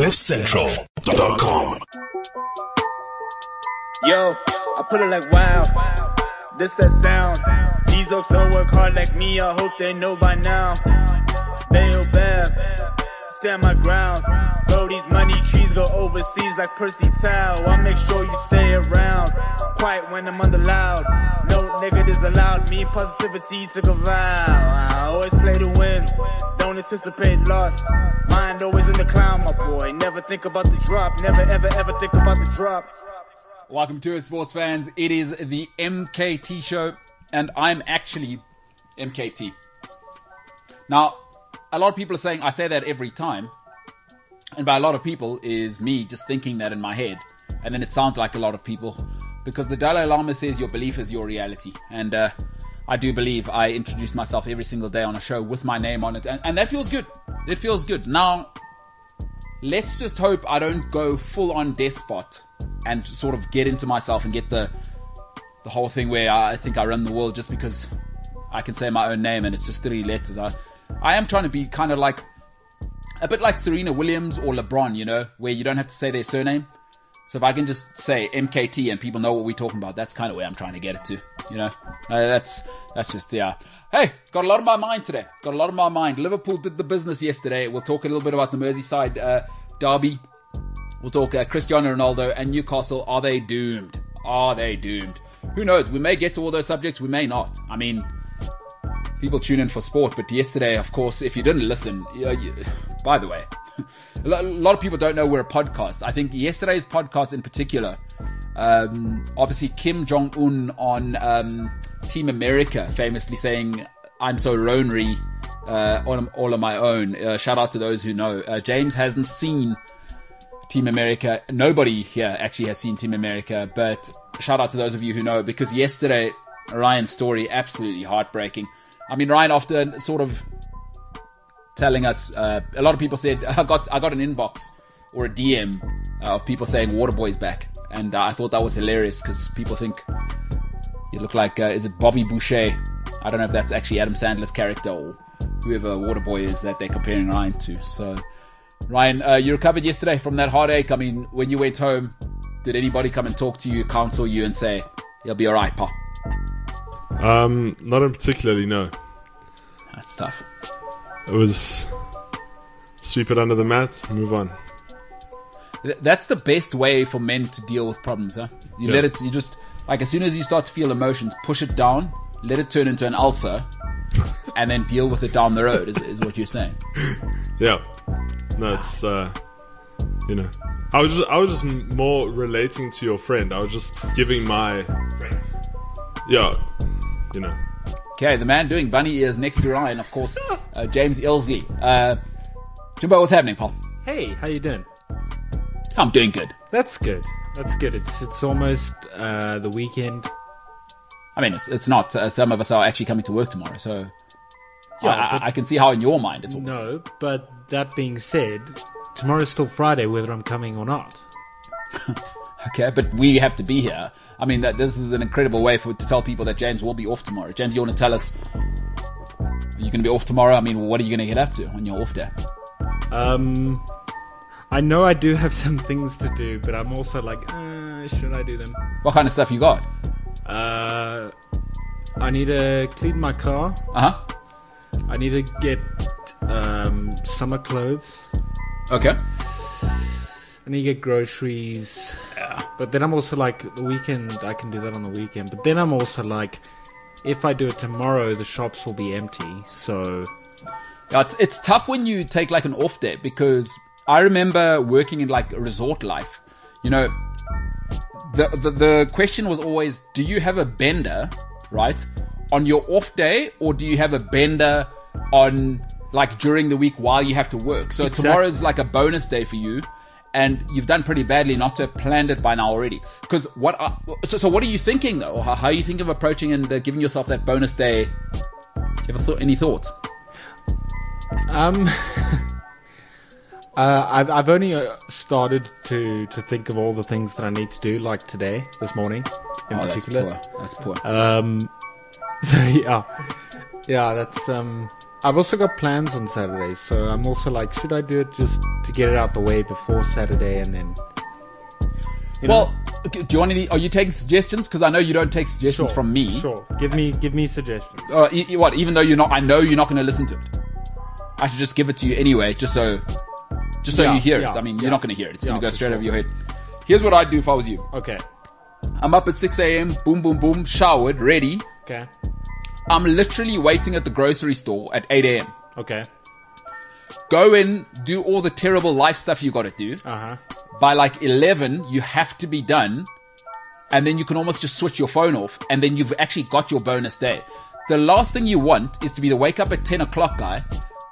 CliffCentral.com. Yo, I put it like wow. This that sound. These oaks don't work hard like me. I hope they know by now. Bayo bad. Stand my ground. Bro, these money trees go overseas like Percy Tau. I make sure you stay around. Quiet when I'm under loud. No negatives allowed. Me positivity took a vow. I always play to win. Don't anticipate loss. Mind always in the clown, my boy. Never think about the drop. Never ever ever think about the drop. Welcome to it, sports fans. It is the MKT show, and I'm actually MKT. Now, a lot of people are saying I say that every time, and by a lot of people is me just thinking that in my head, and then it sounds like a lot of people because the Dalai Lama says your belief is your reality, and uh, I do believe I introduce myself every single day on a show with my name on it, and, and that feels good. It feels good. Now, let's just hope I don't go full on despot and sort of get into myself and get the the whole thing where I think I run the world just because I can say my own name and it's just three letters. I I am trying to be kind of like a bit like Serena Williams or LeBron, you know, where you don't have to say their surname. So if I can just say MKT and people know what we're talking about, that's kind of where I'm trying to get it to, you know. Uh, that's that's just yeah. Hey, got a lot on my mind today. Got a lot on my mind. Liverpool did the business yesterday. We'll talk a little bit about the Merseyside uh, derby. We'll talk uh, Cristiano Ronaldo and Newcastle. Are they doomed? Are they doomed? Who knows? We may get to all those subjects. We may not. I mean, people tune in for sport, but yesterday, of course, if you didn't listen, you you, by the way, a lot of people don't know we're a podcast. I think yesterday's podcast in particular, um, obviously Kim Jong Un on um, Team America, famously saying, "I'm so lonely, uh, all, all on my own." Uh, shout out to those who know. Uh, James hasn't seen Team America. Nobody here actually has seen Team America, but shout out to those of you who know because yesterday Ryan's story absolutely heartbreaking. I mean, Ryan often sort of telling us. Uh, a lot of people said I got I got an inbox or a DM uh, of people saying Waterboy's back, and uh, I thought that was hilarious because people think you look like uh, is it Bobby Boucher? I don't know if that's actually Adam Sandler's character or whoever Waterboy is that they're comparing Ryan to. So, Ryan, you recovered yesterday from that heartache. I mean, when you went home, did anybody come and talk to you, counsel you, and say you'll be all right, pa? Um, not in particularly, no. That's tough. It was sweep it under the mat, move on. That's the best way for men to deal with problems, huh? You Yeah. let it, you just, like, as soon as you start to feel emotions, push it down, let it turn into an ulcer, and then deal with it down the road, is, is what you're saying. Yeah. No, it's uh, you know, I was just I was just more relating to your friend. I was just giving my yeah, you know. Okay, the man doing bunny ears next to Ryan, of course, uh, James Ilsley. Uh, Jimbo, what's happening, Paul? Hey, how you doing? I'm doing good. That's good. That's good. It's it's almost uh, the weekend. I mean, it's it's not. Uh, some of us are actually coming to work tomorrow, so Yeah, I, I, I can see how in your mind it's almost. No, but that being said, tomorrow's still Friday, whether I'm coming or not. Okay, but we have to be here. I mean, that this is an incredible way for to tell people that James will be off tomorrow. James, you want to tell us? Are you going to be off tomorrow? I mean, what are you going to get up to on your off day? Um, I know I do have some things to do, but I'm also like, uh, should I do them? What kind of stuff you got? Uh, I need to clean my car. Uh huh. I need to get um, summer clothes. Okay. Need to get groceries. But then I'm also like, the weekend, I can do that on the weekend. But then I'm also like, if I do it tomorrow, the shops will be empty. So, Yeah, it's, it's tough when you take like an off day because I remember working in like resort life. You know, the, the the question was always, do you have a bender, right, on your off day, or do you have a bender on like during the week while you have to work? So Exact- tomorrow's like a bonus day for you. And you've done pretty badly not to have planned it by now already. Because what? Are, so, so what are you thinking though? How, how are you thinking of approaching and uh, giving yourself that bonus day? Ever thought any thoughts? um, uh, I've, I've only uh, started to, to think of all the things that I need to do, like today, this morning, in Oh, that's particular. poor. That's poor. Um, so yeah, yeah, that's um, I've also got plans on Saturday, so I'm also like, should I do it just to get it out the way before Saturday and then? You know? Well, do you want any? Are you taking suggestions? Because I know you don't take suggestions Sure, from me. Sure. Give me give me suggestions. Uh, e- e- what? Even though you're not, I know you're not going to listen to it. I should just give it to you anyway, just so, just so Yeah, you hear it. I mean, yeah. you're not going to hear it. It's Yeah, going to go straight sure. over your head. Here's what I'd do if I was you. Okay. I'm up at 6 a.m. Boom, boom, boom. Showered, ready. Okay. I'm literally waiting at the grocery store at 8 a.m. Okay. Go in, do all the terrible life stuff you got to do. Uh huh. By like 11, you have to be done. And then you can almost just switch your phone off. And then you've actually got your bonus day. The last thing you want is to be the wake up at 10 o'clock guy.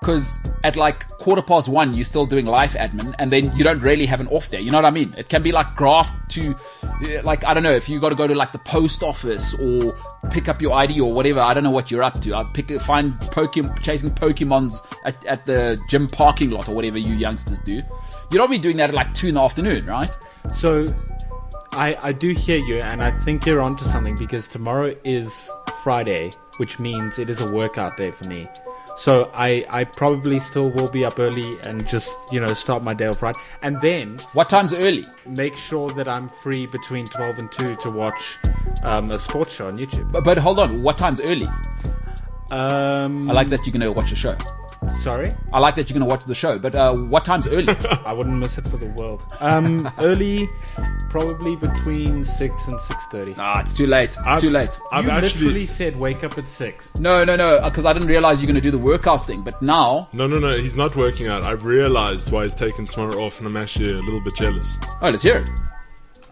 Cause at like quarter past one, you're still doing life admin and then you don't really have an off day. You know what I mean? It can be like graft to, like, I don't know, if you got to go to like the post office or pick up your ID or whatever. I don't know what you're up to. I pick, find Pokemon, chasing Pokemons at, at the gym parking lot or whatever you youngsters do. You don't be doing that at like two in the afternoon, right? So, I I do hear you, and I think you're onto something because tomorrow is Friday, which means it is a workout day for me. So I I probably still will be up early and just you know start my day off right, and then What time's early? make sure that I'm free between twelve and two to watch um, a sports show on YouTube. But, but hold on, what time's early? Um, I like that you can watch a show. Sorry, I like that you're going to watch the show, but uh, what time's early? I wouldn't miss it for the world. Um, early, probably between six and six thirty. ah, it's too late. It's I've- too late. I've you actually literally said wake up at six. No, no, no, because I didn't realize you're going to do the workout thing. But now, no, no, no. He's not working out. I've realized why he's taking tomorrow off, and I'm actually a little bit jealous. oh, let's hear it.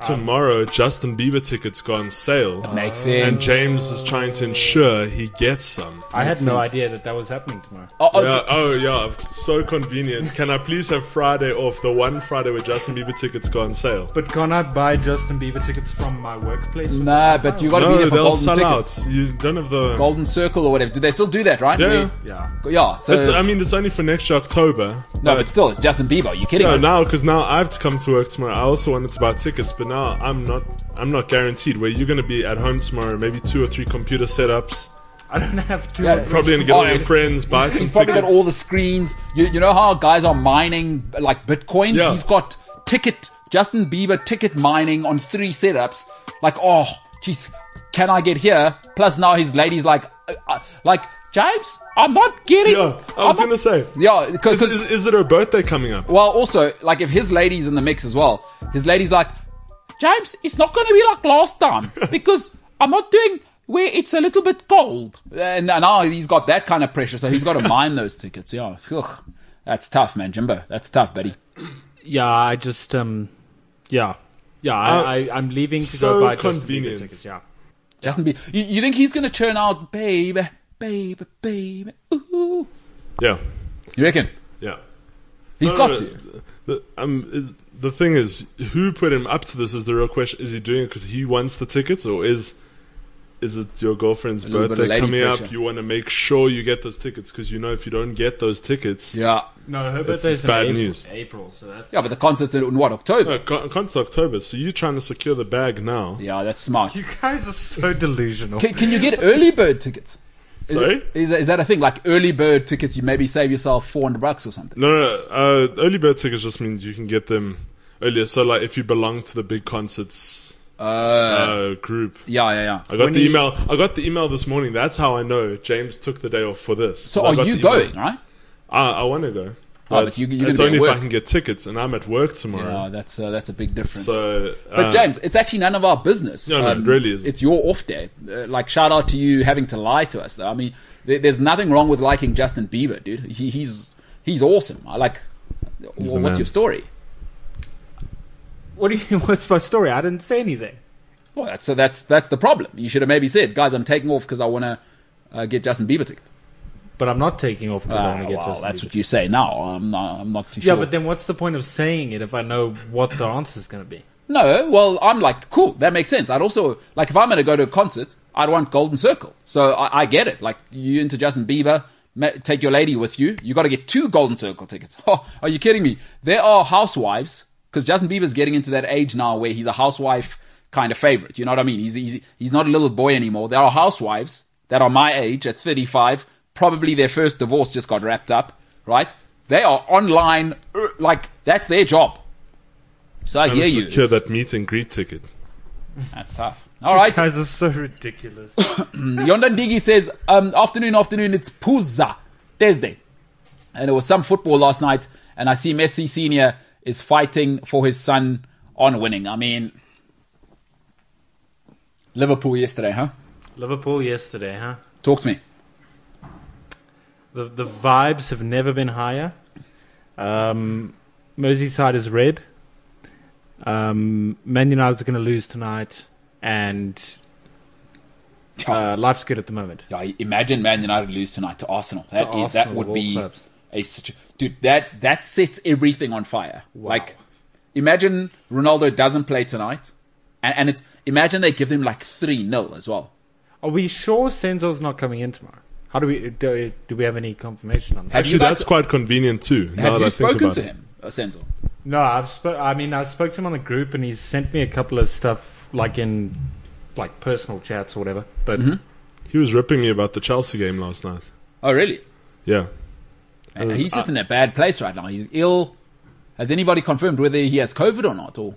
Tomorrow, Justin Bieber tickets go on sale, Makes sense. and James is trying to ensure he gets some. I had no sense. idea that that was happening tomorrow. Oh, oh, Yeah, oh yeah, so convenient. Can I please have Friday off? The one Friday where Justin Bieber tickets go on sale. But can I buy Justin Bieber tickets from my workplace? Nah, but you got to be there for they'll golden sell tickets. out. You don't have the. Golden Circle or whatever. Do they still do that, right? Yeah. Yeah. We- yeah. So It's, I mean, it's only for next year, October. no, but still, it's Justin Bieber. Are you kidding No, me? now because now I have to come to work tomorrow. I also wanted to buy tickets, but now I'm not. I'm not guaranteed. Where you're going to be at home tomorrow, maybe two or three computer setups. I don't have to. Yeah, Probably going to get Oh, all your friends, buy some He's probably tickets. got all the screens. You, you know how guys are mining like Bitcoin? Yeah. He's got ticket, Justin Bieber ticket mining on three setups. Like, oh, jeez, can I get here? Plus now his lady's like, uh, uh, like, James, I'm not getting. yeah, I was I'm going not- to say. Yeah, because Is, is, is it her birthday coming up? well, also like if his lady's in the mix as well, his lady's like, James, it's not going to be like last time because I'm not doing where it's a little bit cold, and now he's got that kind of pressure, so he's got to mine those tickets. Yeah, Ugh. that's tough, man, Jimbo. That's tough, buddy. Yeah, I just um, yeah, yeah. Uh, I, I I'm leaving to so go buy Justin Bieber convenient. tickets. Yeah. Justin Bieber, you, you think he's going to churn out, baby, baby, baby? Ooh. Yeah, You reckon? yeah. He's No, got no, to. The, um, is- the thing is, who put him up to this? Is the real question. Is he doing it because he wants the tickets, or is is it your girlfriend's little birthday coming pressure. up? You want to make sure you get those tickets because you know if you don't get those tickets, Yeah, No, her It's- birthday's it's bad in April, news. April, so that's yeah, but the concert's in what October? no, con- concert's October. So you're trying to secure the bag now. Yeah, that's smart. you guys are so delusional. Can, can you get early bird tickets? Is Sorry? Is, that- is that a thing? Like early bird tickets, you maybe save yourself 400 bucks or something. No, no, no. Uh, early bird tickets just means you can get them earlier. So like if you belong to the big concerts Uh, uh, group. yeah, yeah, yeah. I got When the you- email. I got the email this morning. That's how I know James took the day off for this. So I are got you going, right? I, I want to go. Oh, but you- you're it's gonna be only at if I can get tickets, and I'm at work tomorrow. Yeah, that's uh, that's a big difference. So, but uh, James, it's actually none of our business. Um, No, no, it really isn't. It's your off day. Uh, like shout out to you having to lie to us. Though. I mean, there, there's nothing wrong with liking Justin Bieber, dude. He, he's he's awesome. I like. Well, what's man. your story? What do you? What's my story? I didn't say anything. Well, that's so that's that's the problem. You should have maybe said, guys, I'm taking off because I want to uh, get Justin Bieber tickets. But I'm not taking off because I Ah, want to get well, Justin that's Bieber. what you say now. I'm not. I'm not too Yeah, sure. but then what's the point of saying it if I know what the answer is going to be? No, well, I'm like, cool, that makes sense. I'd also, like, if I'm going to go to a concert, I'd want Golden Circle. So I, I get it. Like, you into Justin Bieber, ma- take your lady with you. You got to get two Golden Circle tickets. Oh, are you kidding me? There are housewives, because Justin Bieber's getting into that age now where he's a housewife kind of favorite. You know what I mean? He's, he's, he's not a little boy anymore. There are housewives that are my age at 35 probably their first divorce just got wrapped up, right? They are online, uh, like that's their job. So I Trying hear you. secure It's- that meet and greet ticket. That's tough. All right. You guys are so ridiculous. Yondan Digi says, um, afternoon, afternoon, it's Puzza, Thursday. And it was some football last night, and I see Messi Senior is fighting for his son on winning. I mean, Liverpool yesterday, huh? Liverpool yesterday, huh? Talk to me. The the vibes have never been higher. Um, Merseyside is red. Um, Man are going to lose tonight, and uh, life's good at the moment. Yeah, imagine Man United lose tonight to Arsenal. That To is- that would be clubs. a such dude. That that sets everything on fire. Like, imagine Ronaldo doesn't play tonight, and, and it's imagine they give him like three 0 as well. Are we sure Senzo's not coming in tomorrow? How do we do? Do we have any confirmation on that? Have you Actually, guys- that's quite convenient too. now Have that you I think spoken about to it. him, uh, Senzo? No, I've sp- I mean, I spoke to him on the group, and he's sent me a couple of stuff, like in like personal chats or whatever. But He was ripping me about the Chelsea game last night. Oh, really? Yeah. Uh, He's just in a bad place right now. He's ill. Has anybody confirmed whether he has COVID or not? Or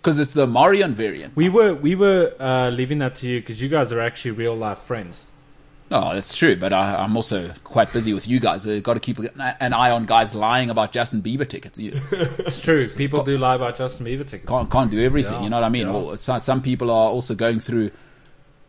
because it's the Marion variant. we were we were uh, leaving that to you because you guys are actually real life friends. No, that's true. But I, I'm also quite busy with you guys. I've got to keep an eye on guys lying about Justin Bieber tickets. You It's true. People do lie about Justin Bieber tickets. can't can't do everything. Yeah, you know what I mean? yeah. Or some, some people are also going through.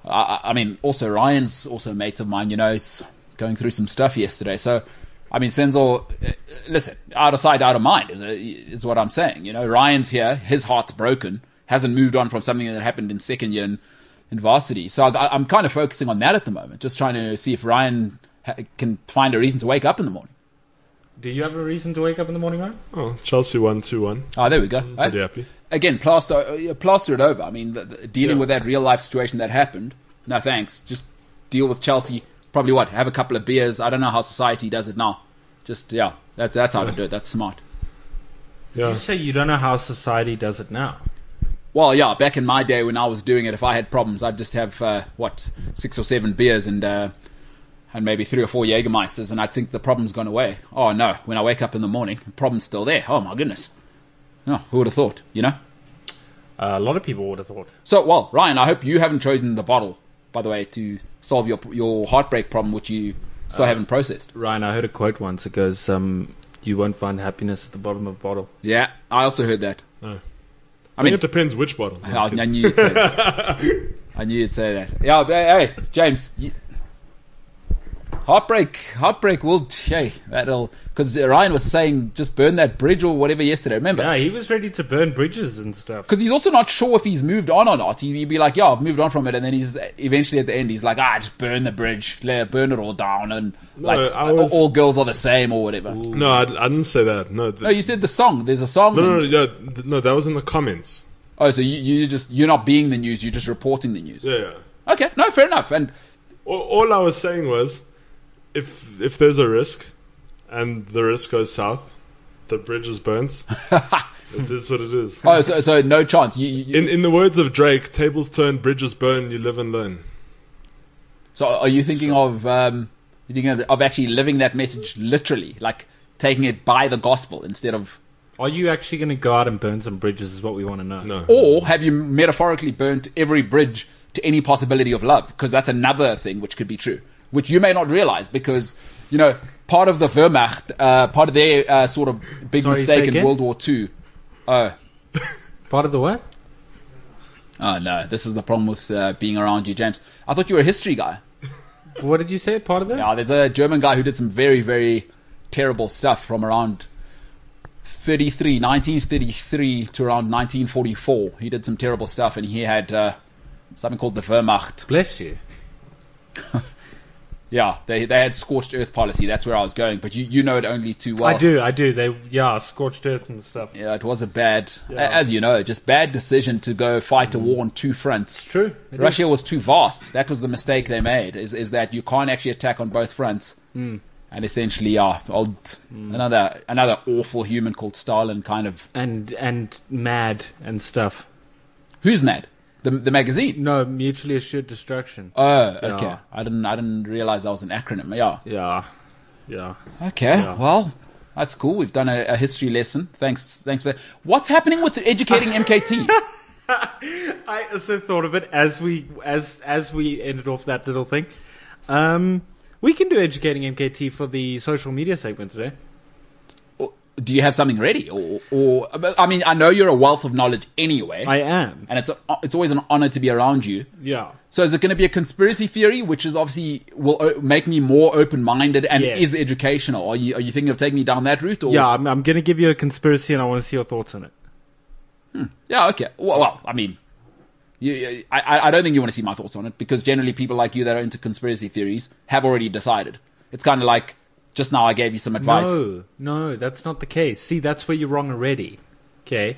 I, I- I mean, also Ryan's also a mate of mine. You know, he's going through some stuff yesterday. So, I mean, Senzo, uh, listen, out of sight, out of mind is a, is what I'm saying. You know, Ryan's here, his heart's broken, hasn't moved on from something that happened in second year in, in varsity. So I, I'm kind of focusing on that at the moment, just trying to see if Ryan ha- can find a reason to wake up in the morning. Do you have a reason to wake up in the morning, man? Oh, Chelsea won 2 1. Oh, there we go. Pretty Uh, happy. again, plaster plaster it over. I mean, the, the- dealing Yeah. with that real life situation that happened. No thanks. Just deal with Chelsea. Probably what? Have a couple of beers. I don't know how society does it now. Just yeah, that's that's how to do it. That's smart. Yeah. You say you don't know how society does it now. Well, yeah. Back in my day when I was doing it, if I had problems, I'd just have uh, what six or seven beers and uh, and maybe three or four Jägermeisters, and I'd think the problem's gone away. Oh no! When I wake up in the morning, the problem's still there. Oh my goodness. No, who would have thought? You know. Uh, a lot of people would have thought. So, well, Ryan, I hope you haven't chosen the bottle, by the way, to solve your your heartbreak problem, which you still haven't processed. Ryan, I heard a quote once. It goes, um, "You won't find happiness at the bottom of a bottle." Yeah, I also heard that. No. I I mean, it depends which bottle. I, I knew you'd say that. I knew you'd say that. Yeah, hey, James, you, heartbreak, heartbreak will, hey, that'll, because Ryan was saying just burn that bridge or whatever yesterday. Remember? Yeah, he was ready to burn bridges and stuff. Because he's also not sure if he's moved on or not. He- He'd be like, "Yeah, I've moved on from it," and then he's eventually at the end, he's like, "Ah, just burn the bridge, let burn it all down, and like was- all girls are the same or whatever." No, I, I didn't say that. No, th- No, you said the song. There's a song. no, no, no, yeah, no, that was in the comments. Oh, so you you just you're not being the news. You're just reporting the news. Yeah, yeah. Okay, no, fair enough. And All, all I was saying was, if if there's a risk, and the risk goes south, the bridge is burnt. it is what it is. oh, so so no chance. You, you, In in the words of Drake, tables turn, bridges burn, you live and learn. so are you thinking of um, you thinking of, of actually living that message literally, like taking it by the gospel instead of, Are you actually going to go out and burn some bridges? Is what we want to know. No. or have you metaphorically burnt every bridge to any possibility of love? Because that's another thing which could be true, which you may not realize because you know part of the Wehrmacht, uh, part of their uh, sort of big Sorry, mistake in? World War Two. Oh, Part of the what? oh no, this is the problem with uh, being around you, James. I thought you were a history guy. What did you say? Part of that? Yeah, there's a German guy who did some very, very terrible stuff from around 33, 1933 to around 1944. He did some terrible stuff, and he had uh, something called the Wehrmacht. Bless you. Yeah, they they had scorched earth policy. That's where I was going, but you, you know it only too well. I do, I do. They, yeah, scorched earth and stuff. Yeah, it was a bad, Yeah. Mm. as you know, just bad decision to go fight a war on two fronts. True. It Russia is. was too vast. That was the mistake they made. Is is that you can't actually attack on both fronts, Hmm. and essentially, yeah, old another another awful human called Stalin. Kind of and and mad and stuff. who's mad? The the magazine. No, mutually assured destruction. Oh, okay. Yeah. I didn't I didn't realize that was an acronym. Yeah. Yeah, yeah. Okay. Well, that's cool. We've done a, a history lesson. Thanks. Thanks for that. What's happening with educating MKT? I also thought of it as we as as we ended off that little thing. Um, we can do educating MKT for the social media segment today. Do you have something ready, or or I mean, I know you're a wealth of knowledge anyway, I am. and it's a, it's always an honor to be around you. Yeah. So is it going to be a conspiracy theory, which is obviously will uh, make me more open minded and Yes. is educational? Are you are you thinking of taking me down that route? Or? Yeah, I'm, I'm going to give you a conspiracy, and I want to see your thoughts on it. Hmm. Yeah, okay. Well, well I mean, you, I- I don't think you want to see my thoughts on it because generally people like you that are into conspiracy theories have already decided. It's kind of like just now I gave you some advice. No, no, that's not the case. See, that's where you're wrong already. Okay,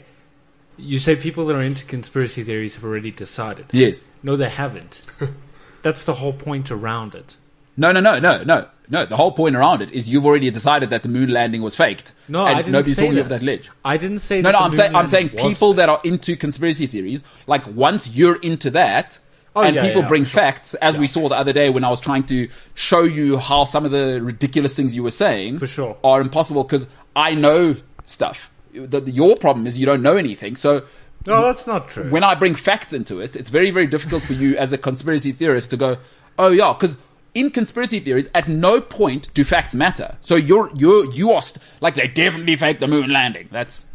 you say people that are into conspiracy theories have already decided. Yes. No, they haven't. that's the whole point around it. No, no, no, no, no, no. The whole point around it is you've already decided that the moon landing was faked. No, and I didn't nobody's say that. that ledge. I didn't say No, that. no, I'm saying I'm saying people that are into conspiracy theories, like once you're into that, Oh, and yeah, people yeah, bring sure. facts, as we saw the other day when I was trying to show you how some of the ridiculous things you were saying For sure. are impossible because I know stuff. The, the- your problem is you don't know anything. So No, that's not true. when I bring facts into it, it's very, very difficult for you as a conspiracy theorist to go, oh yeah, because in conspiracy theories, at no point do facts matter. So you're, you're, you are, st- like they definitely faked the moon landing. That's,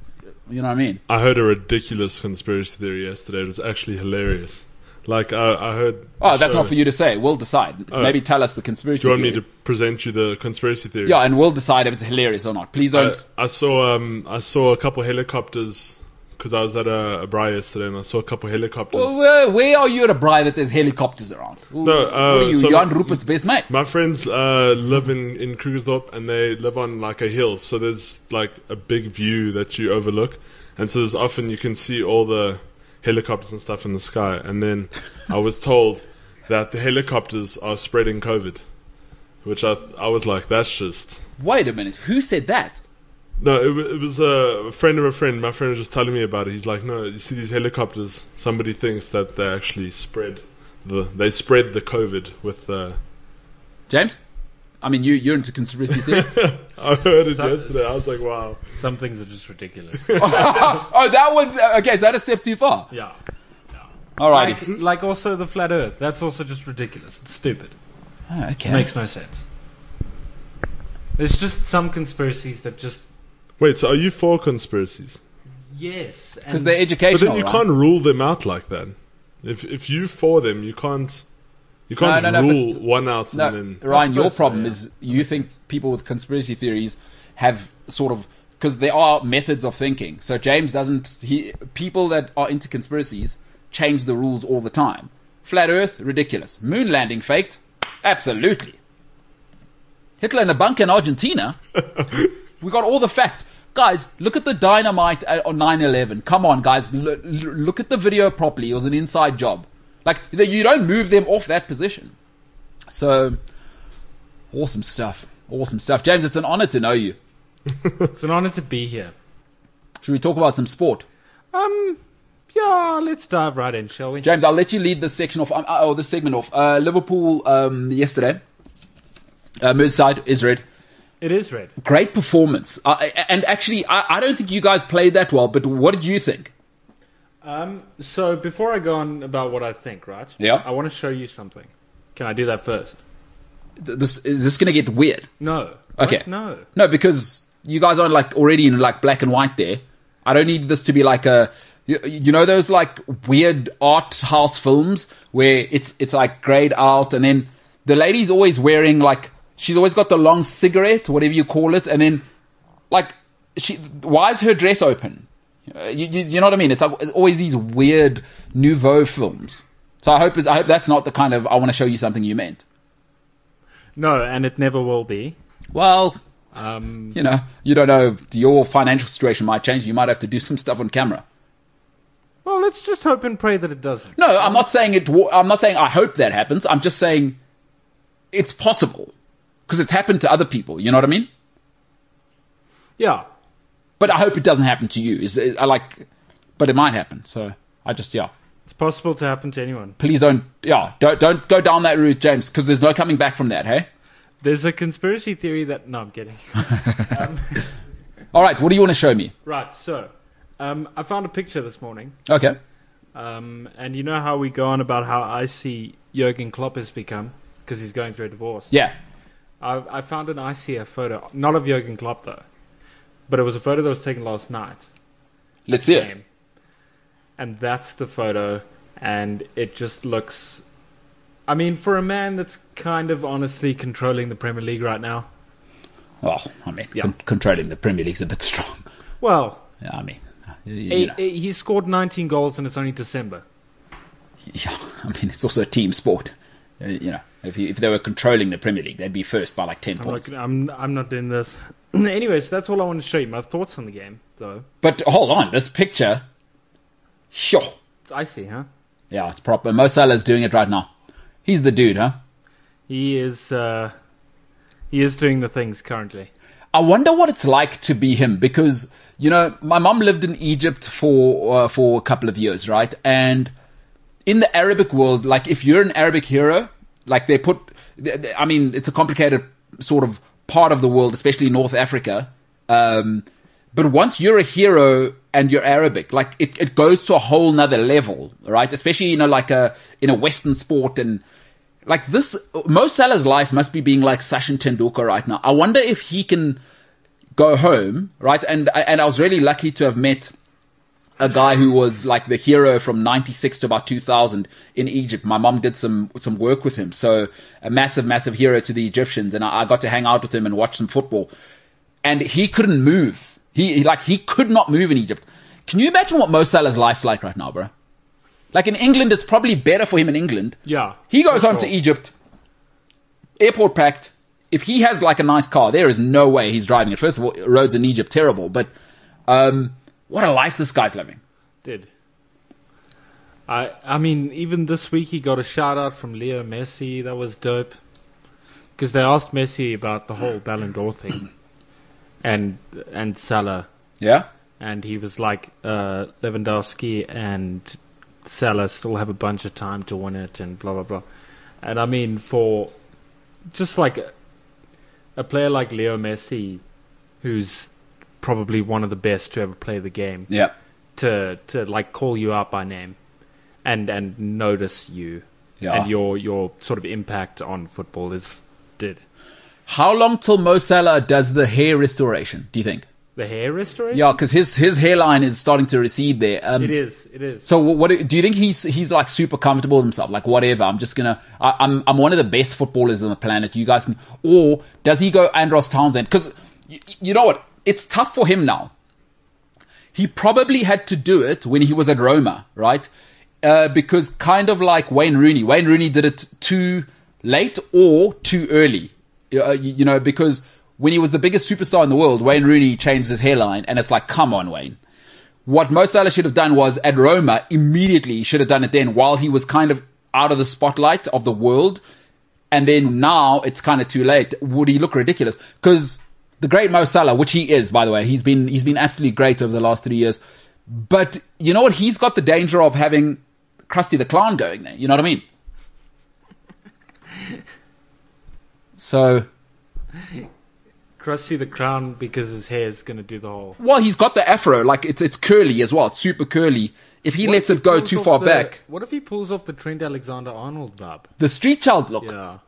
you know what I mean? I heard a ridiculous conspiracy theory yesterday. It was actually hilarious. Like I, I heard. Oh, that's not for you to say. We'll decide. Maybe tell us the conspiracy Do you want me to present you the conspiracy theory? Yeah, and we'll decide if it's hilarious or not. Please don't. I saw um I saw a couple helicopters because I was at a, a braai yesterday and I saw a couple helicopters. Well, where, where are you at a braai that there's helicopters around? No, uh, you, so- Johann Rupert's best mate? My friends uh, live in in Krugersdorp and they live on like a hill, so there's like a big view that you overlook, and so there's often you can see all the helicopters and stuff in the sky. And then I was told that the helicopters are spreading COVID, which I I was like, that's just Wait a minute. Who said that? No, it, it was a friend of a friend. My friend was just telling me about it. He's like, no, you see these helicopters. Somebody thinks that they actually spread the they spread the COVID with the. James? I mean, you, you're into conspiracy theory. I heard it yesterday. I was like, wow. Some things are just ridiculous. oh, that one's, uh, okay, is that a step too far? yeah. Alrighty. Like, like also the flat Earth. That's also just ridiculous. It's stupid. Oh, okay. Makes no sense. There's just some conspiracies that just Wait, so are you for conspiracies? yes, Because they're educational. But educational. then you right? can't rule them out like that. If if you for them, you can't. You can't No, no, no, rule but- one out No, and then. Ryan, your problem yeah. is you think people with conspiracy theories have sort of because there are methods of thinking. So James doesn't. He people that are into conspiracies change the rules all the time. Flat Earth, ridiculous. Moon landing faked, absolutely. Hitler in a bunker in Argentina. we got all the facts. Guys, look at the dynamite on 9-11. Come on, guys. L- l- look at the video properly. It was an inside job. Like, you don't move them off that position. So, awesome stuff. Awesome stuff. James, it's an honor to know you. it's an honor to be here. Should we talk about some sport? Um, yeah, let's dive right in, shall we? James, I'll let you lead this section off. Um, oh, this segment off. Uh, Liverpool um, yesterday. Uh, Merseyside is red. It is red. Great performance. Uh, and actually, I, I don't think you guys played that well, but what did you think? Um, so before I go on about what I think, right? Yeah. I want to show you something. Can I do that first? Th- This Is this going to get weird? No. Okay. What? No. No, because you guys are like already in like black and white there. I don't need this to be like a, you, you know, those like weird art house films where it's, it's like grayed out and then the lady's always wearing like, she's always got the long cigarette, whatever you call it. And then like, she, why is her dress open? Uh, you, you, you know what I mean? It's, like, it's always these weird nouveau films. So I hope, I hope that's not the kind of, I want to show you something you meant. No, and it never will be. Well, Um, you know, you don't know, your financial situation might change. You might have to do some stuff on camera. well, let's just hope and pray that it doesn't. No, I'm not saying it. I'm not saying I hope that happens. I'm just saying it's possible because it's happened to other people. You know what I mean? Yeah. But I hope it doesn't happen to you. Is I like, but it might happen. So I just yeah. It's possible to happen to anyone. Please don't, yeah, don't don't go down that route, James, because there's no coming back from that. Hey. There's a conspiracy theory that no, I'm kidding. All right, what do you want to show me? right, so um, I found a picture this morning, Okay. um, and you know how we go on about how icy Jurgen Klopp has become because he's going through a divorce. Yeah. I, I found an ICF photo, not of Jurgen Klopp though, but it was a photo that was taken last night. Let's see it. And that's the photo, and it just looks. I mean, for a man that's kind of honestly controlling the Premier League right now. Well, I mean, Yeah. con- controlling the Premier League's a bit strong. Well, Yeah, I mean, you, he, you know, he- scored 19 goals, and it's only December. yeah, I mean, it's also a team sport. Uh, you know, if you, if they were controlling the Premier League, they'd be first by like ten I'm points. not, I'm, I'm not doing this. Anyways, that's all I want to show you. My thoughts on the game, though. But hold on, this picture, sure, It's icy, huh? yeah, it's proper. Mo Salah's doing it right now. He's the dude, huh? He is. Uh, he is doing the things currently. I wonder what it's like to be him because you know my mom lived in Egypt for uh, for a couple of years, right? And in the Arabic world, like if you're an Arabic hero, like they put, I mean, it's a complicated sort of part of the world, especially North Africa. Um, but once you're a hero and you're Arabic, like it, it goes to a whole nother level, right? Especially you know like a in a Western sport and like this. Mo Salah's life must be being like Sachin Tendulkar right now. I wonder if he can go home, right? And and I was really lucky to have met a guy who was like the hero from 96 to about 2000 in Egypt. My mom did some, some work with him. So a massive, massive hero to the Egyptians. And I, I got to hang out with him and watch some football. And he couldn't move. He, he like, he could not move in Egypt. Can you imagine what Mo Salah's life's like right now, bro? Like in England, it's probably better for him in England. Yeah, He goes home to. Egypt, airport packed. If he has like a nice car, there is no way he's driving it. First of all, roads in Egypt terrible, but um, what a life this guy's living. Did. I I mean, even this week he got a shout out from Leo Messi. That was dope. Because they asked Messi about the whole Ballon d'Or thing, and and Salah, Yeah. and he was like, uh, Lewandowski and Salah still have a bunch of time to win it, and blah blah blah. And I mean, for just like a, a player like Leo Messi, who's probably one of the best to ever play the game, Yeah. to to like call you out by name and and notice you Yeah. and your your sort of impact on football is did How long till Mo Salah does the hair restoration? Do you think? the hair restoration Yeah, because his his hairline is starting to recede there. Um, it is it is So what, do you think? He's he's like super comfortable with himself. Like whatever. I'm just gonna. I, I'm I'm one of the best footballers on the planet. You guys can. Or does he go Andros Townsend? Because y- you know what? It's tough for him now. He probably had to do it when he was at Roma, right? Uh, because kind of like Wayne Rooney. Wayne Rooney did it too late or too early. Uh, you, you know, because when he was the biggest superstar in the world, Wayne Rooney changed his hairline, and it's like, come on, Wayne. What Mo Salah should have done was at Roma immediately he should have done it then while he was kind of out of the spotlight of the world. And then now it's kind of too late. Would he look ridiculous? Because the great Mo Salah, which he is, by the way, he's been, he's been absolutely great over the last three years. But you know what? He's got the danger of having Krusty the Clown going there. You know what I mean? So, Krusty the Clown because his hair is going to do the whole well, he's got the afro. Like it's, it's curly as well. It's super curly. If he What lets if it go too far the- back, what if he pulls off the Trent Alexander Arnold vibe the street child look. yeah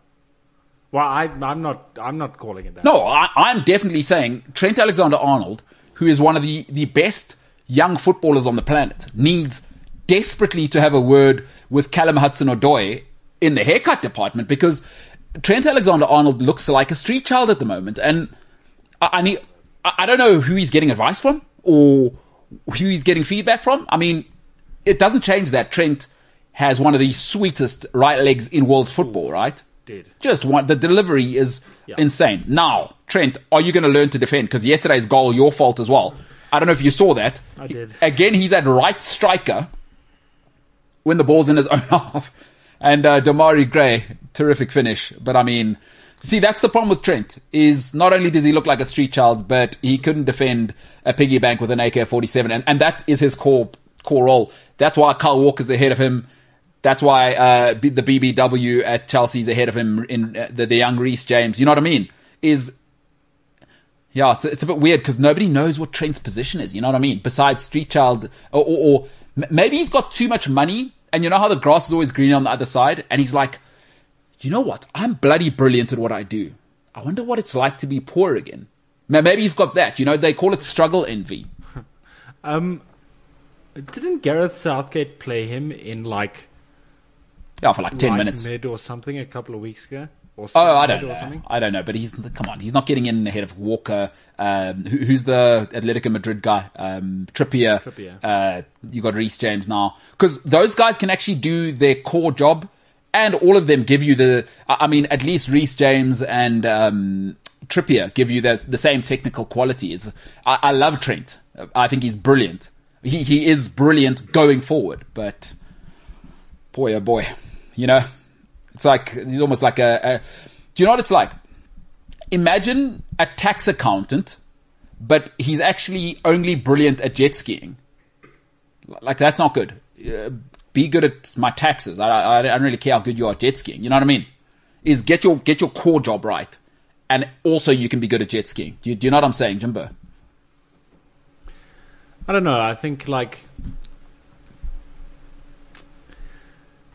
well I I'm not I'm not calling it that No, I, I'm definitely saying Trent Alexander Arnold, who is one of the, the best young footballers on the planet, needs desperately to have a word with Callum Hudson Odoi in the haircut department because Trent Alexander Arnold looks like a street child at the moment. And I, I need, I, I don't know who he's getting advice from or who he's getting feedback from. I mean, it doesn't change that Trent has one of the sweetest right legs in world football, right? Did Just one. The delivery is Yeah. insane. Now, Trent, are you going to learn to defend? Because yesterday's goal, your fault as well. I don't know if you saw that. I did. Again, he's at right striker when the ball's in his own half. And uh, Demarai Gray, terrific finish. But I mean, see, that's the problem with Trent. Is not only does he look like a street child, but he couldn't defend a piggy bank with an AK-47, and, and that is his core core role. That's why Kyle Walker's ahead of him. That's why uh, the BBW at Chelsea's ahead of him in uh, the, the young Reece James. You know what I mean? Is yeah, it's, it's a bit weird because nobody knows what Trent's position is. You know what I mean? Besides Street Child, or, or, or maybe he's got too much money, and you know how the grass is always greener on the other side, and he's like, you know what? I'm bloody brilliant at what I do. I wonder what it's like to be poor again. Maybe he's got that. You know, they call it struggle envy. Um, didn't Gareth Southgate play him in like Yeah, for like ten minutes. mid or something a couple of weeks ago? Oh, I don't know. something? I don't know, but he's come on. He's not getting in ahead of Walker. Um, who, who's the Atletico Madrid guy? Um, Trippier. Trippier. Uh, you got Reece James now because those guys can actually do their core job, and all of them give you the. I I mean, at least Reece James and um, Trippier give you the the same technical qualities. I, I love Trent. I think he's brilliant. He he is brilliant going forward, but boy oh boy, you know, it's like he's almost like a, a. Do you know what it's like? Imagine a tax accountant, but he's actually only brilliant at jet skiing. Like that's not good. Uh, be good at my taxes. I, I, I don't really care how good you are at jet skiing. You know what I mean? Is get your get your core job right, and also you can be good at jet skiing. Do you, do you know what I'm saying, Jimbo? I don't know. I think like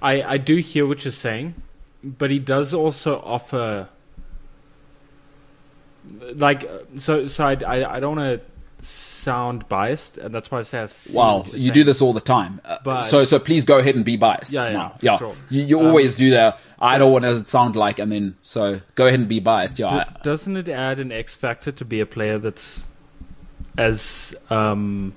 I I do hear what you're saying, but he does also offer like so so I I, I don't want to sound biased, and that's why I say I what you're saying. do this all the time. Uh, But- so, so please go ahead and be biased. Yeah, yeah, for yeah. sure. You, you Um, always do that. I don't want to sound like, and then so go ahead and be biased. Yeah, doesn't it add an X factor to be a player that's as um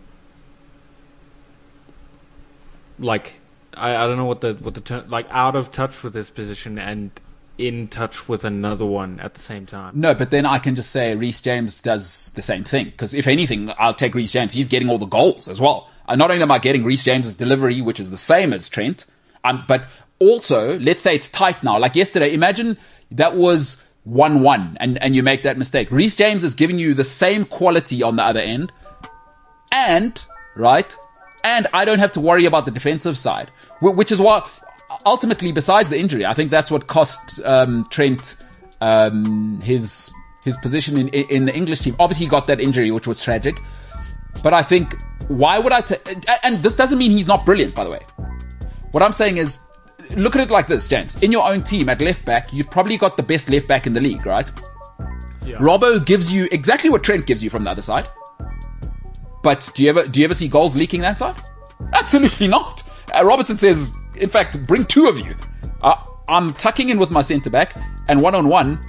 like I, I don't know what the what the term like out of touch with this position and in touch with another one at the same time. No, but then I can just say Reece James does the same thing. Because if anything, I'll take Reece James. He's getting all the goals as well. And not only am I getting Reece James's delivery, which is the same as Trent, um, but also, let's say it's tight now. Like yesterday, imagine that was 1-1 and, and you make that mistake. Reece James is giving you the same quality on the other end. And, right? And I don't have to worry about the defensive side, which is why, ultimately, besides the injury, I think that's what cost um, Trent um, his his position in in the English team. Obviously, he got that injury, which was tragic. But I think why would I? ta- and this doesn't mean he's not brilliant, by the way. What I'm saying is, look at it like this, James. In your own team at left back, you've probably got the best left back in the league, right? Yeah. Robbo gives you exactly what Trent gives you from the other side. But do you ever do you ever see goals leaking that side? Absolutely not. Uh, Robertson says, in fact, bring two of you. Uh, I'm tucking in with my centre back, and one on one,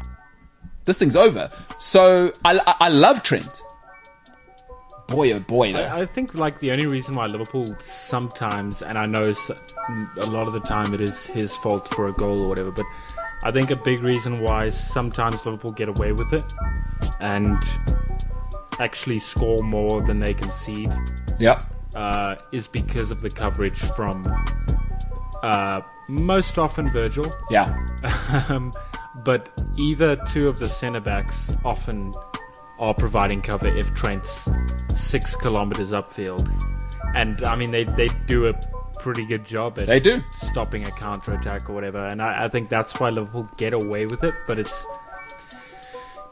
this thing's over. So I, I, I love Trent. Boy, oh boy, though. I, I think like the only reason why Liverpool sometimes, and I know a lot of the time it is his fault for a goal or whatever, but I think a big reason why sometimes Liverpool get away with it and actually score more than they concede Yep. uh, is because of the coverage from uh, most often Virgil, Yeah. um, but either two of the centre backs often are providing cover if Trent's six kilometers upfield. And I mean, they, they do a pretty good job at They do. stopping a counter attack or whatever. And I, I think that's why Liverpool get away with it. But it's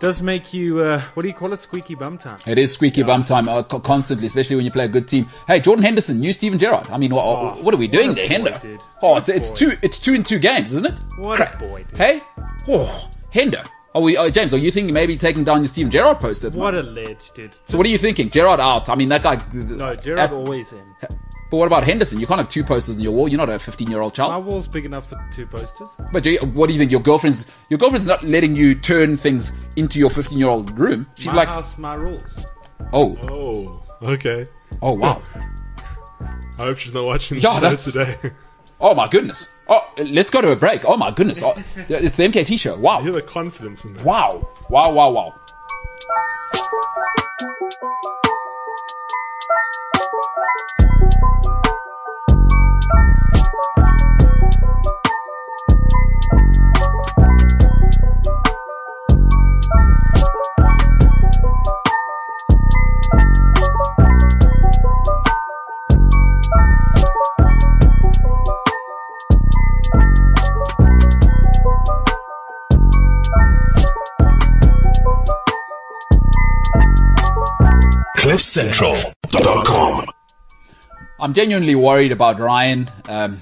does make you uh, what do you call it? Squeaky bum time. It is squeaky bum time uh, constantly, especially when you play a good team. Hey, Jordan Henderson, new Steven Gerrard. I mean, what, Oh, what are we doing there, Hendo? dude. Oh, What it's, it's two it's two in two games, isn't it? What a boy, dude. Hey, oh, Hendo. Are we, oh, James? Are you thinking maybe taking down your Steven Gerrard poster? What a ledge, dude. So what are you thinking? Gerrard out. I mean, that guy. No, Gerrard always in. But what about Henderson? You can't have two posters on your wall. You're not a 15 year old child. My wall's big enough for two posters. But you, what do you think? Your girlfriend's your girlfriend's not letting you turn things into your 15 year old room. She's my like, house, my rules. Oh. Oh. Okay. Oh wow. I hope she's not watching yeah, this today. Oh my goodness. Oh, let's go to a break. Oh my goodness. Oh, it's the MKT show. Wow. You have the confidence in that. Wow. Wow. Wow. Wow. wow cliffcentral.com I'm genuinely worried about Ryan. Um,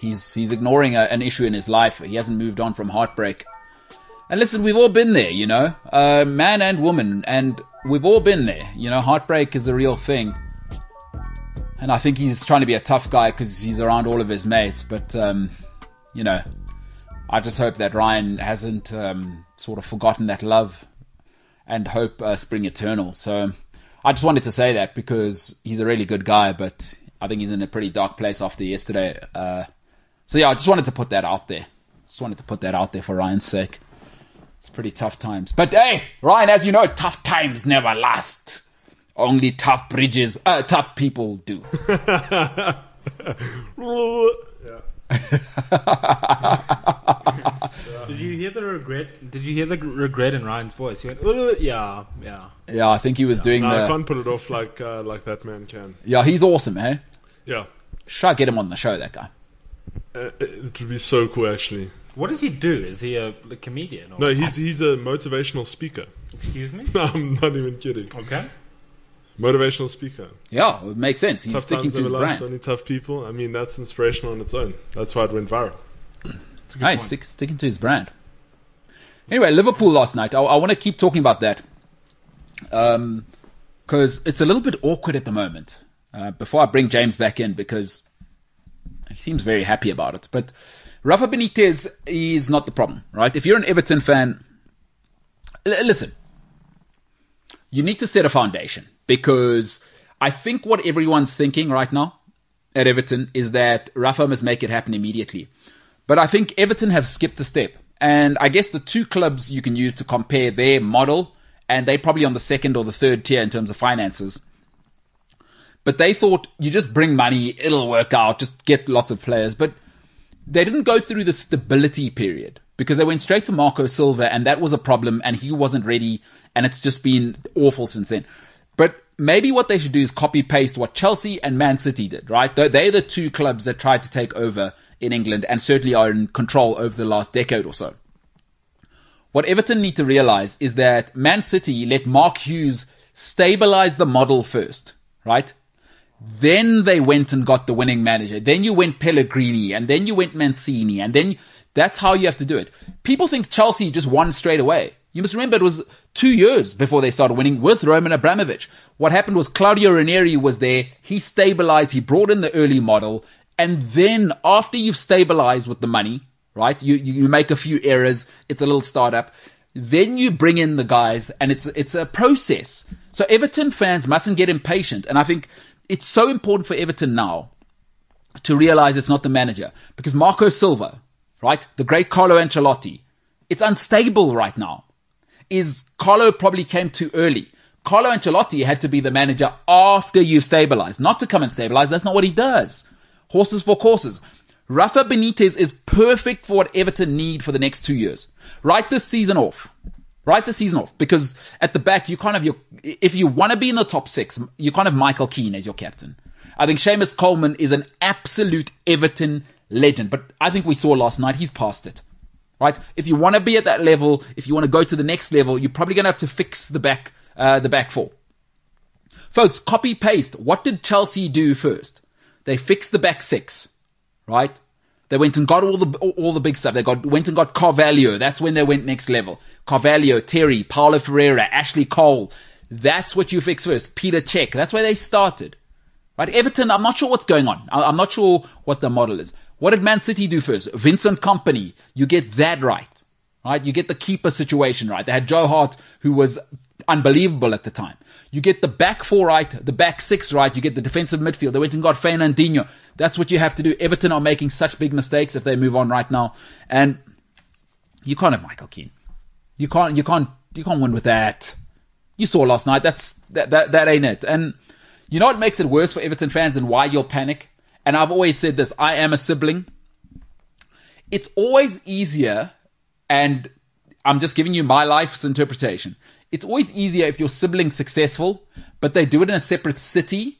he's he's ignoring a, an issue in his life. He hasn't moved on from heartbreak. And listen, we've all been there, you know, uh, man and woman, and we've all been there. You know, heartbreak is a real thing. And I think he's trying to be a tough guy because he's around all of his mates. But um, you know, I just hope that Ryan hasn't um, sort of forgotten that love and hope uh, spring eternal. So I just wanted to say that because he's a really good guy, but I think he's in a pretty dark place after yesterday. Uh, so yeah, I just wanted to put that out there. Just wanted to put that out there for Ryan's sake. It's pretty tough times. But hey, Ryan, as you know, tough times never last. Only tough bridges, uh, tough people do. Did you hear the regret? Did you hear the regret in Ryan's voice? He went, "Ugh, yeah, yeah. Yeah, I think he was doing No, I the. can't put it off like uh, like that man can. Yeah, he's awesome, eh? Yeah, Should I get him on the show, that guy? uh, it would be so cool actually. What does he do? Is he a, a comedian? Or, No, he's he's a motivational speaker. Excuse me. I'm not even kidding. Okay. Motivational speaker. Yeah, it makes sense. He's Tough sticking times to his last, brand. Only tough people. I mean, that's inspirational on its own. That's why it went viral. That's a good Hey, stick, sticking to his brand. Anyway, Liverpool last night. I, I want to keep talking about that because it's a little bit awkward at the moment. Uh, before I bring James back in, because he seems very happy about it. But Rafa Benitez is not the problem, right? If you're an Everton fan, l- listen, you need to set a foundation because I think what everyone's thinking right now at Everton is that Rafa must make it happen immediately. But I think Everton have skipped a step. And I guess the two clubs you can use to compare their model, and they're probably on the second or the third tier in terms of finances. But they thought you just bring money, it'll work out, just get lots of players. But they didn't go through the stability period because they went straight to Marco Silva and that was a problem and he wasn't ready and it's just been awful since then. Maybe what they should do is copy paste what Chelsea and Man City did, right? They're the two clubs that tried to take over in England and certainly are in control over the last decade or so. What Everton need to realize is that Man City let Mark Hughes stabilize the model first, right? Then they went and got the winning manager. Then you went Pellegrini and then you went Mancini and then that's how you have to do it. People think Chelsea just won straight away. You must remember it was two years before they started winning with Roman Abramovich. What happened was Claudio Ranieri was there. He stabilized. He brought in the early model. And then after you've stabilized with the money, right? You, you make a few errors. It's a little startup. Then you bring in the guys and it's, it's a process. So Everton fans mustn't get impatient. And I think it's so important for Everton now to realize it's not the manager because Marco Silva, right? The great Carlo Ancelotti, it's unstable right now. Is Carlo probably came too early? Carlo Ancelotti had to be the manager after you've stabilized, not to come and stabilize. That's not what he does. Horses for courses. Rafa Benitez is perfect for what Everton need for the next two years. Write this season off. Write the season off because at the back you kind of your if you want to be in the top six, you kind of Michael Keane as your captain. I think Seamus Coleman is an absolute Everton legend, but I think we saw last night he's past it. Right? If you want to be at that level, if you want to go to the next level, you're probably going to have to fix the back uh, the back four. Folks, copy paste. What did Chelsea do first? They fixed the back six, right? They went and got all the all the big stuff. They got went and got Carvalho. That's when they went next level. Carvalho, Terry, Paulo Ferreira, Ashley Cole. That's what you fix first. Peter Cech. That's where they started. Right? Everton, I'm not sure what's going on. I'm not sure what the model is. What did Man City do first? Vincent Kompany. You get that right. Right? You get the keeper situation right. They had Joe Hart, who was unbelievable at the time. You get the back four right, the back six right. You get the defensive midfield. They went and got Fernandinho. That's what you have to do. Everton are making such big mistakes if they move on right now. And you can't have Michael Keane. You can't, you can't, you can't win with that. You saw last night. That's, that, that, that ain't it. And you know what makes it worse for Everton fans and why you'll panic? And I've always said this. I am a sibling. It's always easier and I'm just giving you my life's interpretation. It's always easier if your sibling's successful, but they do it in a separate city,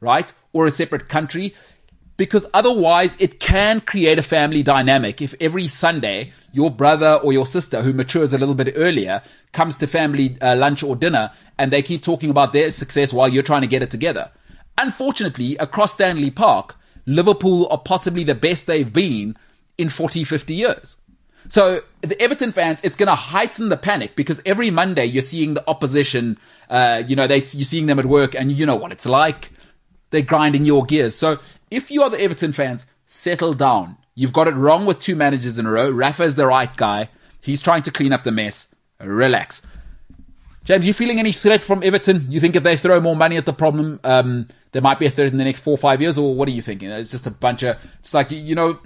right? Or a separate country. Because otherwise it can create a family dynamic if every Sunday your brother or your sister who matures a little bit earlier comes to family uh, lunch or dinner and they keep talking about their success while you're trying to get it together. Unfortunately, across Stanley Park, Liverpool are possibly the best they've been in 40, 50 years. So the Everton fans, it's going to heighten the panic because every Monday you're seeing the opposition, uh, you know, they, you're seeing them at work and you know what it's like. They're grinding your gears. So if you are the Everton fans, settle down. You've got it wrong with two managers in a row. Rafa's the right guy. He's trying to clean up the mess. Relax. James, you feeling any threat from Everton? You think if they throw more money at the problem, um, there might be a threat in the next four or five years, or what are you thinking? It's just a bunch of. It's like you know,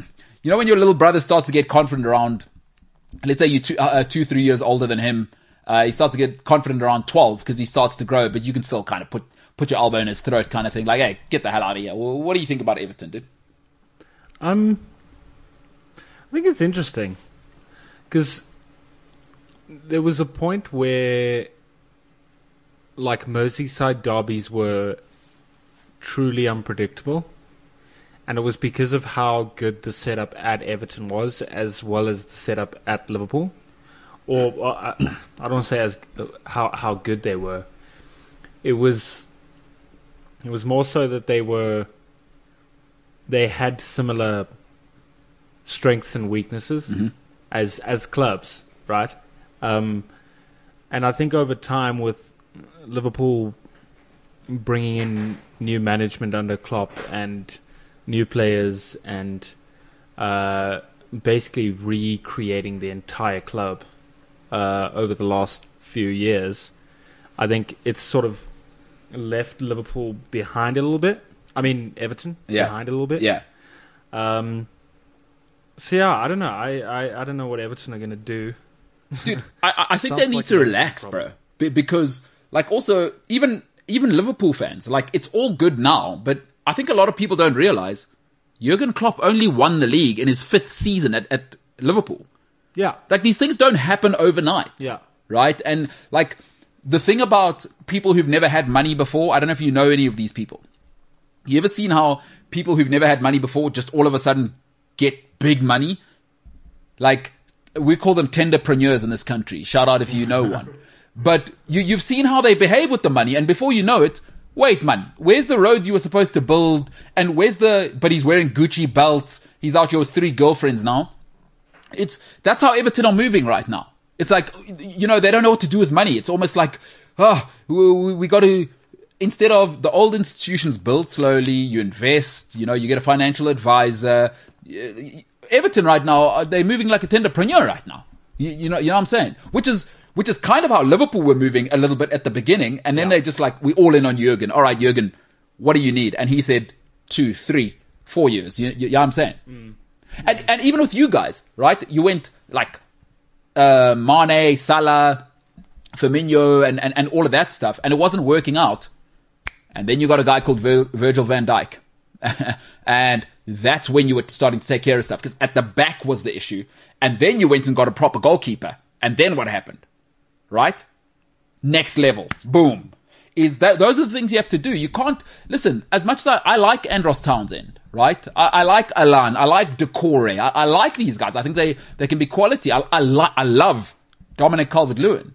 you know when your little brother starts to get confident around. Let's say you're two, uh, two three years older than him. Uh, he starts to get confident around 12 because he starts to grow, but you can still kind of put, put your elbow in his throat kind of thing. Like, hey, get the hell out of here. What do you think about Everton, dude? Um, I think it's interesting because there was a point where, like, Merseyside derbies were truly unpredictable, and it was because of how good the setup at Everton was, as well as the setup at Liverpool. Or uh, I don't say as how how good they were. It was. It was more so that they were. They had similar strengths and weaknesses as as clubs, right? Um, and I think over time, with Liverpool bringing in new management under Klopp and new players and uh, basically recreating the entire club uh, over the last few years, I think it's sort of left Liverpool behind a little bit. I mean, Everton Yeah. behind a little bit. Yeah. Um, so yeah, I don't know. I, I, I don't know what Everton are going to do. dude. I- I, think they need like to relax, bro. problem. Be- because, like, also even even Liverpool fans, like, it's all good now, but I think a lot of people don't realize Jurgen Klopp only won the league in his fifth season at, at Liverpool. Yeah, Like, these things don't happen overnight. yeah, right? And like the thing about people who've never had money before, I don't know if you know any of these people. You ever seen how people who've never had money before just all of a sudden get big money? Like we call them tenderpreneurs in this country. Shout out if you know one. But you, you've seen how they behave with the money, and before you know it, wait, man, where's the road you were supposed to build? And where's the? But he's wearing Gucci belts. He's out here with three girlfriends now it's that's how Everton are moving right now. It's like you know they don't know what to do with money. It's almost like oh we, we, got to instead of the old institutions build slowly, you invest. You know you get a financial advisor. Everton right now they're moving like a tenderpreneur right now. You, you know you know what I'm saying, which is. Which is kind of how Liverpool were moving a little bit at the beginning, and then they just like we all in on Jurgen. All right, Jurgen, what do you need? And he said two, three, four years. You, you, you know what I'm saying? And and even with you guys, right? You went like uh, Mane, Salah, Firmino, and, and and all of that stuff, and it wasn't working out. And then you got a guy called Vir- Virgil van Dijk, and that's when you were starting to take care of stuff because at the back was the issue, and then you went and got a proper goalkeeper, and then what happened? Right? Next level, boom. Is that those are the things you have to do? You can't listen. As much as I, I like Andros Townsend, right? I, I like Alan. I like Doucouré. I, I like these guys. I think they they can be quality. I I, I love Dominic Calvert Lewin.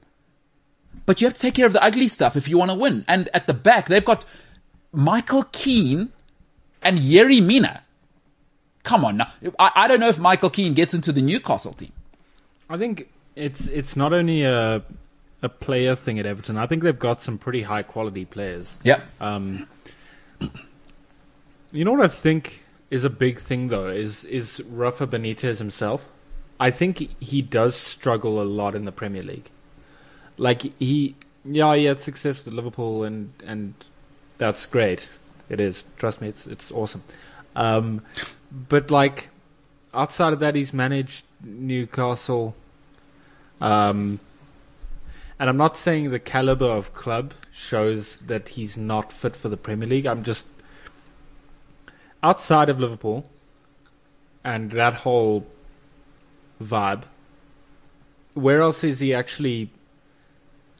But you have to take care of the ugly stuff if you want to win. And at the back, they've got Michael Keane and Yerry Mina. Come on now. I, I don't know if Michael Keane gets into the Newcastle team. I think it's it's not only a a player thing at Everton. I think they've got some pretty high quality players. Yeah. Um, you know what I think is a big thing though is is Rafa Benitez himself. I think he does struggle a lot in the Premier League. Like he, yeah, he had success with Liverpool, and and that's great. It is. Trust me, it's it's awesome. Um, but like outside of that, he's managed Newcastle. Um, and I'm not saying the caliber of club shows that he's not fit for the Premier League. I'm just outside of Liverpool and that whole vibe. Where else is he actually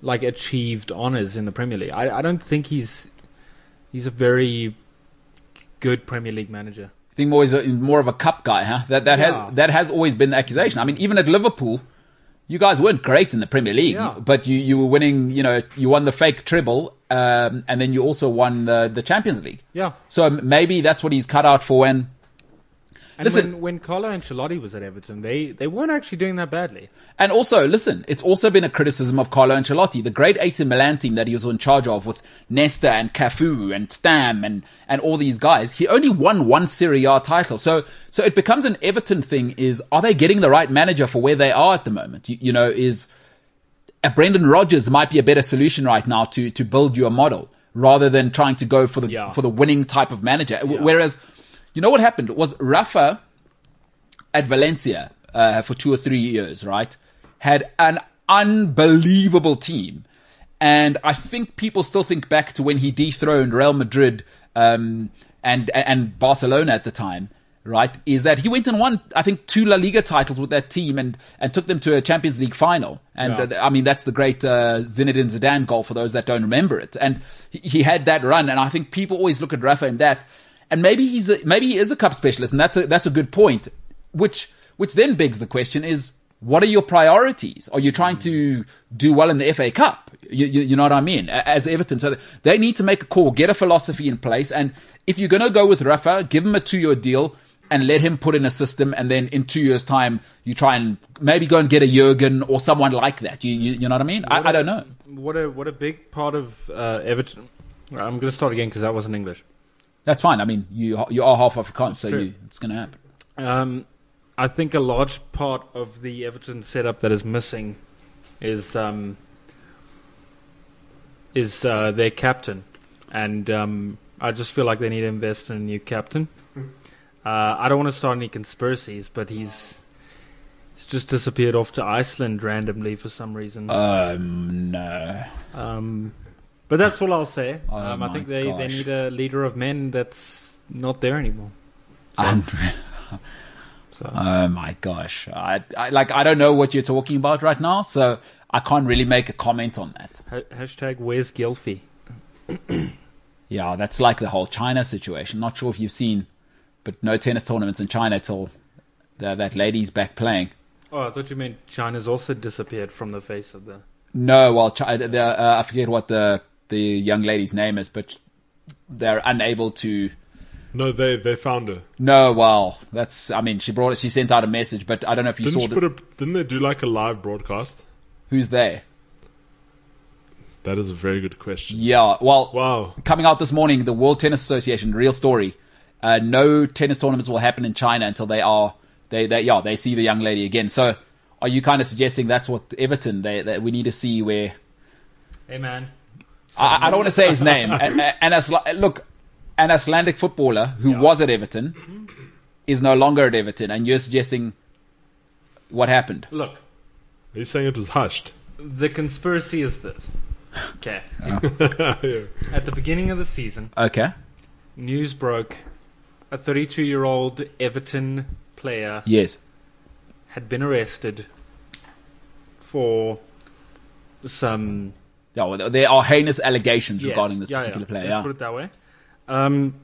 like achieved honors in the Premier League? I, I don't think he's he's a very good Premier League manager. I think more is a, more of a cup guy, huh? That that Yeah. has that has always been the accusation. I mean, even at Liverpool, you guys weren't great in the Premier League, Yeah. but you you were winning. You know, you won the fake treble, um, and then you also won the the Champions League. Yeah. So maybe that's what he's cut out for. When And Listen- when, when Carlo Ancelotti was at Everton, they, they weren't actually doing that badly. And also, listen, it's also been a criticism of Carlo Ancelotti, the great AC Milan team that he was in charge of with Nesta and Cafu and Stam and, and all these guys. He only won one Serie A title. So, so it becomes an Everton thing is, are they getting the right manager for where they are at the moment? You, you know, is, a Brendan Rodgers might be a better solution right now to, to build you a model rather than trying to go for the, Yeah. for the winning type of manager. W- Whereas, you know what happened was Rafa, at Valencia uh, for two or three years, right? Had an unbelievable team. And I think people still think back to when he dethroned Real Madrid um, and and Barcelona at the time, right? Is that he went and won, I think, two La Liga titles with that team and and took them to a Champions League final. And Yeah. uh, I mean, that's the great uh, Zinedine Zidane goal for those that don't remember it. And he, he had that run, and I think people always look at Rafa in that. And maybe he's a, maybe he is a cup specialist, and that's a that's a good point. Which which then begs the question: is what are your priorities? Are you trying to do well in the FA Cup? You, you, you know what I mean? As Everton, so they need to make a call, get a philosophy in place, and if you're going to go with Rafa, give him a two-year deal and let him put in a system, and then in two years' time, you try and maybe go and get a Jurgen or someone like that. You you, you know what I mean? I, I don't know. What a what a big part of uh, Everton. I'm going to start again because that wasn't English. That's fine. I mean, you you are half Afrikaans, so true. you, it's going to happen. Um, I think a large part of the Everton setup that is missing is um, is uh, their captain, and um, I just feel like they need to invest in a new captain. Uh, I don't want to start any conspiracies, but he's he's just disappeared off to Iceland randomly for some reason. Um, no. Um, but that's all I'll say. Oh um, I think they, they need a leader of men that's not there anymore. I'm- oh my gosh! I, I like I don't know what you're talking about right now, so I can't really make a comment on that. Hashtag Where's Gylfi? Yeah, that's like the whole China situation. Not sure if you've seen, but no tennis tournaments in China till the, that lady's back playing. Oh, I thought you meant China's also disappeared from the face of the. No, well, Chi- the, uh, I forget what the the young lady's name is, but they're unable to. No, they they found her. No, well, that's. I mean, she brought. She sent out a message, but I don't know if you Didn't saw. she The, put a, Didn't they do like a live broadcast? who's there? That is a very good question. Yeah, well, Wow. coming out this morning, the World Tennis Association, real story. Uh, no tennis tournaments will happen in China until they are they they yeah they see the young lady again. So, are you kind of suggesting that's what Everton they that we need to see where Hey man, I, I don't want to say his name. and, and as look, an Icelandic footballer who was at Everton is no longer at Everton, and you're suggesting what happened? look, Are you saying it was hushed? the conspiracy is this. Okay. Yeah. At the beginning of the season, Okay. news broke: a 32-year-old Everton player Yes. had been arrested for some Yeah, there are heinous allegations Yes. regarding this Yeah, particular yeah. player. Let's Yeah. put it that way. Um,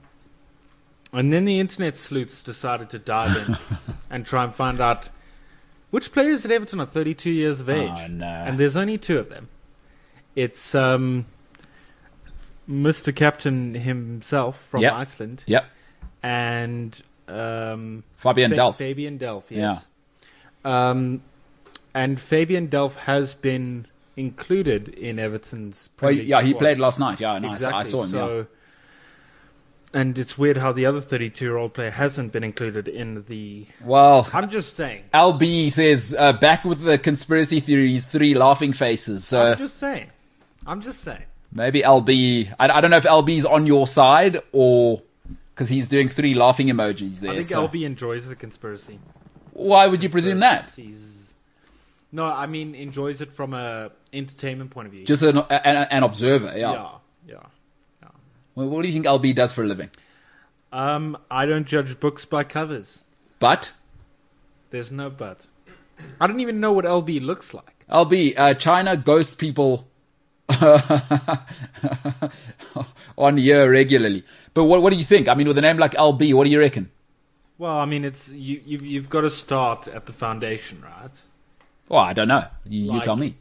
and then the internet sleuths decided to dive in and try and find out which players at Everton are 32 years of age. Oh, no. And there's only two of them. It's um, Mr. Captain himself from Yep. Iceland Yep. and um, Fabian Fa- Delph. Fabian Delph, yes. Um, and Fabian Delph has been included in Everton's. Well, yeah, he played last night. Yeah, nice. Exactly. I saw him. So, yeah. and it's weird how the other 32-year-old player hasn't been included in the. Well, I'm just saying. LB says uh, back with the conspiracy theories, three laughing faces. So I'm just saying. I'm just saying. maybe LB. I, I don't know if LB's on your side or because he's doing three laughing emojis there. I think so- LB enjoys the conspiracy. Why would you presume that? No, I mean enjoys it from a entertainment point of view. Just an, an, an observer. Yeah. yeah, yeah. Well, what do you think LB does for a living? Um, I don't judge books by covers. But There's no but. I don't even know what LB looks like. LB, uh, China ghosts people on here regularly. But what, what do you think? I mean, with a name like LB, what do you reckon? Well, I mean, it's you. You've, you've got to start at the foundation, right? Well, I don't know. You, you tell me.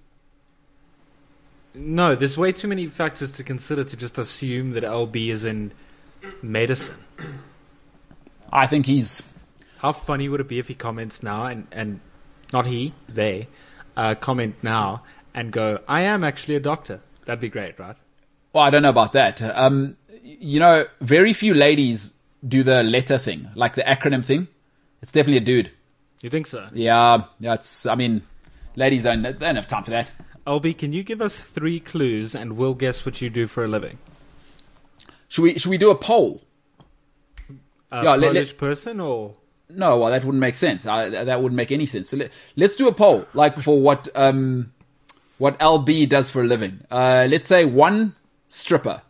No, there's way too many factors to consider to just assume that LB is in medicine. I think he's How funny would it be if he comments now and, and not he, they, uh, comment now and go, I am actually a doctor. That'd be great, right? Well, I don't know about that. Um, you know, very few ladies do the letter thing, like the acronym thing. It's definitely a dude. You think so? Yeah, that's. I mean, ladies don't, they don't have time for that. LB, can you give us three clues and we'll guess what you do for a living? Should we? Should we do a poll? A Yeah, Polish let- person or No, well, that wouldn't make sense. I, that wouldn't make any sense. So let, let's do a poll, like for what um, what LB does for a living. Uh, let's say one stripper.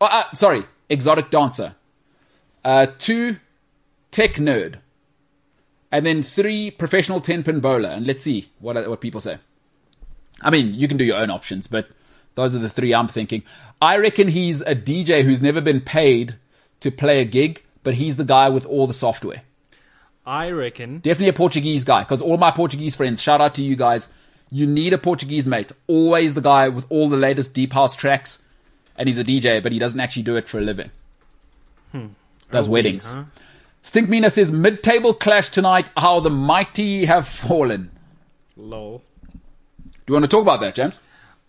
Oh, uh, sorry, exotic dancer. Uh, two tech nerd, and then three professional ten pin bowler. And let's see what what people say. I mean, you can do your own options, but those are the three I'm thinking. I reckon he's a DJ who's never been paid to play a gig, but he's the guy with all the software. I reckon Definitely a Portuguese guy, because all my Portuguese friends, shout out to you guys. You need a Portuguese mate. Always the guy with all the latest deep house tracks, and he's a DJ, but he doesn't actually do it for a living. Hmm. Does oh, weddings. huh? Stinkmina says mid-table clash tonight. How the mighty have fallen. lol. Do you want to talk about that, James?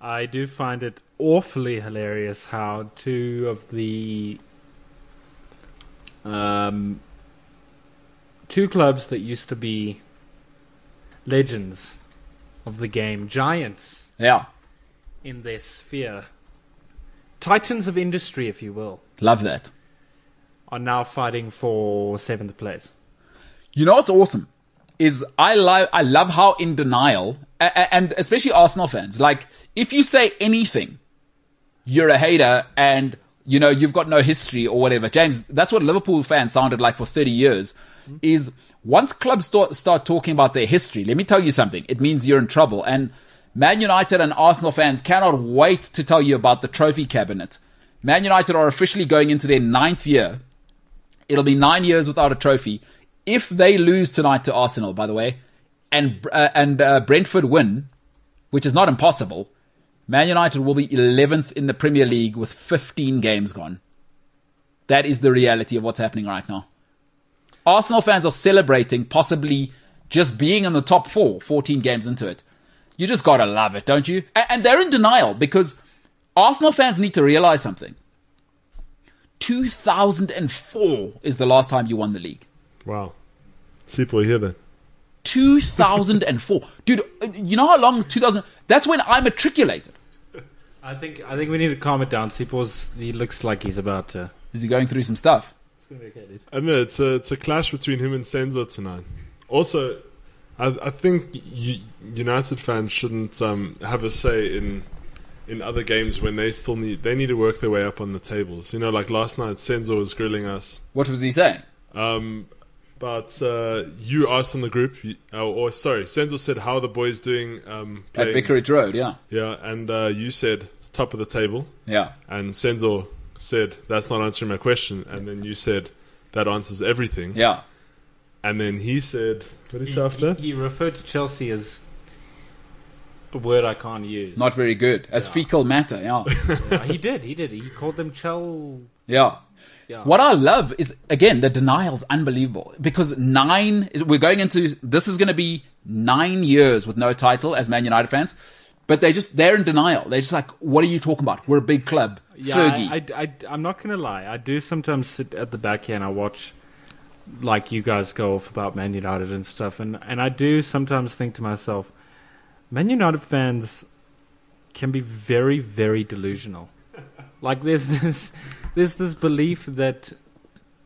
I do find it awfully hilarious how two of the um, two clubs that used to be legends of the game, giants Yeah, in their sphere, titans of industry, if you will, love that. are now fighting for seventh place. You know what's awesome is I love I love how in denial and especially Arsenal fans like if you say anything you're a hater and you know you've got no history or whatever. James that's what Liverpool fans sounded like for 30 years is once clubs start start talking about their history let me tell you something. It means you're in trouble. And Man United and Arsenal fans cannot wait to tell you about the trophy cabinet. Man United are officially going into their ninth year. It'll be nine years without a trophy. If they lose tonight to Arsenal, by the way, and uh, and uh, Brentford win, which is not impossible, Man United will be 11th in the Premier League with 15 games gone. That is the reality of what's happening right now. Arsenal fans are celebrating possibly just being in the top four, 14 games into it. You just gotta love it, don't you? And they're in denial because Arsenal fans need to realize something. 2004 is the last time you won the league. Wow. People here that. 2004. Dude, uh, you know how long 2000, that's when I matriculated. I think I think we need to calm it down. Sipos, he looks like he's about to. Is he going through some stuff? it's going to be I know it's a it's a clash between him and Senzo tonight. Also, I I think U- United fans shouldn't um, have a say in in other games when they still need they need to work their way up on the tables. You know, like last night, Senzo was grilling us. What was he saying? Um, but uh, you asked on the group, you- uh, or sorry, Senzo said how are the boys doing um, At? Vicarage Road, yeah. Yeah, and uh, you said it's top of the table, Yeah. and Senzo said that's not answering my question, and then you said that answers everything. Yeah. And then he said, what did he say He, after? he referred to Chelsea as a word I can't use. Not very good. As fecal matter, yeah. Yeah, he did. He did. He called them Chel. Yeah. Yeah. What I love is again the denial's unbelievable because nine we're going into this is going to be nine years with no title as Man United fans, but they just they're in denial. They're just like, what are you talking about? We're a big club, Yeah, Fergie. I, I, I, am not gonna lie. I do sometimes sit at the back here and I watch, like you guys go off about Man United and stuff, and and I do sometimes think to myself, Man United fans can be very very delusional. Like there's this there's this belief that.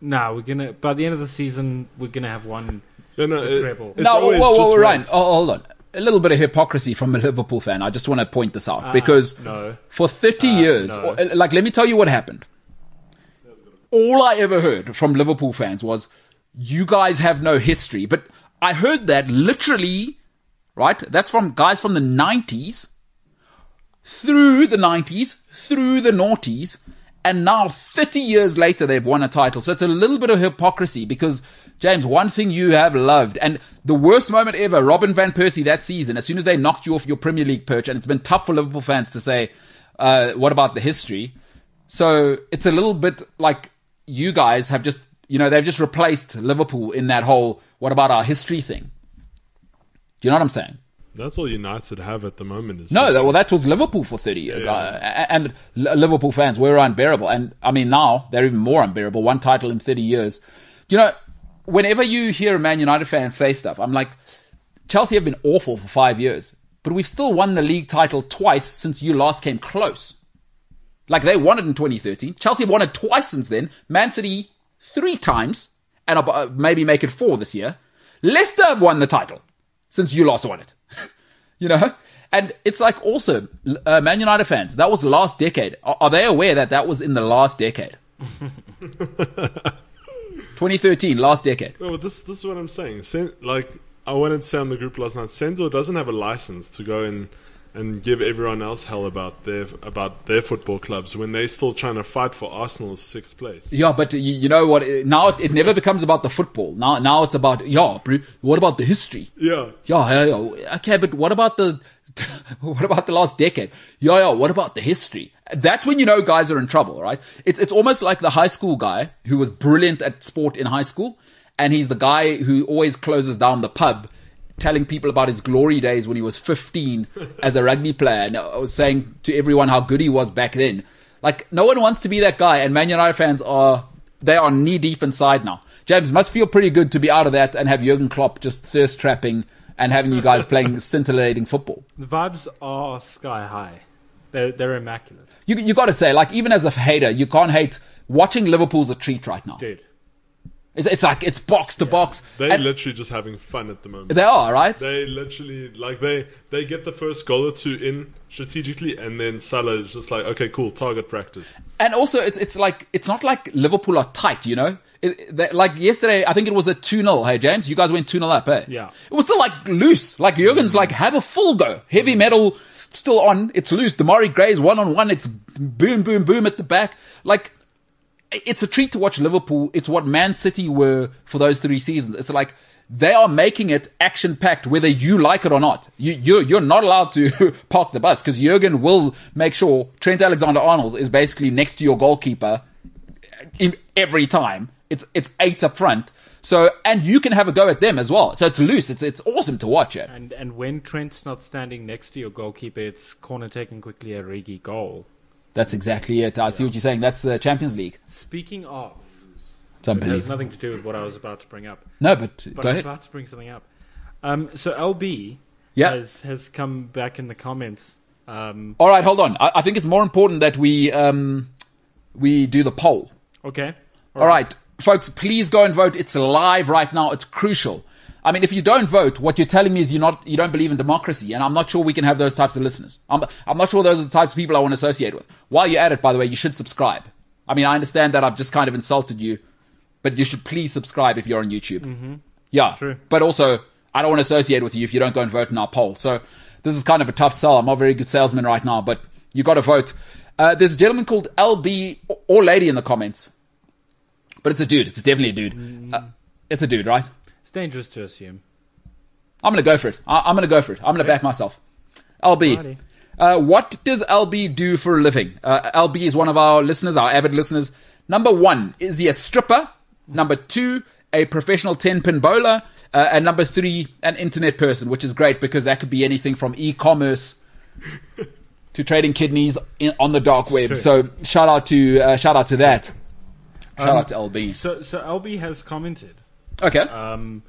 No, we're gonna. By the end of the season, we're gonna have one. No, no, it- treble. it's no, whoa, always whoa, just whoa, Ryan, right. oh, hold on. A little bit of hypocrisy from a Liverpool fan. I just want to point this out because Uh, no. for 30 years, no. or, uh, like, let me tell you what happened. All I ever heard from Liverpool fans was, you guys have no history. But I heard that literally, right? That's from guys from the 90s, through the 90s, through the noughties, And now 30 years later, they've won a title. So it's a little bit of hypocrisy because James, one thing you have loved and the worst moment ever, Robin Van Persie that season, as soon as they knocked you off your Premier League perch and it's been tough for Liverpool fans to say, uh, what about the history? So it's a little bit like you guys have just, you know, they've just replaced Liverpool in that whole, what about our history thing? Do you know what I'm saying? That's all United have at the moment. Is No, that, well, that was Liverpool for 30 years. Yeah. Uh, and Liverpool fans were unbearable. And I mean, now they're even more unbearable. One title in 30 years. You know, whenever you hear a Man United fan say stuff, I'm like, Chelsea have been awful for five years, but we've still won the league title twice since you last came close. Like they won it in 2013. Chelsea have won it twice since then. Man City three times, and uh, maybe make it four this year. Leicester have won the title since you last won it. You know, and it's like also uh, Man United fans. That was last decade. Are, are they aware that that was in the last decade? 2013, last decade. No, but this this is what I'm saying. Sen- like I wanted to say on the group last night, Senzo doesn't have a license to go and and give everyone else hell about their about their football clubs when they're still trying to fight for Arsenal's sixth place. Yeah, but you, you know what? Now it, it never becomes about the football. Now, now it's about yeah. bro, What about the history? Yeah, Yeah, yeah, yeah. Okay, but what about the what about the last decade? Yeah, yeah. What about the history? That's when you know guys are in trouble, right? It's it's almost like the high school guy who was brilliant at sport in high school, and he's the guy who always closes down the pub, telling people about his glory days when he was 15 as a rugby player, and I was saying to everyone how good he was back then. Like no one wants to be that guy, and Man United fans are they are knee deep inside now. James must feel pretty good to be out of that and have Jurgen Klopp just thirst trapping and having you guys playing scintillating football. The vibes are sky high. They're, they're immaculate. You you got to say, like, even as a hater, you can't hate watching Liverpool's a treat right now. Dude. It's, it's like it's box to box. they're And literally just having fun at the moment. they are right. They literally like they they get the first goal or two in strategically, and then Salah is just like, okay, cool, target practice. And also, it's it's like it's not like Liverpool are tight, you know. It, they, like yesterday, I think it was a two 0 Hey James, you guys went two 0 up, eh? Yeah. It was still like loose. Like Jurgen's like have a full go, heavy metal still on. It's loose. Demarai Gray's one on one. It's boom, boom, boom at the back. Like it's a treat to watch Liverpool. It's what Man City were for those three seasons. It's like they are making it action packed, whether you like it or not. You, you're, you're not allowed to park the bus because Jurgen will make sure Trent Alexander Arnold is basically next to your goalkeeper in every time. It's, it's eight up front. So, and you can have a go at them as well. So it's loose. It's, it's awesome to watch it. And and when Trent's not standing next to your goalkeeper, it's corner taking quickly an Origi goal. That's exactly it. I see what you're saying. That's the Champions League. Speaking of, It's it has nothing to do with what I was about to bring up. No, but, But go I'm ahead. about to bring something up. Um, so LB Yeah. has has come back in the comments. Um, All right, hold on. I, I think it's more important that we, um, we do the poll. okay. All right, folks, please go and vote. It's live right now. It's crucial. I mean, if you don't vote, what you're telling me is you're not, you don't believe in democracy, and I'm not sure we can have those types of listeners. I'm, I'm not sure those are the types of people I want to associate with. While you're at it, by the way, you should subscribe. I mean, I understand that I've just kind of insulted you, but you should please subscribe if you're on YouTube. Mm-hmm. Yeah, True. but also, I don't want to associate with you if you don't go and vote in our poll. So this is kind of a tough sell. I'm not a very good salesman right now, but you got to vote. Uh, there's a gentleman called LB or lady in the comments. But it's a dude. It's definitely a dude. Uh, it's a dude, right? It's dangerous to assume. I'm going to go for it. I- I'm going to go for it. I'm going to back myself. LB. Uh, what does LB do for a living? Uh, LB is one of our listeners, our avid listeners. Number one, is he a stripper? Number two, a professional 10 pin bowler. Uh, and number three, an internet person, which is great because that could be anything from e-commerce to trading kidneys in, on the dark web. true. So shout out to, uh, shout out to that. Shout Um, out to LB. So so LB has commented Okay. um,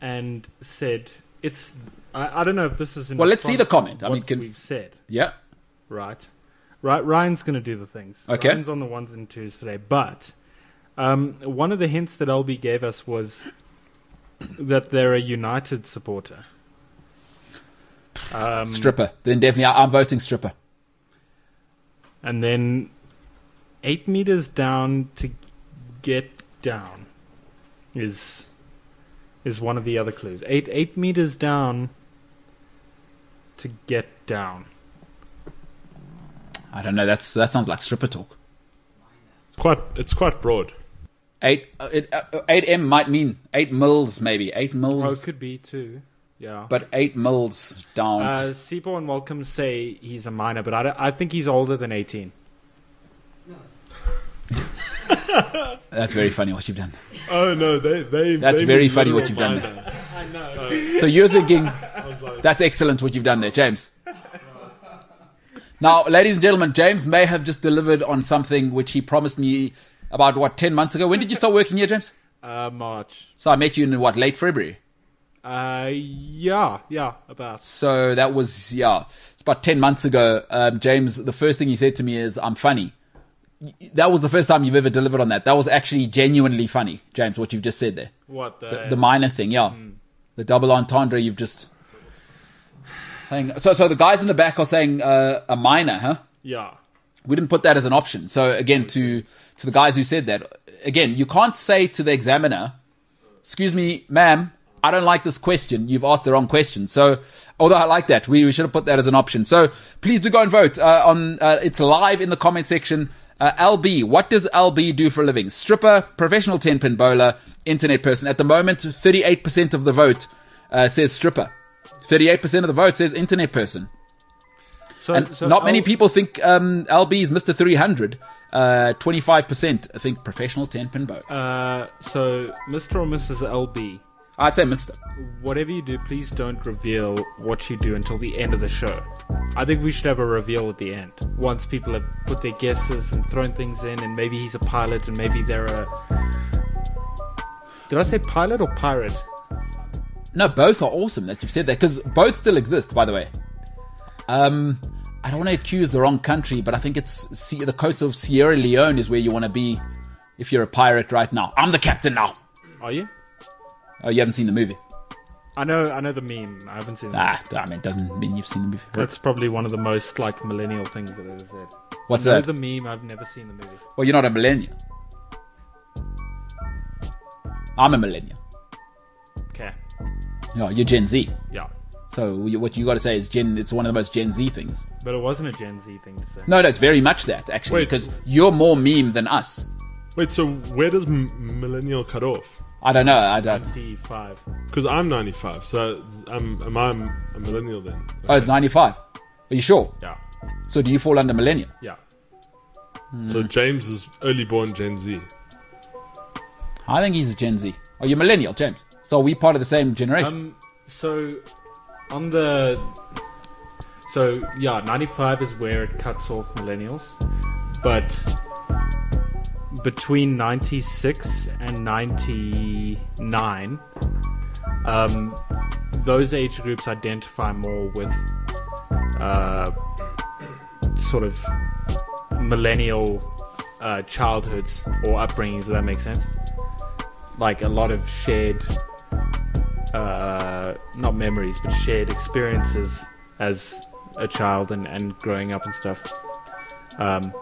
and said it's. I, I don't know if this is. In Well, let's see the comment. I mean, can- we've said yeah. right. Right, Ryan's going to do the things. Okay. Ryan's on the ones and twos today, but um, one of the hints that LB gave us was that they're a United supporter. Um, Stripper. Then definitely, I- I'm voting stripper. and then eight meters down to get down is is one of the other clues. Eight eight meters down to get down. I don't know. That's that sounds like stripper talk. quite it's quite broad. Eight, uh, it, uh, eight M might mean eight mils, maybe eight Oh, it mils, could be too. Yeah. but eight mils down. uh, Seaborn and Welcome say he's a minor, but I, don't- I think he's older than 18. That's very funny what you've done. Oh no, they they. That's they very funny what you've done minor. I know. So you're thinking like, that's excellent what you've done there, James. Now, ladies and gentlemen, James may have just delivered on something which he promised me about what ten months ago. When did you start working here, James? Uh, March. So I met you in what late February. Uh, yeah, yeah, about. So that was yeah, it's about ten months ago. Um, James, the first thing he said to me is, "I'm funny." That was the first time you've ever delivered on that. That was actually genuinely funny, James. What you've just said there, What the? the, the minor thing, yeah, the double entendre you've just saying. So, so the guys in the back are saying uh, a minor, huh? yeah. We didn't put that as an option. So again, to to the guys who said that, again, you can't say to the examiner, "Excuse me, ma'am, I don't like this question. You've asked the wrong question." So, although I like that, we, we should have put that as an option. So please do go and vote. Uh, on uh, it's live in the comment section. Uh, LB, what does LB do for a living? Stripper, professional ten pin bowler, internet person. At the moment, thirty eight percent of the vote uh, says stripper. Thirty eight percent of the vote says internet person. So, And so not many people think um, LB is Mr. 300. Uh, 25% I think professional 10 pin bow. Uh, so Mr. or Mrs. LB, I'd say Mr. whatever you do, please don't reveal what you do until the end of the show. I think we should have a reveal at the end. Once people have put their guesses and thrown things in, and maybe he's a pilot, and maybe they're a. Did I say pilot or pirate? No, both are awesome that you've said that because both still exist, by the way. Um, I don't want to accuse the wrong country, but I think it's the coast of Sierra Leone is where you want to be if you're a pirate right now. I'm the captain now. Are you? Oh, you haven't seen the movie? I know, I know the meme. I haven't seen it. Ah, I mean, it doesn't mean you've seen the movie. That's probably one of the most like millennial things that I've ever said. What's I know that? the meme. I've never seen the movie. Well, you're not a millennial. I'm a millennial. Okay. No, you're Gen Z. Yeah. So you- what you got to say is Gen. It's one of the most Gen Z things. But it wasn't a Gen Z thing to say. No, no, it's very much that actually Wait. because you're more meme than us. wait, so where does m- millennial cut off? I don't know. I don't. 95. Because I'm 95, so I'm, am I a millennial then? Oh, it's 95. Are you sure? Yeah. So do you fall under millennial? Yeah. So James is early born Gen Z. I think he's a Gen Z. Are you millennial, James? So are we part of the same generation? Um. So, on the. So yeah, 95 is where it cuts off millennials, but between 96 and 99, um, those age groups identify more with uh, sort of millennial uh, childhoods or upbringings. Does that make sense? Like a lot of shared, uh, not memories, but shared experiences as a child and, and growing up and stuff. Um,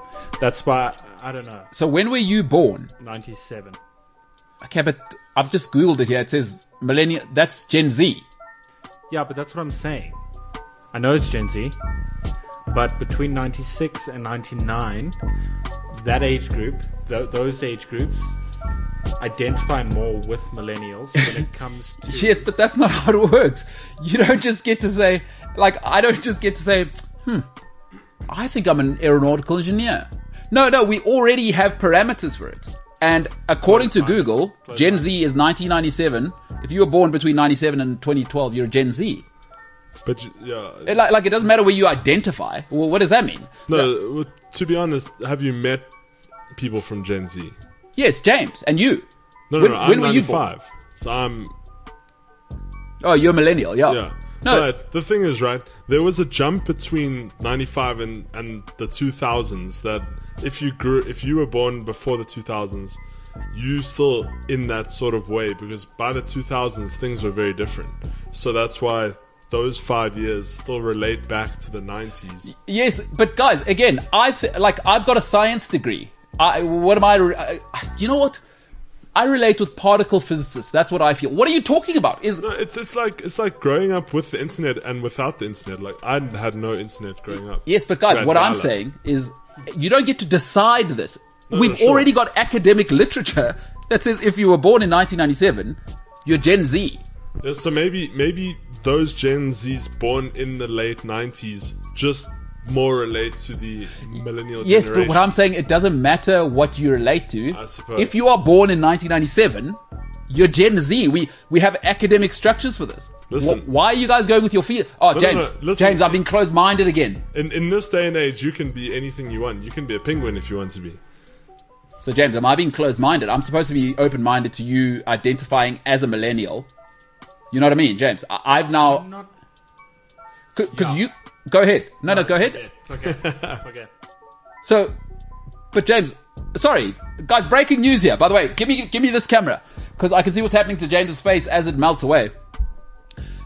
that's why I don't know. so when were you born? 97. Okay, but I've just googled it here. It says millennial. That's Gen Z. Yeah, but that's what I'm saying. I know it's Gen Z, but between 96 and 99, that age group, th- those age groups, identify more with millennials when it comes to. Yes, but that's not how it works. You don't just get to say, like, I don't just get to say, hmm, I think I'm an aeronautical engineer. No, no, we already have parameters for it. And according to Google, Gen Z is 1997. If you were born between 97 and 2012, you're a Gen Z. But yeah, It, like, like, it doesn't matter where you identify. Well, what does that mean? no. well, To be honest, have you met people from Gen Z? Yes, James. And you. No, no, When- no. I'm when were you born? so I'm Oh, you're a millennial. Yeah. yeah. No. But the thing is, right? There was a jump between 95 and, and the 2000s that if you grew, if you were born before the 2000s, you still in that sort of way because by the 2000s things were very different. So that's why those five years still relate back to the 90s. Yes, but guys, again, I th- like I've got a science degree. I what am I? I? You know what? I relate with particle physicists. That's what I feel. What are you talking about? Is No, it's it's like it's like growing up with the internet and without the internet. Like I had no internet growing up. yes, but guys, Right, what I'm saying is you don't get to decide this. we've sure. already got academic literature that says if you were born in 1997, you're Gen Z. Yeah, so maybe maybe those Gen Zs born in the late '90s just more relate to the millennial Yes, generation. but what I'm saying, it doesn't matter what you relate to. I suppose. If you are born in 1997, you're Gen Z. We we have academic structures for this. Listen. Wh- why are you guys going with your feet? Oh, no, James, no, listen. James, I've been closed-minded again. in in this day and age, you can be anything you want. You can be a penguin if you want to be. So, James, am I being closed-minded? I'm supposed to be open-minded to you identifying as a millennial. You know what I mean, James? I, I've now Not. because you go ahead. No, no, go ahead. It's okay. It's okay. So, but James, sorry, guys, breaking news here. By the way, give me give me this camera because I can see what's happening to James's face as it melts away.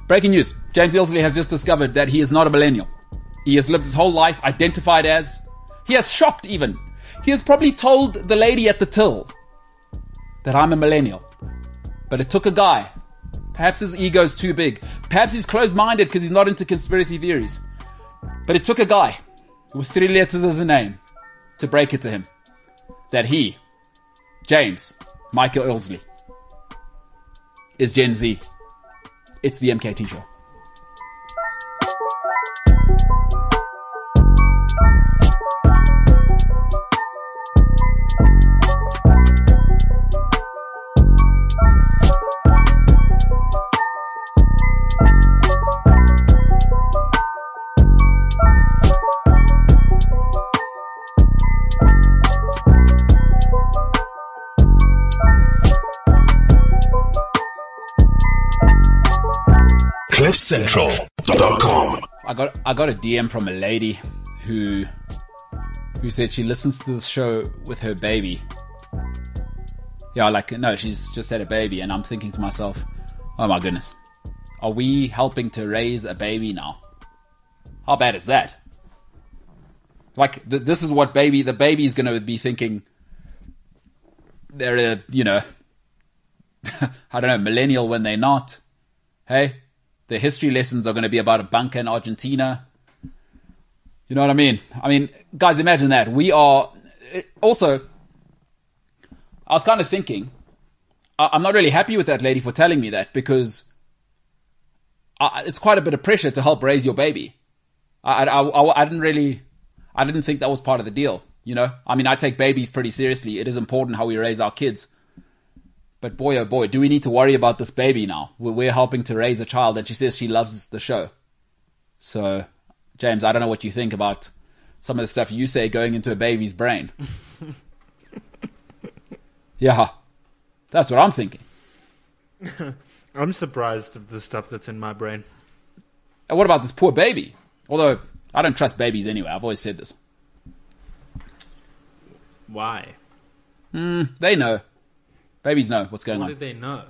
Breaking news: James Ilsley has just discovered that he is not a millennial. He has lived his whole life identified as. He has shopped even. He has probably told the lady at the till that I'm a millennial. But it took a guy. Perhaps his ego's too big. Perhaps he's closed-minded because he's not into conspiracy theories. But it took a guy with three letters as a name to break it to him that he, James Michael Ilsley, is Gen Z. It's the MKT show. CliffCentral.com. I got I got a DM from a lady who who said she listens to this show with her baby. Yeah, like no, she's just had a baby, and I'm thinking to myself, oh my goodness, are we helping to raise a baby now? How bad is that? Like th- this is what baby the baby is going to be thinking. They're a you know, I don't know, millennial when they're not. Hey, the history lessons are going to be about a bunker in Argentina. You know what I mean? I mean, guys, imagine that. We are eh, also. I was kind of thinking, I'm not really happy with that lady for telling me that because it's quite a bit of pressure to help raise your baby. I, I, I, I didn't really, I didn't think that was part of the deal. You know, I mean, I take babies pretty seriously. It is important how we raise our kids. But boy, oh boy, do we need to worry about this baby now? We're, helping to raise a child, and she says she loves the show. So, James, I don't know what you think about some of the stuff you say going into a baby's brain. yeah, that's what I'm thinking. I'm surprised of the stuff that's in my brain. And what about this poor baby? Although I don't trust babies anyway. I've always said this. Why? Hmm, they know. Babies know what's going on. What on. did they know?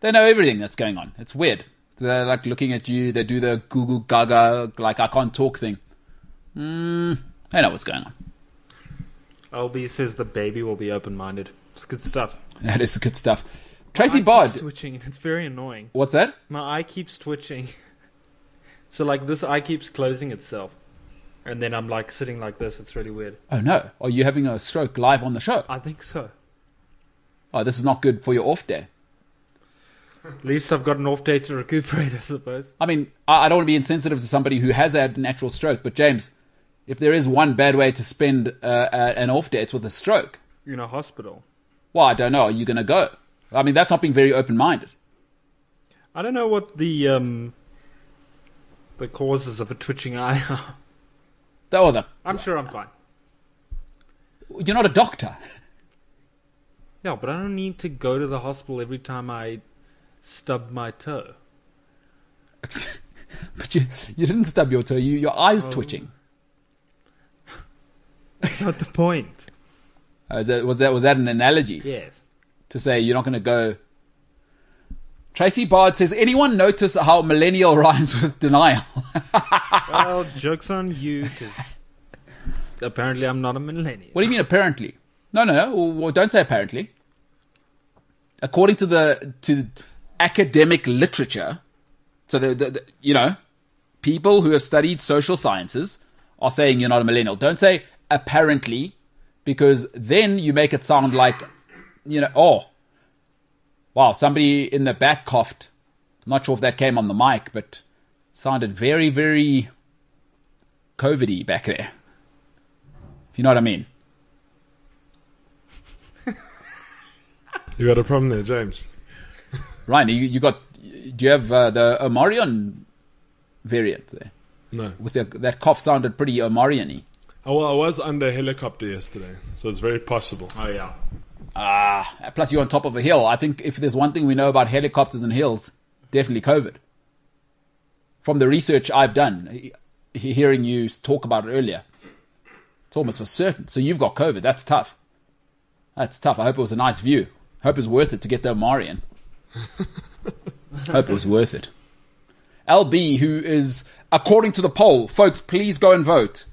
They know everything that's going on. It's weird. They're like looking at you. They do the Google Gaga, like I can't talk thing. Mm, they know what's going on. LB says the baby will be open-minded. It's good stuff. That is good stuff. Tracy keeps twitching, and it's very annoying. what's that? My eye keeps twitching. so like this eye keeps closing itself, and then I'm like sitting like this. It's really weird. Oh no, are you having a stroke live on the show? I think so. Oh, this is not good for your off day. At least I've got an off day to recuperate, I suppose. I mean, I, I don't want to be insensitive to somebody who has had an actual stroke, but James, if there is one bad way to spend uh, uh, an off day, it's with a stroke. In a hospital. Well, I don't know. Are you going to go? I mean, that's not being very open-minded. I don't know what the um the causes of a twitching eye are. Oh, the, I'm sure I'm fine. you're not a doctor. Yeah, but I don't need to go to the hospital every time I stub my toe. But you, you didn't stub your toe. You, your eye's twitching. That's not the point. Uh, is that, was that was that an analogy Yes. to say you're not going to go? Tracy Bard says, anyone notice how millennial rhymes with denial? Well, joke's on you, because apparently I'm not a millennial. what do you mean apparently? No, no, well, don't say apparently. According to the to academic literature, so the, the, the you know people who have studied social sciences are saying you're not a millennial. Don't say apparently, because then you make it sound like, you know, oh, wow, somebody in the back coughed. Not sure if that came on the mic, but sounded very, very COVIDy back there. If you know what I mean. You got a problem there, James. Ryan, you, you got, do you have uh, the Omarion variant there? No. With the, that cough sounded pretty Omarion-y. Oh, well, I was under a helicopter yesterday, so it's very possible. Oh yeah. Ah, plus you're on top of a hill. I think if there's one thing we know about helicopters and hills, definitely COVID. From the research I've done, he- hearing you talk about it earlier, it's almost for certain. So you've got COVID. That's tough. That's tough. I hope it was a nice view. Hope it was worth it to get the Omarion. hope it was worth it. LB, who is, according to the poll, folks, please go and vote.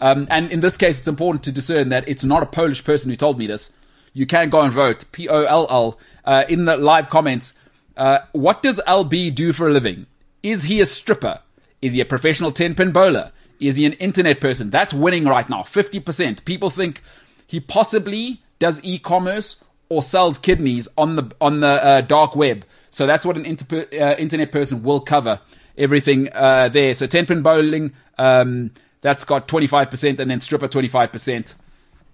Um, and in this case, it's important to discern that it's not a Polish person who told me this. You can go and vote. P O L L. Uh, in the live comments, uh, what does LB do for a living? Is he a stripper? Is he a professional 10 pin bowler? Is he an internet person? That's winning right now. 50%. People think he possibly does e-commerce or sells kidneys on the, on the uh, dark web. So that's what an inter- uh, internet person will cover. Everything uh, there. So 10 pin bowling, um, that's got 25% and then stripper 25%.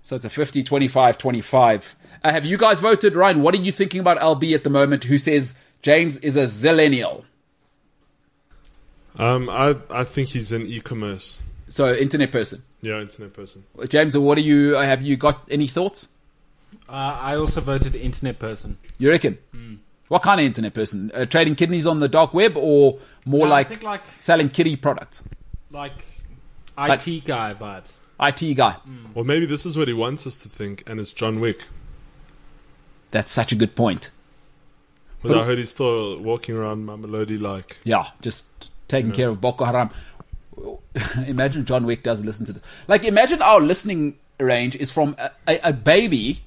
So it's a 50, 25, 25. Uh, have you guys voted? Ryan, what are you thinking about LB at the moment who says James is a zillennial? Um, I I think he's an e-commerce, So internet person. yeah, internet person. James, what are you, uh, have you got any thoughts? Uh, I also voted internet person. You reckon? What kind of internet person? Uh, trading kidneys on the dark web or more No, like, like selling kitty products? like Like- IT guy vibes. IT guy. Or maybe this is what he wants us to think, and it's John Wick. That's such a good point. But I heard he's still walking around Mamelodi like. Yeah, just taking care of Boko Haram. imagine John Wick doesn't listen to this. Like, imagine our listening range is from a, a, a baby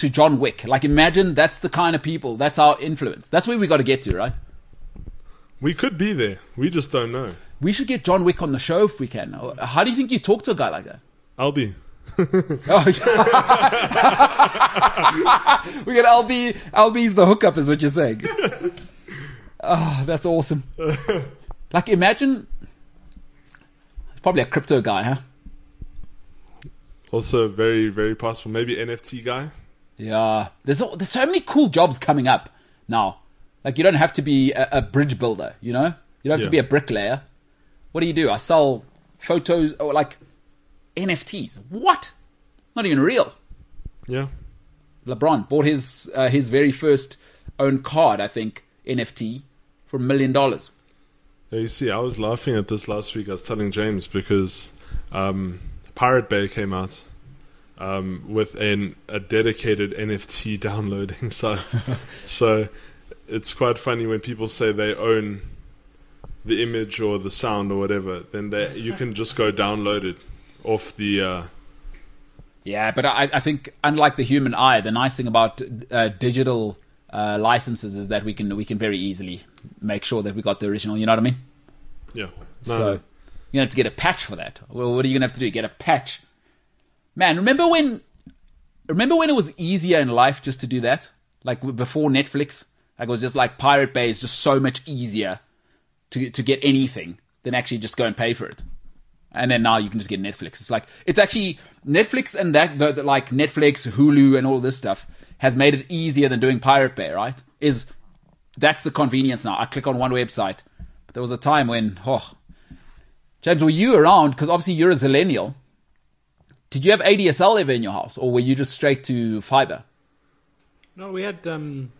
to John Wick. Like, imagine that's the kind of people, that's our influence. That's where we got to get to, right? We could be there. We just don't know. We should get John Wick on the show if we can. How do you think you talk to a guy like that? I'll be. Oh, we got LB. LB's the hookup, is what you're saying. Oh, that's awesome. Like, imagine. Probably a crypto guy, huh? Also, very, very possible. Maybe NFT guy. Yeah. There's there's so many cool jobs coming up now. Like, you don't have to be a, a bridge builder, you know? You don't have Yeah. to be a bricklayer. What do you do? I sell photos or like NFTs. What? Not even real. Yeah. LeBron bought his uh, his very first own card, I think, NFT for a million dollars. Yeah, you see, I was laughing at this last week. I was telling James because um, Pirate Bay came out um, with an, a dedicated NFT downloading site. so it's quite funny when people say they own the image or the sound or whatever. Then they, you can just go download it off the. Uh, Yeah, but I, I think unlike the human eye, the nice thing about uh, digital uh, licenses is that we can we can very easily make sure that we got the original. You know what I mean? yeah. No, So no. you have to get a patch for that. Well, what are you gonna have to do? Get a patch? Man, remember when? Remember when it was easier in life just to do that? Like before Netflix, like it was just like Pirate Bay is just so much easier to to get anything than actually just go and pay for it. And then now you can just get Netflix. It's like it's actually Netflix and that the, the, like Netflix, Hulu, and all this stuff has made it easier than doing Pirate Bay. Right? Is that's the convenience now. I click on one website. There was a time when, oh, James, were you around? Because obviously you're a zillennial. Did you have ADSL ever in your house, or were you just straight to fiber? No, we had um,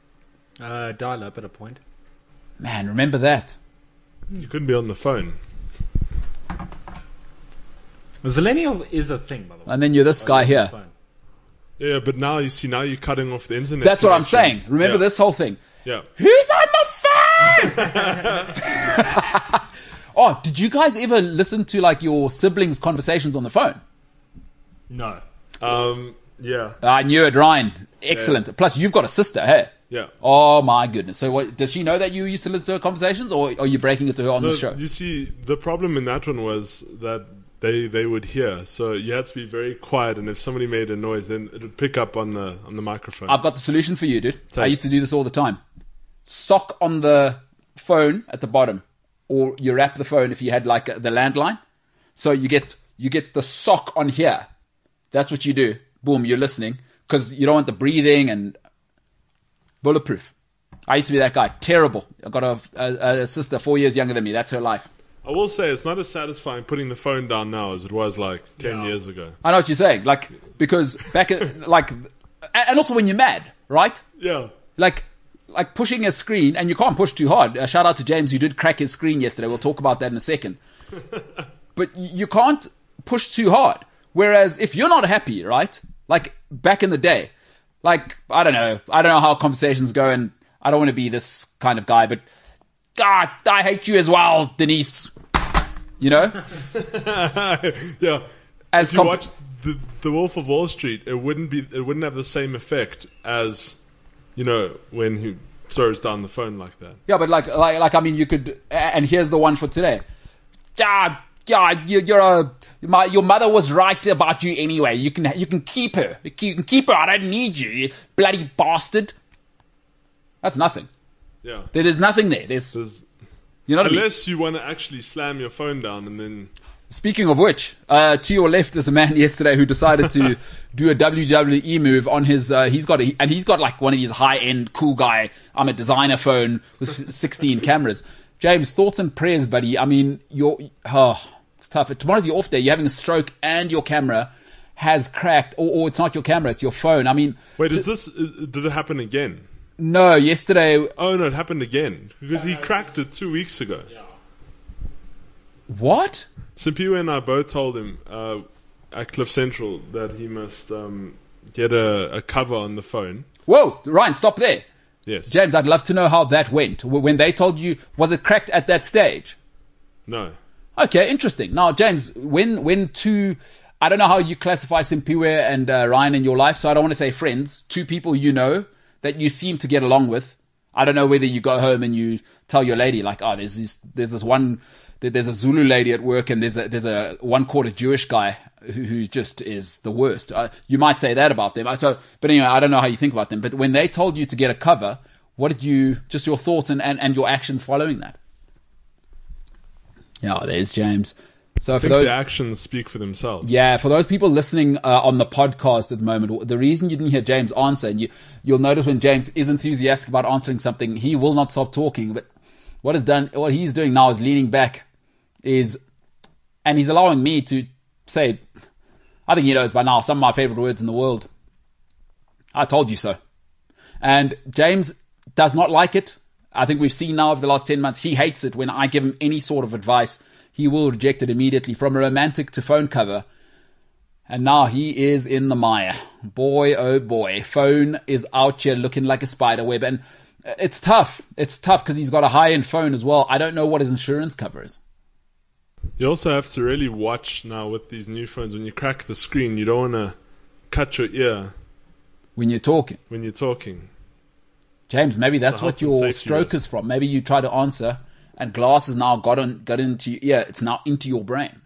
uh, dial up at a point. Man, remember that? You couldn't be on the phone. Zillennial is a thing, by the way. And then you're this guy here. Yeah, but now you see, now you're cutting off the internet. That's what I'm saying. Remember Yeah. this whole thing. Yeah. Who's on the phone? oh, did you guys ever listen to like your siblings' conversations on the phone? No. Um. Yeah. I knew it, Ryan. Excellent. Plus, you've got a sister, hey? Yeah. Oh my goodness. So, what, does she know that you used to listen to her conversations, or are you breaking it to her on No, the show? You see, the problem in that one was that they they would hear. So you had to be very quiet, and if somebody made a noise, then it would pick up on the on the microphone. I've got the solution for you, dude. I used to do this all the time. Sock on the phone at the bottom, or you wrap the phone if you had like the landline. So you get you get the sock on here. That's what you do. Boom, you're listening because you don't want the breathing and bulletproof. I used to be that guy. Terrible. I got a, a, a sister four years younger than me. That's her life. I will say it's not as satisfying putting the phone down now as it was like ten years ago. I know what you're saying. Like because back at like, and also when you're mad, right? Yeah. like like pushing a screen, and you can't push too hard. Uh, shout out to James, who did crack his screen yesterday. We'll talk about that in a second. but you can't push too hard. Whereas if you're not happy, right? Like back in the day, like I don't know, I don't know how conversations go, and I don't want to be this kind of guy, but God, I hate you as well, Denise. You know, yeah. as If you comp- watch the the Wolf of Wall Street, it wouldn't be it wouldn't have the same effect as you know when he throws down the phone like that. Yeah, but like, like, like, I mean, you could, and here's the one for today. Yeah, yeah, you, you're a, my, your mother was right about you anyway. You can, you can keep her. You can keep her. I don't need you, you bloody bastard. That's nothing. Yeah. There's nothing there. There's, There's- you know what I mean? unless you want to actually slam your phone down and then Speaking of which, uh, to your left is a man yesterday who decided to do a WWE move on his. Uh, he's got a, and he's got like one of these high end cool guy. I'm a designer phone with 16 cameras. James, thoughts and prayers, buddy. I mean, you're oh, it's tough. Tomorrow's your off day. You're having a stroke, and your camera has cracked, or, or it's not your camera, it's your phone. I mean, wait, is this uh, did it happen again? no. Yesterday, Oh no, it happened again because he cracked it two weeks ago. what? Simpiwe and I both told him uh, at Cliff Central that he must um, get a, a cover on the phone. Whoa, Ryan, stop there. Yes. James, I'd love to know how that went. When they told you, was it cracked at that stage? no. Okay, interesting. Now, James, when when two, I don't know how you classify Simpiwe and uh, Ryan in your life, so I don't want to say friends. Two people you know that you seem to get along with. I don't know whether you go home and you tell your lady like, oh, there's this there's this one there's a Zulu lady at work and there's a there's a one quarter Jewish guy who, who just is the worst. Uh, you might say that about them. So, but anyway, I don't know how you think about them. But when they told you to get a cover, what did you just your thoughts and and, and your actions following that? Yeah, there's James. So I for those, the actions speak for themselves. yeah, for those people listening uh, on the podcast at the moment, the reason you didn't hear James answer, and you, you'll notice when James is enthusiastic about answering something, he will not stop talking. But what is done, what he's doing now is leaning back, is, and he's allowing me to say, I think he knows by now some of my favorite words in the world. I told you so. And James does not like it. I think we've seen now over the last 10 months, he hates it when I give him any sort of advice. He will reject it immediately from a romantic to phone cover. And now he is in the mire. Boy, oh boy. Phone is out here looking like a spider web. And it's tough. It's tough because he's got a high end phone as well. I don't know what his insurance covers. You also have to really watch now with these new phones. When you crack the screen, you don't want to cut your ear when you're talking. when you're talking. James, maybe that's what your stroke risk. is from. Maybe you try to answer and glass has now got on, got into your ear. It's now into your brain.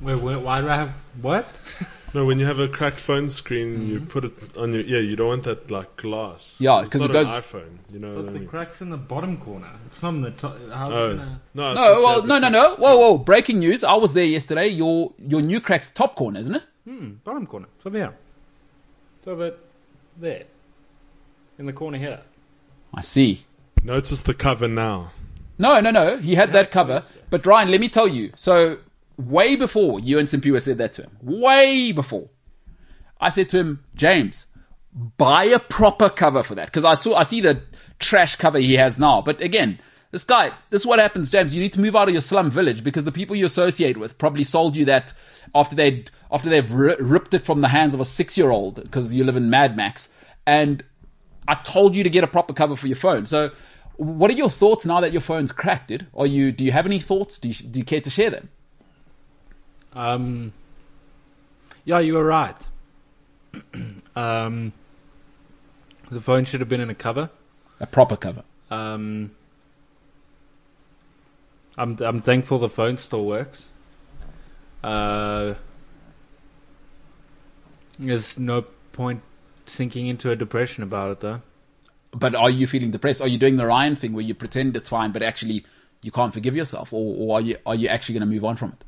Wait, wait, why do I have what? No, when you have a cracked phone screen, you put it on your ear. You don't want that like glass. Yeah, because it goes- an iPhone. You know But the mean? crack's in the bottom corner. It's not in the top. How's Oh gonna... no! No, well, had the no, no, no. Whoa, whoa! Breaking news! I was there yesterday. Your your new crack's top corner, isn't it? Hmm, bottom corner. It's over here. It's over there. In the corner here. I see. Notice the cover now. No, no, no. He had that cover. But Ryan, let me tell you. So way before you and Simpiwe said that to him, way before, I said to him, James, buy a proper cover for that because I saw I see the trash cover he has now. But again, this guy, this is what happens, James. You need to move out of your slum village because the people you associate with probably sold you that after they after they've ri- ripped it from the hands of a six year old because you live in Mad Max. And I told you to get a proper cover for your phone. So, what are your thoughts now that your phone's cracked? Dude? Are you? Do you have any thoughts? Do you, do you care to share them? Um, yeah, you were right. um, the phone should have been in a cover. A proper cover. Um, I'm I'm thankful the phone still works. Uh, there's no point sinking into a depression about it, though. But are you feeling depressed? Are you doing the Ryan thing where you pretend it's fine, but actually you can't forgive yourself, or, or are you are you actually going to move on from it?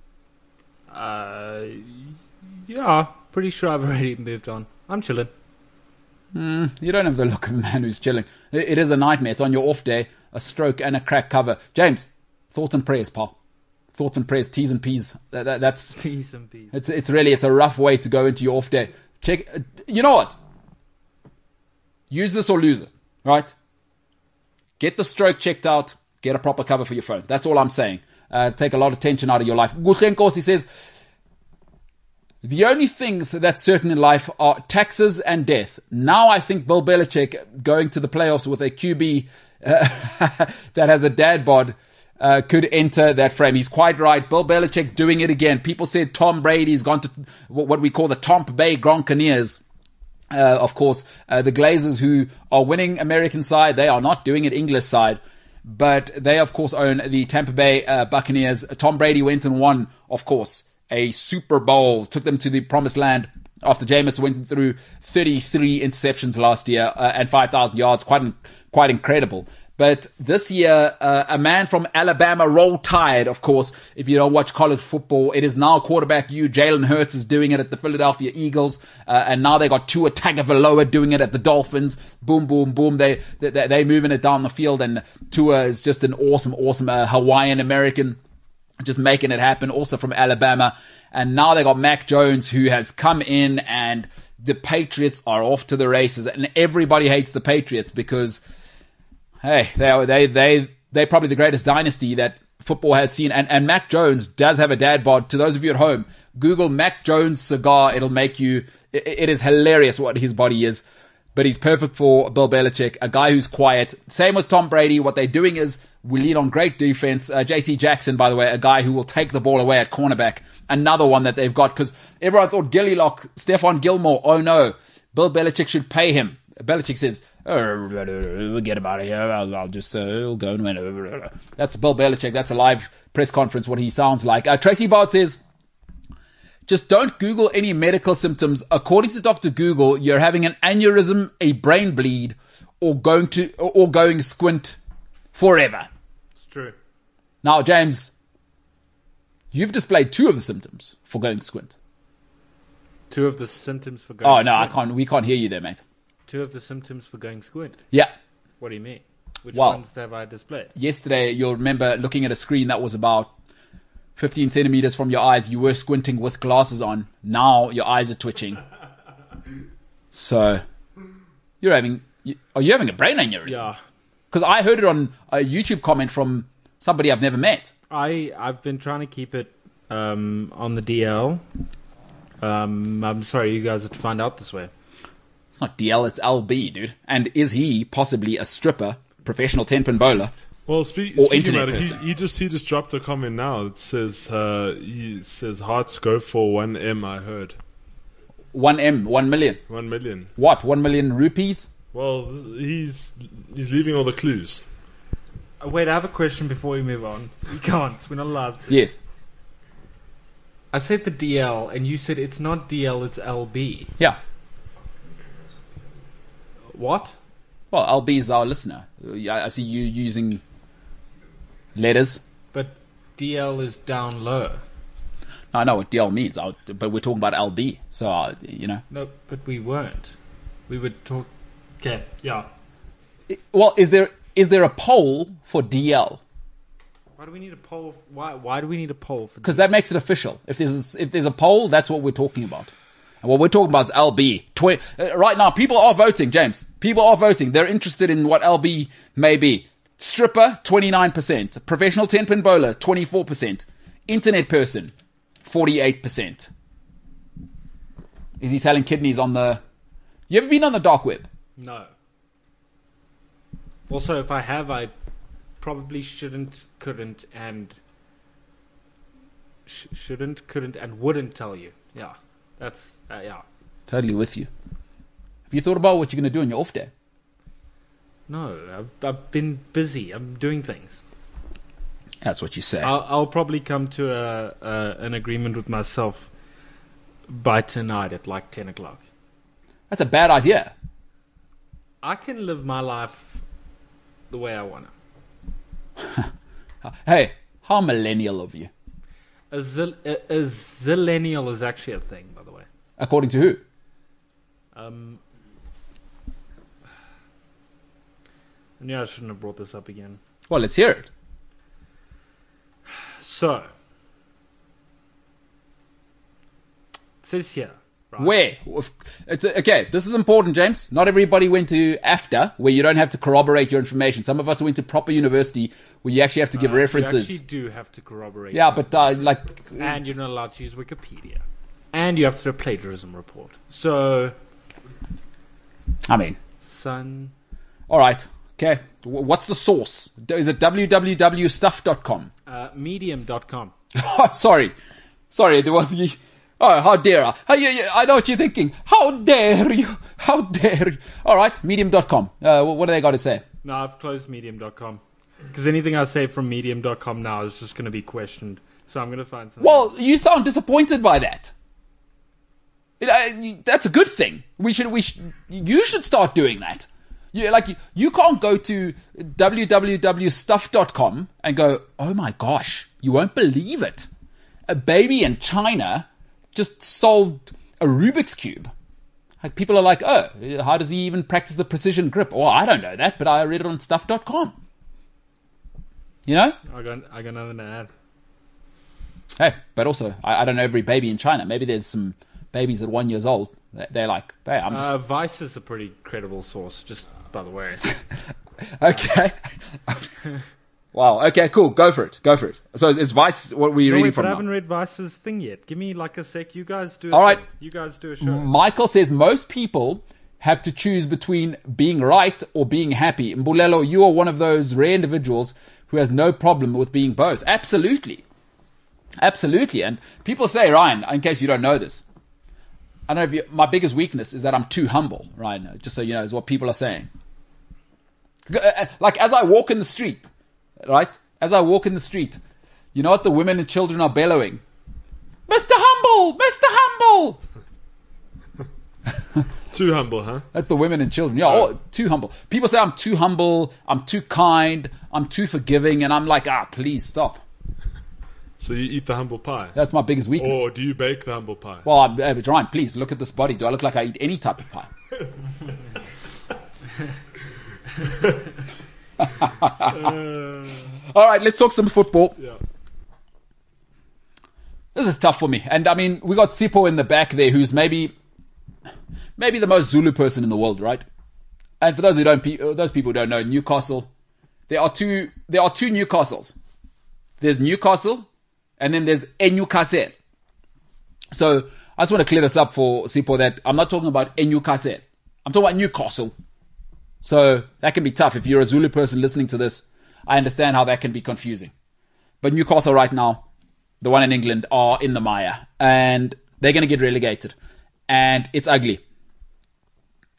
Uh, yeah, pretty sure I've already moved on. I'm chilling. You don't have the look of a man who's chilling. It, it is a nightmare. It's on your off day, a stroke and a crack cover. James, thoughts and prayers, pal. Thoughts and prayers, T's and P's. That, that, that's Peace and peace. it's it's really it's a rough way to go into your off day. Check. uh, You know what? Use this or lose it. Right? Get the stroke checked out. Get a proper cover for your phone. That's all I'm saying. Uh, take a lot of tension out of your life. Gutlenkos, he says, the only things that's certain in life are taxes and death. Now I think Bill Belichick going to the playoffs with a QB uh, that has a dad bod uh, could enter that frame. He's quite right. Bill Belichick doing it again. People said Tom Brady's gone to what we call the Tampa Bay Gronkaneers. Uh, of course, uh, the Glazers who are winning American side, they are not doing it English side, but they of course own the Tampa Bay uh, Buccaneers. Tom Brady went and won, of course, a Super Bowl, took them to the promised land after Jameis went through 33 interceptions last year uh, and 5,000 yards. Quite, quite incredible. But this year, uh, a man from Alabama, Roll Tide, of course, if you don't watch college football, it is now quarterback you. Jalen Hurts is doing it at the Philadelphia Eagles. Uh, and now they got Tua Tagovailoa doing it at the Dolphins. Boom, boom, boom. They, they, they moving it down the field and Tua is just an awesome, awesome, uh, Hawaiian American just making it happen, also from Alabama. And now they got Mac Jones, who has come in, and the Patriots are off to the races. And everybody hates the Patriots because, hey, they are, they they they're probably the greatest dynasty that football has seen. And and Mac Jones does have a dad bod. To those of you at home, Google Mac Jones cigar. It'll make you. It, it is hilarious what his body is. But he's perfect for Bill Belichick, a guy who's quiet. Same with Tom Brady. What they're doing is we lean on great defense. Uh, JC Jackson, by the way, a guy who will take the ball away at cornerback. Another one that they've got because everyone thought Gilly Lock, Stephon Gilmore. Oh no, Bill Belichick should pay him. Belichick says, oh, we'll get him out of here. I'll, I'll just uh, we'll go and win. That's Bill Belichick. That's a live press conference, what he sounds like. Uh, Tracy Bart says, just don't Google any medical symptoms. According to Dr. Google, you're having an aneurysm, a brain bleed, or going to, or going squint forever. It's true. Now, James, you've displayed two of the symptoms for going squint. Two of the symptoms for going. Oh no, I can't. We can't hear you there, mate. Two of the symptoms for going squint. Yeah. What do you mean? Which Well- ones have I displayed? Yesterday, you'll remember looking at a screen that was about 15 centimeters from your eyes. You were squinting with glasses on. Now your eyes are twitching. So you're having. You, are you having a brain aneurysm? Yeah. Because I heard it on a YouTube comment from somebody I've never met. I I've been trying to keep it um, on the DL. Um, I'm sorry, you guys have to find out this way. It's not DL, it's LB, dude. And is he possibly a stripper, professional 10 pin bowler? Well, speak, Or speaking internet about it, person. he, he just he just dropped a comment now. It says uh, he says hearts go for one M. I heard 1M, 1 million. one million. What, 1 million rupees? Well, he's he's leaving all the clues. Wait, I have a question before we move on. We can't. We're not allowed. To. Yes. I said the DL, and you said it's not DL, it's LB. Yeah. What? Well, LB is our listener. I I see you using letters. But DL is down low. I know what DL means, I- but we're talking about LB. So, uh, you know. No, but we weren't. We would talk. Okay, yeah. Well, is there is there a poll for DL? Why do we need a poll? Why? Why do we need a poll for? Because that makes it official. If there's if there's a poll, that's what we're talking about. And what we're talking about is LB. Uh, right now, people are voting, James. People are voting. They're interested in what LB may be. Stripper, 29%. Professional 10 pin bowler, 24%. Internet person, 48%. Is he selling kidneys on the. You ever been on the dark web? No. Also, if I have, I probably shouldn't, couldn't, and sh- shouldn't, couldn't, and wouldn't tell you. Yeah, that's uh, yeah. Totally with you. Have you thought about what you're going to do on your off day? No, I've, I've been busy. I'm doing things. That's what you say. I'll, I'll probably come to a, a an agreement with myself by tonight at like ten o'clock. That's a bad idea. I can live my life the way I want to. Hey, how millennial of you? A, zil, a, a zillennial is actually a thing, by the way. According to who? Um, I knew I shouldn't have brought this up again. Well, let's hear it. So, it says here. Right? Where? It's okay. This is important, James. Not everybody went to AFDA, where you don't have to corroborate your information. Some of us went to proper university, where you actually have to give Uh, references. You actually do have to corroborate. yeah, but uh, like, and you're not allowed to use Wikipedia. And you have to do a plagiarism report. So, I mean, son, all right, okay. What's the source? Is it www.stuff.com? uh, medium.com. Oh, sorry, sorry. There was the. Oh, how dare I? I know what you're thinking. How dare you? How dare you? All right, medium.com. Uh, wh- what do they got to say? No, I've closed medium.com. Because anything I say from medium.com now is just going to be questioned. So I'm going to find something. Well, you sound disappointed by that. It- uh, That's a good thing. We should. We should, you should start doing that. You like you, you can't go to www.stuff.com and go, "Oh my gosh, you won't believe it. A baby in China just solved a Rubik's cube." Like people are like, "Oh, how does he even practice the precision grip?" Well, I don't know that, but I read it on stuff.com. You know? I got, I got nothing to add. Hey, but also, I, I don't know every baby in China. Maybe there's some babies at one years old. They're like, hey, I'm just Uh, Vice is a pretty credible source, just by the way. okay. wow. Okay. Cool. Go for it. Go for it. So is, is Vice what were no, reading wait, from? but I haven't read Vice's thing yet. Give me like a sec. You guys do. All right. thing. You guys do a show. Michael says most people have to choose between being right or being happy. Mbulelo, you are one of those rare individuals who has no problem with being both. Absolutely. Absolutely. And people say, Ryan, in case you don't know this, I don't know if you, my biggest weakness is that I'm too humble, Ryan, just so you know, is what people are saying. Uh, Like as I walk in the street, right? As I walk in the street, you know what the women and children are bellowing? Mr. Humble! Mr. Humble! Too humble, huh? That's the women and children. Yeah, all, too humble. People say I'm too humble, I'm too kind, I'm too forgiving, and I'm like, ah, please stop. So you eat the humble pie, That's my biggest weakness. or do you bake the humble pie? Well, I'm, uh, Ryan, please look at this body. Do I look like I eat any type of pie? All right, let's talk some football. yeah. This is tough for me, and I mean, we got Sipo in the back there, who's maybe, maybe the most Zulu person in the world, right? And for those who don't, pe- uh, those people who don't know, Newcastle, there are two, there are two Newcastles. There's Newcastle, and then there's Enyukasel. So I just want to clear this up for Sipo that I'm not talking about Enyukasel. I'm talking about Newcastle. So that can be tough if you're a Zulu person listening to this. I understand how that can be confusing. But Newcastle right now, the one in England, are in the mire and they're going to get relegated. And it's ugly.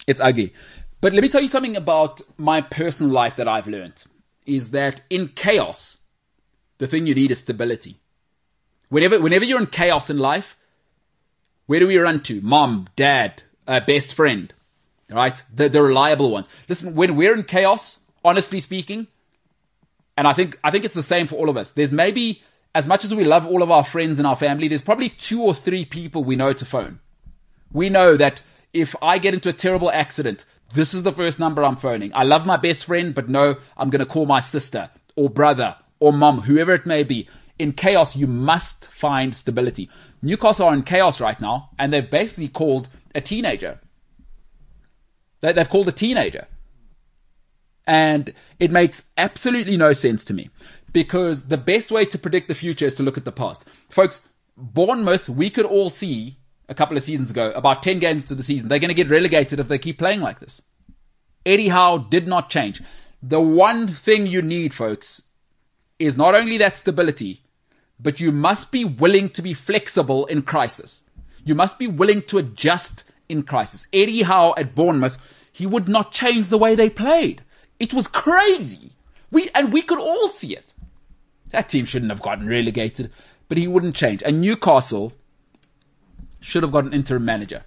It's ugly. But let me tell you something about my personal life that I've learned is that in chaos, the thing you need is stability. Whenever, whenever you're in chaos in life, where do we run to? Mom, dad, uh, best friend, right? The, the reliable ones. Listen, when we're in chaos, honestly speaking, and I think I think it's the same for all of us. There's maybe as much as we love all of our friends and our family, there's probably two or three people we know to phone. We know that if I get into a terrible accident, this is the first number I'm phoning. I love my best friend, but no, I'm going to call my sister or brother or mom, whoever it may be. In chaos, you must find stability. Newcastle are in chaos right now, and they've basically called a teenager. They- They've called a teenager. And it makes absolutely no sense to me because the best way to predict the future is to look at the past. Folks, Bournemouth, we could all see a couple of seasons ago, about 10 games into the season, they're going to get relegated if they keep playing like this. Eddie Howe did not change. The one thing you need, folks, is not only that stability, but you must be willing to be flexible in crisis. You must be willing to adjust in crisis. Eddie Howe at Bournemouth, he would not change the way they played. It was crazy. We and we could all see it. That team shouldn't have gotten relegated, but he wouldn't change. And Newcastle should have got an interim manager.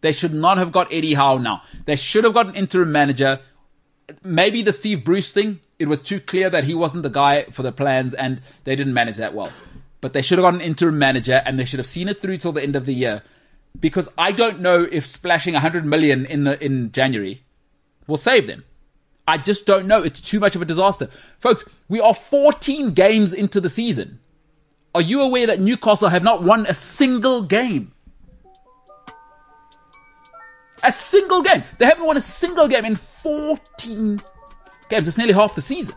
They should not have got Eddie Howe now. They should have got an interim manager. Maybe the Steve Bruce thing, it was too clear that he wasn't the guy for the plans and they didn't manage that well. But they should have got an interim manager and they should have seen it through till the end of the year. Because I don't know if splashing 100 million in the, in January will save them. I just don't know. It's too much of a disaster. Folks, we are 14 games into the season. Are you aware that Newcastle have not won a single game? A single game. They haven't won a single game in 14 games. It's nearly half the season.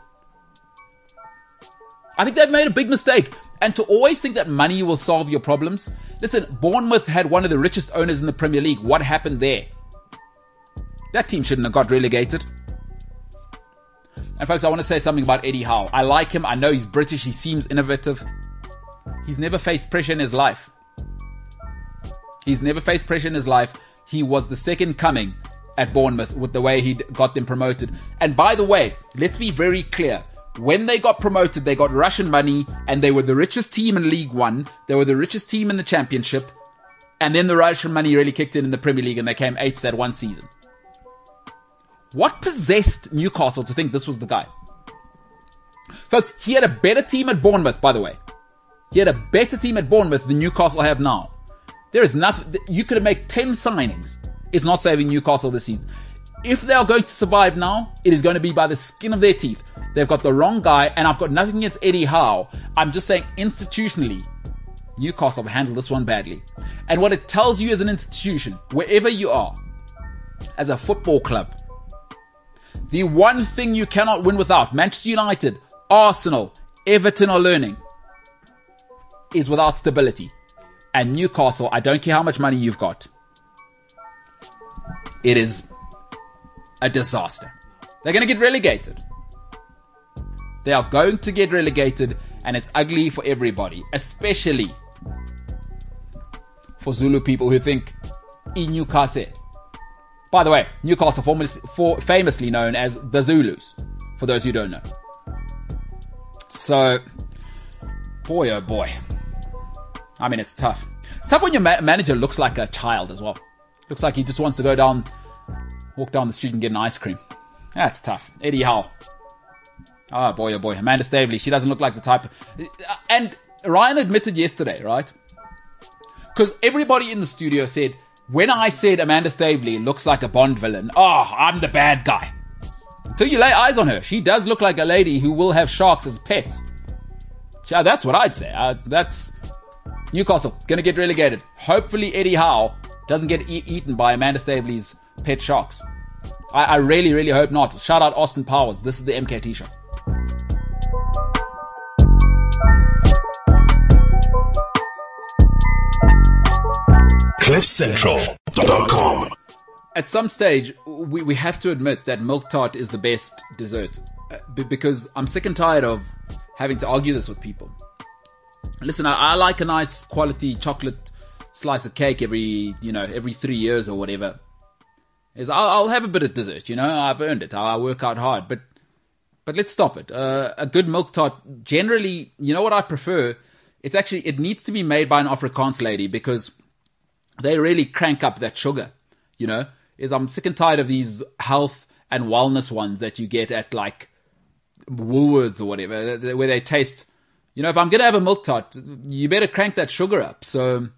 I think they've made a big mistake. And to always think that money will solve your problems. Listen, Bournemouth had one of the richest owners in the Premier League. What happened there? That team shouldn't have got relegated. And folks, I want to say something about Eddie Howe. I like him. I know he's British. He seems innovative. He's never faced pressure in his life. He's never faced pressure in his life. He was the second coming at Bournemouth with the way he got them promoted. And by the way, let's be very clear. When they got promoted, they got Russian money and they were the richest team in League One. They were the richest team in the championship. And then the Russian money really kicked in in the Premier League and they came eighth that one season. What possessed Newcastle to think this was the guy? Folks, he had a better team at Bournemouth, by the way. He had a better team at Bournemouth than Newcastle have now. There is nothing, you could have made 10 signings. It's not saving Newcastle this season. If they are going to survive now, it is going to be by the skin of their teeth. They've got the wrong guy, and I've got nothing against Eddie Howe. I'm just saying, institutionally, Newcastle have handled this one badly. And what it tells you as an institution, wherever you are, as a football club, the one thing you cannot win without, Manchester United, Arsenal, Everton are learning, is without stability. And Newcastle, I don't care how much money you've got, it is a disaster. They're going to get relegated. They are going to get relegated, and it's ugly for everybody, especially for Zulu people who think in Newcastle. By the way, Newcastle famously known as the Zulus, for those who don't know. So, boy oh boy. I mean, it's tough. It's tough when your ma- manager looks like a child as well. Looks like he just wants to go down, walk down the street and get an ice cream. That's tough. Eddie Howe. Oh boy, oh boy. Amanda Staveley, she doesn't look like the type. And Ryan admitted yesterday, right? Because everybody in the studio said, when I said Amanda Staveley looks like a Bond villain, oh, I'm the bad guy. Until you lay eyes on her, she does look like a lady who will have sharks as pets. Yeah, that's what I'd say. Uh, that's Newcastle gonna get relegated. Hopefully, Eddie Howe doesn't get e- eaten by Amanda Staveley's pet sharks. I, I really, really hope not. Shout out Austin Powers. This is the MKT show. CliffCentral.com. At some stage, we, we have to admit that milk tart is the best dessert. Uh, because I'm sick and tired of having to argue this with people. Listen, I, I like a nice quality chocolate slice of cake every, you know, every three years or whatever. Is I'll, I'll have a bit of dessert, you know, I've earned it. I work out hard, but but let's stop it. Uh, a good milk tart, generally, you know what I prefer? It's actually, it needs to be made by an Afrikaans lady because they really crank up that sugar, you know? Is I'm sick and tired of these health and wellness ones that you get at like Woolworths or whatever, where they taste, you know, if I'm to have a milk tart, you better crank that sugar up. So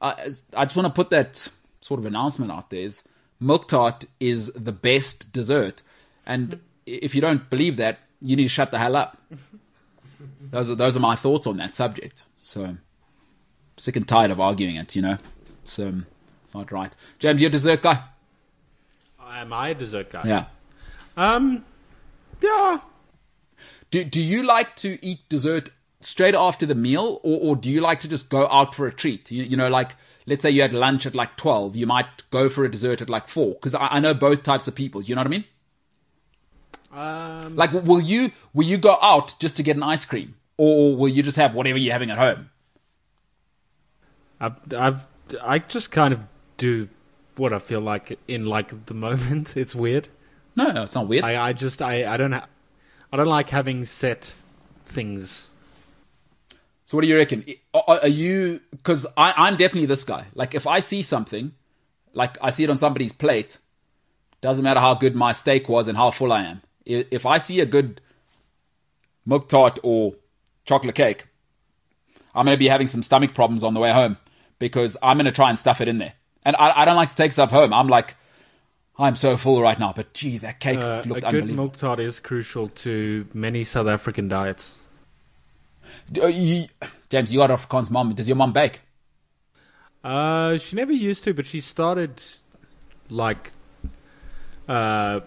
I, I just want to put that sort of announcement out there is milk tart is the best dessert. And if you don't believe that, you need to shut the hell up. Those are those are my thoughts on that subject. So I'm sick and tired of arguing it. You know, it's um, it's not right. James, you're a dessert guy. Am I a dessert guy? Yeah. Um. Yeah. Do do you like to eat dessert straight after the meal, or or do you like to just go out for a treat? You, you know, like let's say you had lunch at like twelve, you might go for a dessert at like four. Because I, I know both types of people. You know what I mean? Um. Like, will you will you go out just to get an ice cream, or will you just have whatever you're having at home? I've, I've I just kind of do what I feel like in like the moment. It's weird. No, no, it's not weird. I, I just I, I don't ha- I don't like having set things. So what do you reckon? Are, are you? Because I'm definitely this guy. Like if I see something, like I see it on somebody's plate, doesn't matter how good my steak was and how full I am. If I see a good milk tart or chocolate cake, I'm going to be having some stomach problems on the way home because I'm going to try and stuff it in there. And I, I don't like to take stuff home. I'm like, I'm so full right now, but geez, that cake Uh, a good unbelievable. milk tart is crucial to many South African diets. Uh, you- James, you got Afrikaans mom. Does your mom bake? Uh, she never used to, but she started like uh,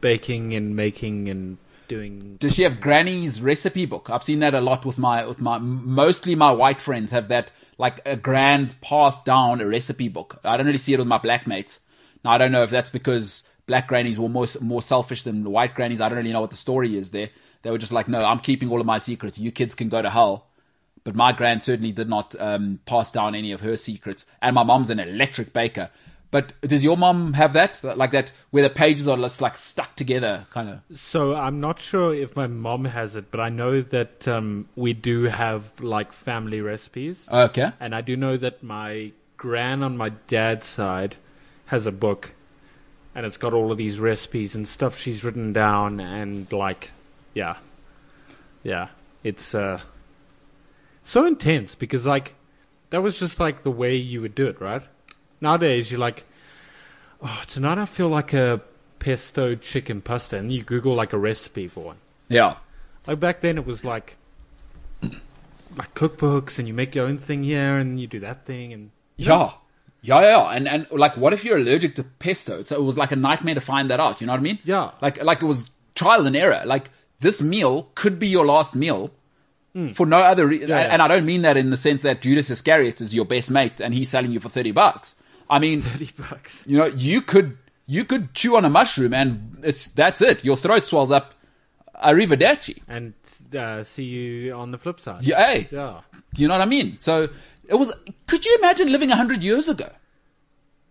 baking and making and doing. Does she have Granny's recipe book? I've seen that a lot with my with my mostly my white friends have that like a grand passed down a recipe book. I don't really see it with my black mates. Now I don't know if that's because black grannies were more more selfish than white grannies. I don't really know what the story is there. They were just like, no, I'm keeping all of my secrets. You kids can go to hell. But my grand certainly did not um, pass down any of her secrets. And my mom's an electric baker. But does your mom have that like that where the pages are just like stuck together, kind of? So I'm not sure if my mom has it, but I know that um, we do have like family recipes, Okay. and I do know that my gran on my dad's side has a book, and it's got all of these recipes and stuff she's written down, and like, yeah, yeah, it's uh, so intense because like that was just like the way you would do it, right? Nowadays you're like, oh, tonight I feel like a pesto chicken pasta, and you Google like a recipe for one. Yeah. Like back then, it was like like cookbooks, and you make your own thing here, and you do that thing, and Yeah. Yeah, yeah, yeah. And and like what if you're allergic to pesto? So it was like a nightmare to find that out, you know what I mean? Yeah. Like like it was trial and error. Like this meal could be your last meal for no other reason. Yeah, yeah. And I don't mean that in the sense that Judas Iscariot is your best mate and he's selling you for 30 bucks. I mean, thirty bucks. you know, you could you could chew on a mushroom and it's that's it. Your throat swells up. Arrivederci. And uh, see you on the flip side. Yeah, hey, Yeah. Do you know what I mean? So it was. Could you imagine living hundred years ago?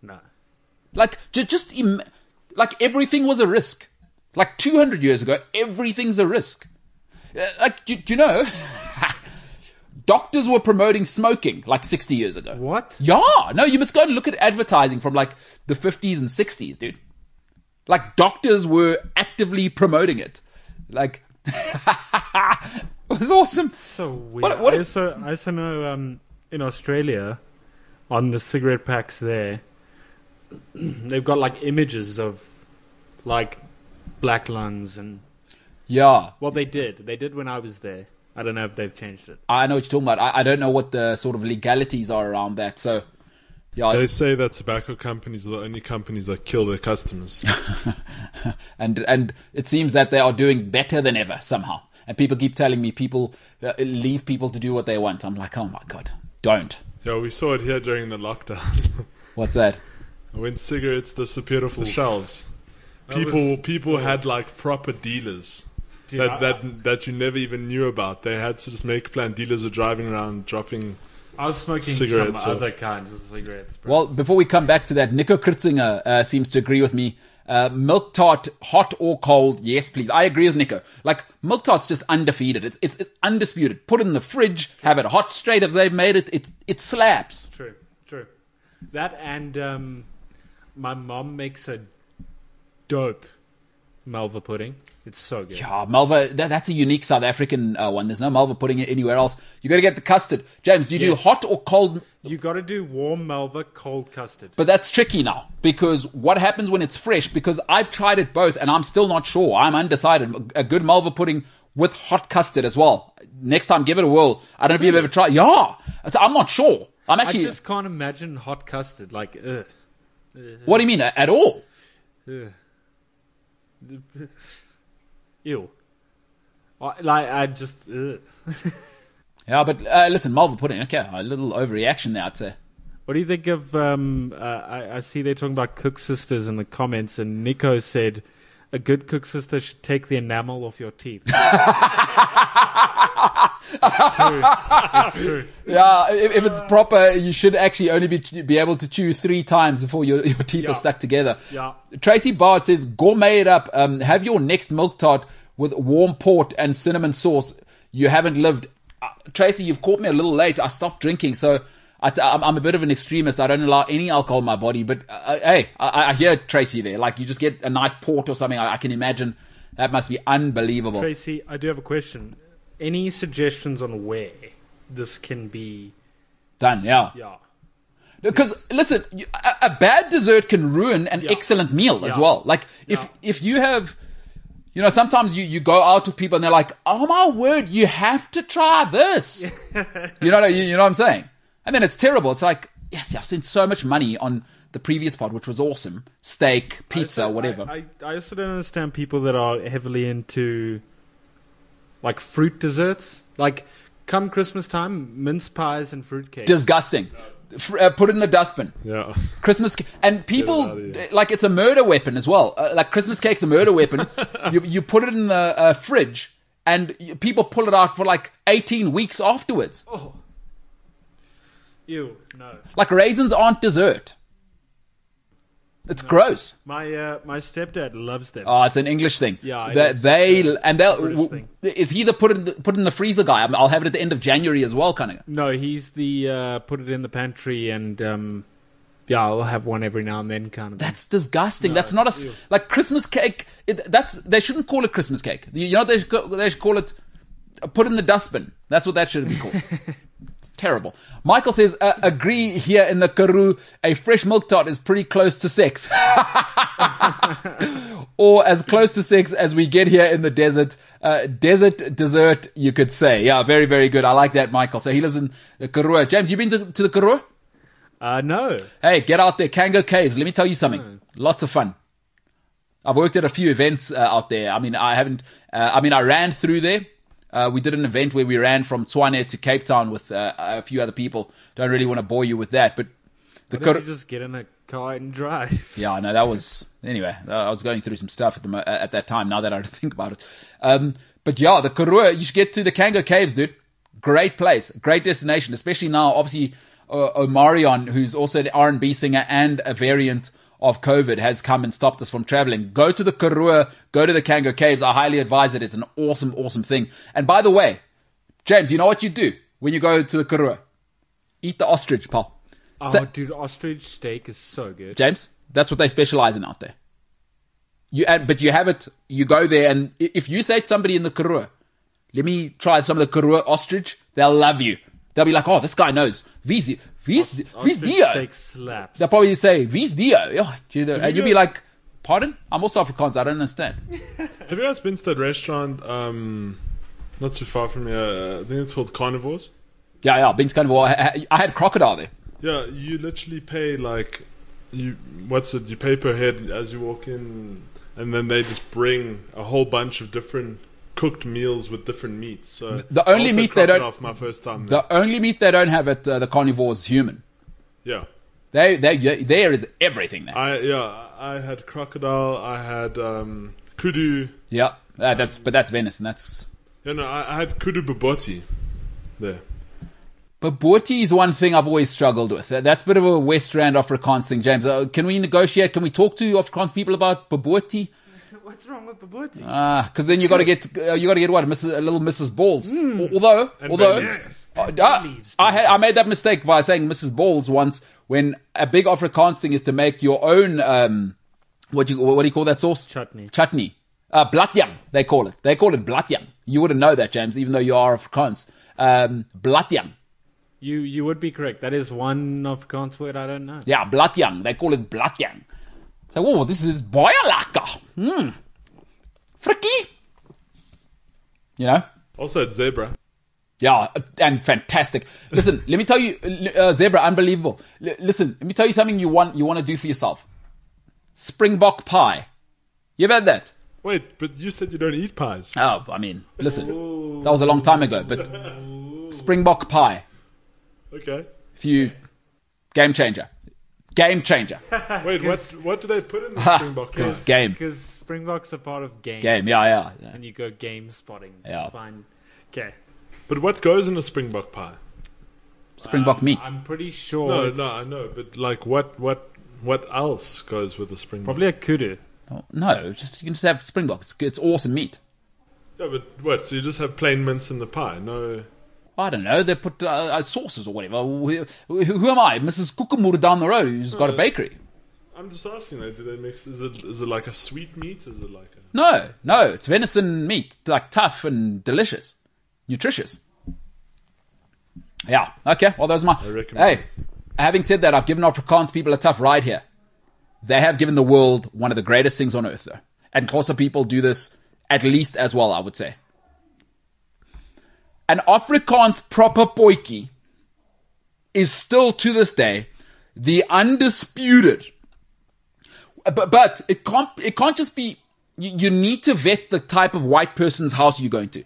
No. Like ju- just Im- like everything was a risk. Like 200 years ago, everything's a risk. Uh, Like, do, do you know? Doctors were promoting smoking like 60 years ago. What? Yeah, no, you must go and look at advertising from like the 50s and 60s, dude. Like doctors were actively promoting it. Like, it was awesome. So weird. What- what I, also, I also know um, in Australia, on the cigarette packs there, they've got like images of like black lungs and Yeah, well, they did. They did when I was there. I don't know if they've changed it. I know what you're talking about. I, I don't know what the sort of legalities are around that. So, yeah, They say that tobacco companies are the only companies that kill their customers. and and it seems that they are doing better than ever somehow. And people keep telling me people uh, leave people to do what they want. I'm like, oh my god, don't. yeah, we saw it here during the lockdown. What's that? when cigarettes disappeared off the shelves, people was- people had like proper dealers. Dude, that, I- that that you never even knew about. They had to just make plan. Dealers were driving around dropping. I was smoking Cigarettes, some uh, other kinds of cigarettes. Bro. Well, before we come back to that, Nico Kritzinger uh, seems to agree with me. Uh, milk tart, hot or cold? Yes, please. I agree with Nico. Like milk tart's just undefeated. It's it's, it's undisputed. Put it in the fridge, have it hot straight as they've made it. It it slaps. True, true. That and um, my mom makes a dope Malva pudding. It's so good. Yeah, Malva, that, that's a unique South African uh, one. There's no Malva pudding anywhere else. You got to get the custard. James, do you do hot or cold? You got to do warm Malva, cold custard. But that's tricky now because what happens when it's fresh? Because I've tried it both and I'm still not sure. I'm undecided. A good Malva pudding with hot custard as well. Next time, give it a whirl. I don't know if you've ever tried. Yeah, so I'm not sure. I'm actually. I just can't imagine hot custard. Like, ugh. What do you mean at all? Ew. I, like, I just. Ugh. Yeah, but uh, listen, Malva pudding. Okay, a little overreaction there. I'd say. What do you think of? Um, uh, I, I see they're talking about koeksisters in the comments, and Nico said a good koeksister should take the enamel off your teeth. it's true. It's true. Yeah, if, if it's proper, you should actually only be be able to chew three times before your, your teeth Yeah. are stuck together. Yeah. Tracy Bard says, gourmet it up. Um, have your next milk tart with warm port and cinnamon sauce. you haven't lived. Uh, Tracy, you've caught me a little late. I stopped drinking, so I, am a bit of an extremist. I don't allow any alcohol in my body. But uh, hey, I, I hear Tracy there. Like you just get a nice port or something. I, I can imagine that must be unbelievable. Tracy, I do have a question. Any suggestions on where this can be? Done, yeah. Yeah. Because listen, a, a bad dessert can ruin an Yeah. excellent meal as well. Like if Yeah. if you have, you know, sometimes you you go out with people and they're like, "Oh my word, you have to try this." you know, you, you know what I'm saying? And then it's terrible. It's like, yes, I've spent so much money on the previous pod, which was awesome, steak, pizza, I- whatever. I, I also don't understand people that are heavily into like fruit desserts. Like come Christmas time, mince pies and fruit cake. Disgusting. Uh, put it in the dustbin. Yeah. Christmas and people it out of here. like it's a murder weapon as well. Uh, like Christmas cake's a murder weapon. you you put it in the uh, fridge and people pull it out for like 18 weeks afterwards. Ew, no. Like raisins aren't dessert. It's gross. My uh, my stepdad loves them. Oh, it's an English thing. Yeah, they, they It's and they'll w- is he the put in the, put in the freezer guy? I mean, I'll have it at the end of January as well, kind of. No, he's the uh, put it in the pantry and um, yeah, I'll have one every now and then kind of. That's disgusting. that's not a s- like Christmas cake. It, that's they shouldn't call it Christmas cake. You know what they should, they should call it put in the dustbin. That's what that should be called. terrible. Michael says uh, agree here in the Karoo. A fresh milk tart is pretty close to sex, or as close to sex as we get here in the desert. Uh, desert dessert, you could say. Yeah, very very good. I like that, Michael. So he lives in the Karoo. James, you been to, to the Karoo? uh, no. Hey, get out there, Kango Caves. Let me tell you something. Lots of fun. I've worked at a few events uh, out there. I mean, I haven't. Uh, I mean, I ran through there. Uh, we did an event where we ran from Tshwane to Cape Town with uh, a few other people. Don't really want to bore you with that, but the Why don't Kar- you just get in a car and drive? yeah, I know that was anyway. I was going through some stuff at the at that time. Now that I think about it, um, but yeah, the Karoo. You should get to the Kango Caves, dude. Great place, great destination, especially now. Obviously, uh, Omarion, who's also an R and B singer and a variant of COVID, has come and stopped us from traveling. Go to the Karoo. Go to the Kango Caves. I highly advise it. It's an awesome, awesome thing. And by the way, James, you know what you do when you go to the Karoo? Eat the ostrich, pal. Oh, dude, ostrich steak is so good. James, that's what they specialize in out there. You, and, but you have it, you go there and if you say to somebody in the Karoo, let me try some of the Karoo ostrich, they'll love you. They'll be like, oh, this guy knows. These, these, these Ostrich Dio. steak slaps. They'll probably say, these Dio. Yeah, you know, and you'll be like, pardon? I'm also Afrikaans, I don't understand. Have you guys been to that restaurant? Um, not too far from here. Uh, I think it's called Carnivores. Yeah, yeah, Bint Carnival. I, I had crocodile there. Yeah, you literally pay like you. What's it? You pay per head as you walk in, and then they just bring a whole bunch of different cooked meals with different meats. So The only meat they don't- for my first time. there. The only meat they don't have at uh, the carnivore is human. yeah, They, they, there is everything there. I yeah I had crocodile. I had um, kudu. yeah, uh, that's, but that's venison. That's, Yeah, no, I, I had kudu bobotie there. But Bobotie is one thing I've always struggled with. That's a bit of a West Rand Afrikaans thing, James. Uh, can we negotiate? Can we talk to Afrikaans people about Bobotie? What's wrong with Bobotie? Ah, because then you got to get uh, you got to get what Mrs. a little Mrs. Balls. Al- Although, And although Baileys. uh, uh, I had, I made that mistake by saying Mrs. Balls once when a big Afrikaans thing is to make your own um what do you what do you call that sauce? Chutney. Chutney. Uh, blatjang, they call it. They call it blatjang. You wouldn't know that, James, even though you are Afrikaans. Um, blatjang. You you would be correct. That is one Afrikaans word I don't know. Yeah, blatjang. They call it blatjang. So, oh, this is baie lekker. Hmm. Frikkie. You know? Also, it's zebra. Yeah, and fantastic. Listen, let me tell you, uh, Zebra, unbelievable. L- listen, let me tell you something you want, you want to do for yourself. Springbok pie. You've had that? Wait, but you said you don't eat pies. Oh, I mean, listen, that was a long time ago, but Springbok pie. Okay. If you, game changer. Game changer. Wait, what? What do they put in the springbok pie? It's game. Because Springboks are part of game. Game, yeah, yeah. yeah. And you go game spotting. Yeah. Fine. Okay. But what goes in a springbok pie? Springbok um, meat. I'm pretty sure. No, it's no, I know, but like, what, what, what else goes with a springbok? Probably a kudu. Oh, no, just you can just have Springbok. It's, it's awesome meat. Yeah, but what? So you just have plain mince in the pie? No. I don't know. They put uh, uh, sauces or whatever. Who, who, who am I, Mrs. Kukumur down the road, who's got a bakery? I'm just asking. Do they mix? Is it is it like a sweet meat? Is it like a? No, no. It's venison meat, like tough and delicious, nutritious. Yeah. Okay. Well, those are my. recommend Hey, it. having said that, I've given Afrikaans people a tough ride here. They have given the world one of the greatest things on earth, though. And Xhosa people do this at least as well, I would say. An Afrikaans proper potjie is still to this day the undisputed. But, but it can't, it can't just be, you, you need to vet the type of white person's house you're going to.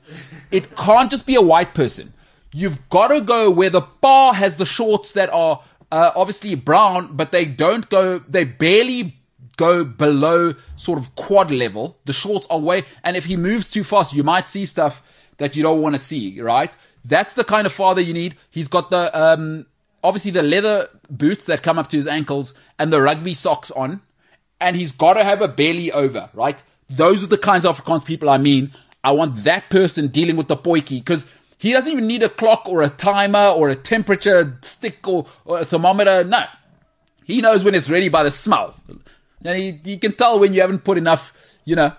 It can't just be a white person. You've got to go where the bar has the shorts that are uh, obviously brown, but they don't go, they barely go below sort of quad level. The shorts are way, and if he moves too fast, you might see stuff that you don't want to see, right? That's the kind of father you need. He's got the, um, obviously the leather boots that come up to his ankles and the rugby socks on, and he's got to have a belly over, right? Those are the kinds of Afrikaans people I mean. I want that person dealing with the potjie because he doesn't even need a clock or a timer or a temperature stick or, or a thermometer. No. He knows when it's ready by the smell. And he, he can tell when you haven't put enough, you know.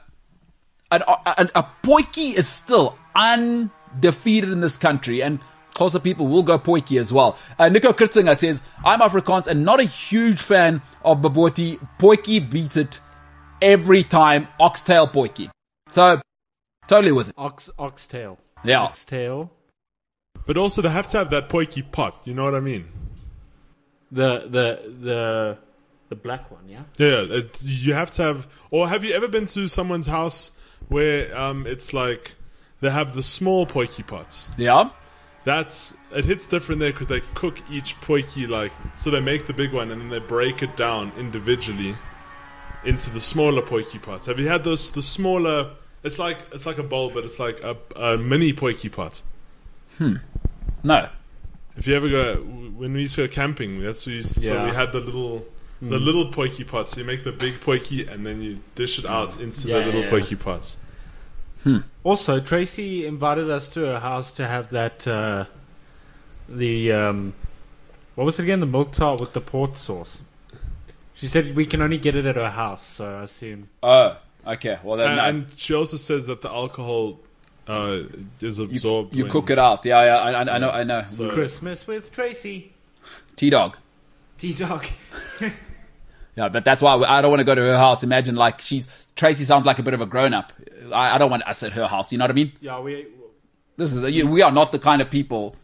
An, a, a potjie is still undefeated in this country and Xhosa people will go potjie as well. Uh, Nico Kritzinger says, I'm Afrikaans and not a huge fan of Bobotie. Potjie beats it every time. Oxtail potjie. So, totally with it. Ox oxtail. Yeah. Oxtail. But also, they have to have that potjie pot. You know what I mean? The the the the black one, yeah. Yeah, it, you have to have. Or have you ever been to someone's house where um, it's like they have the small potjie pots? Yeah. That's it hits different there because they cook each potjie like so they make the big one and then they break it down individually into the smaller potjie pots. Have you had those the smaller? It's like it's like a bowl, but it's like a, a mini potjie pot. Hmm. No. If you ever go when we used to go camping, that's what we used to, so we had the little the little potjie pots. So you make the big potjie and then you dish it out into Yeah, the little yeah. potjie pots. Also, Tracy invited us to her house to have that uh, the um, what was it again? The milk tart with the port sauce. She said we can only get it at her house, so I assume. Oh, okay. Well, then, And, no. and she also says that the alcohol uh, is you, absorbed. you when- cook it out. Yeah, yeah. I, I, I know. I know. So- Christmas with Tracy. T dog. T Dog. Yeah, but that's why I don't want to go to her house. Imagine like she's Tracy sounds like a bit of a grown up. I, I don't want us at her house. You know what I mean? yeah, we. This is you- we are not the kind of people.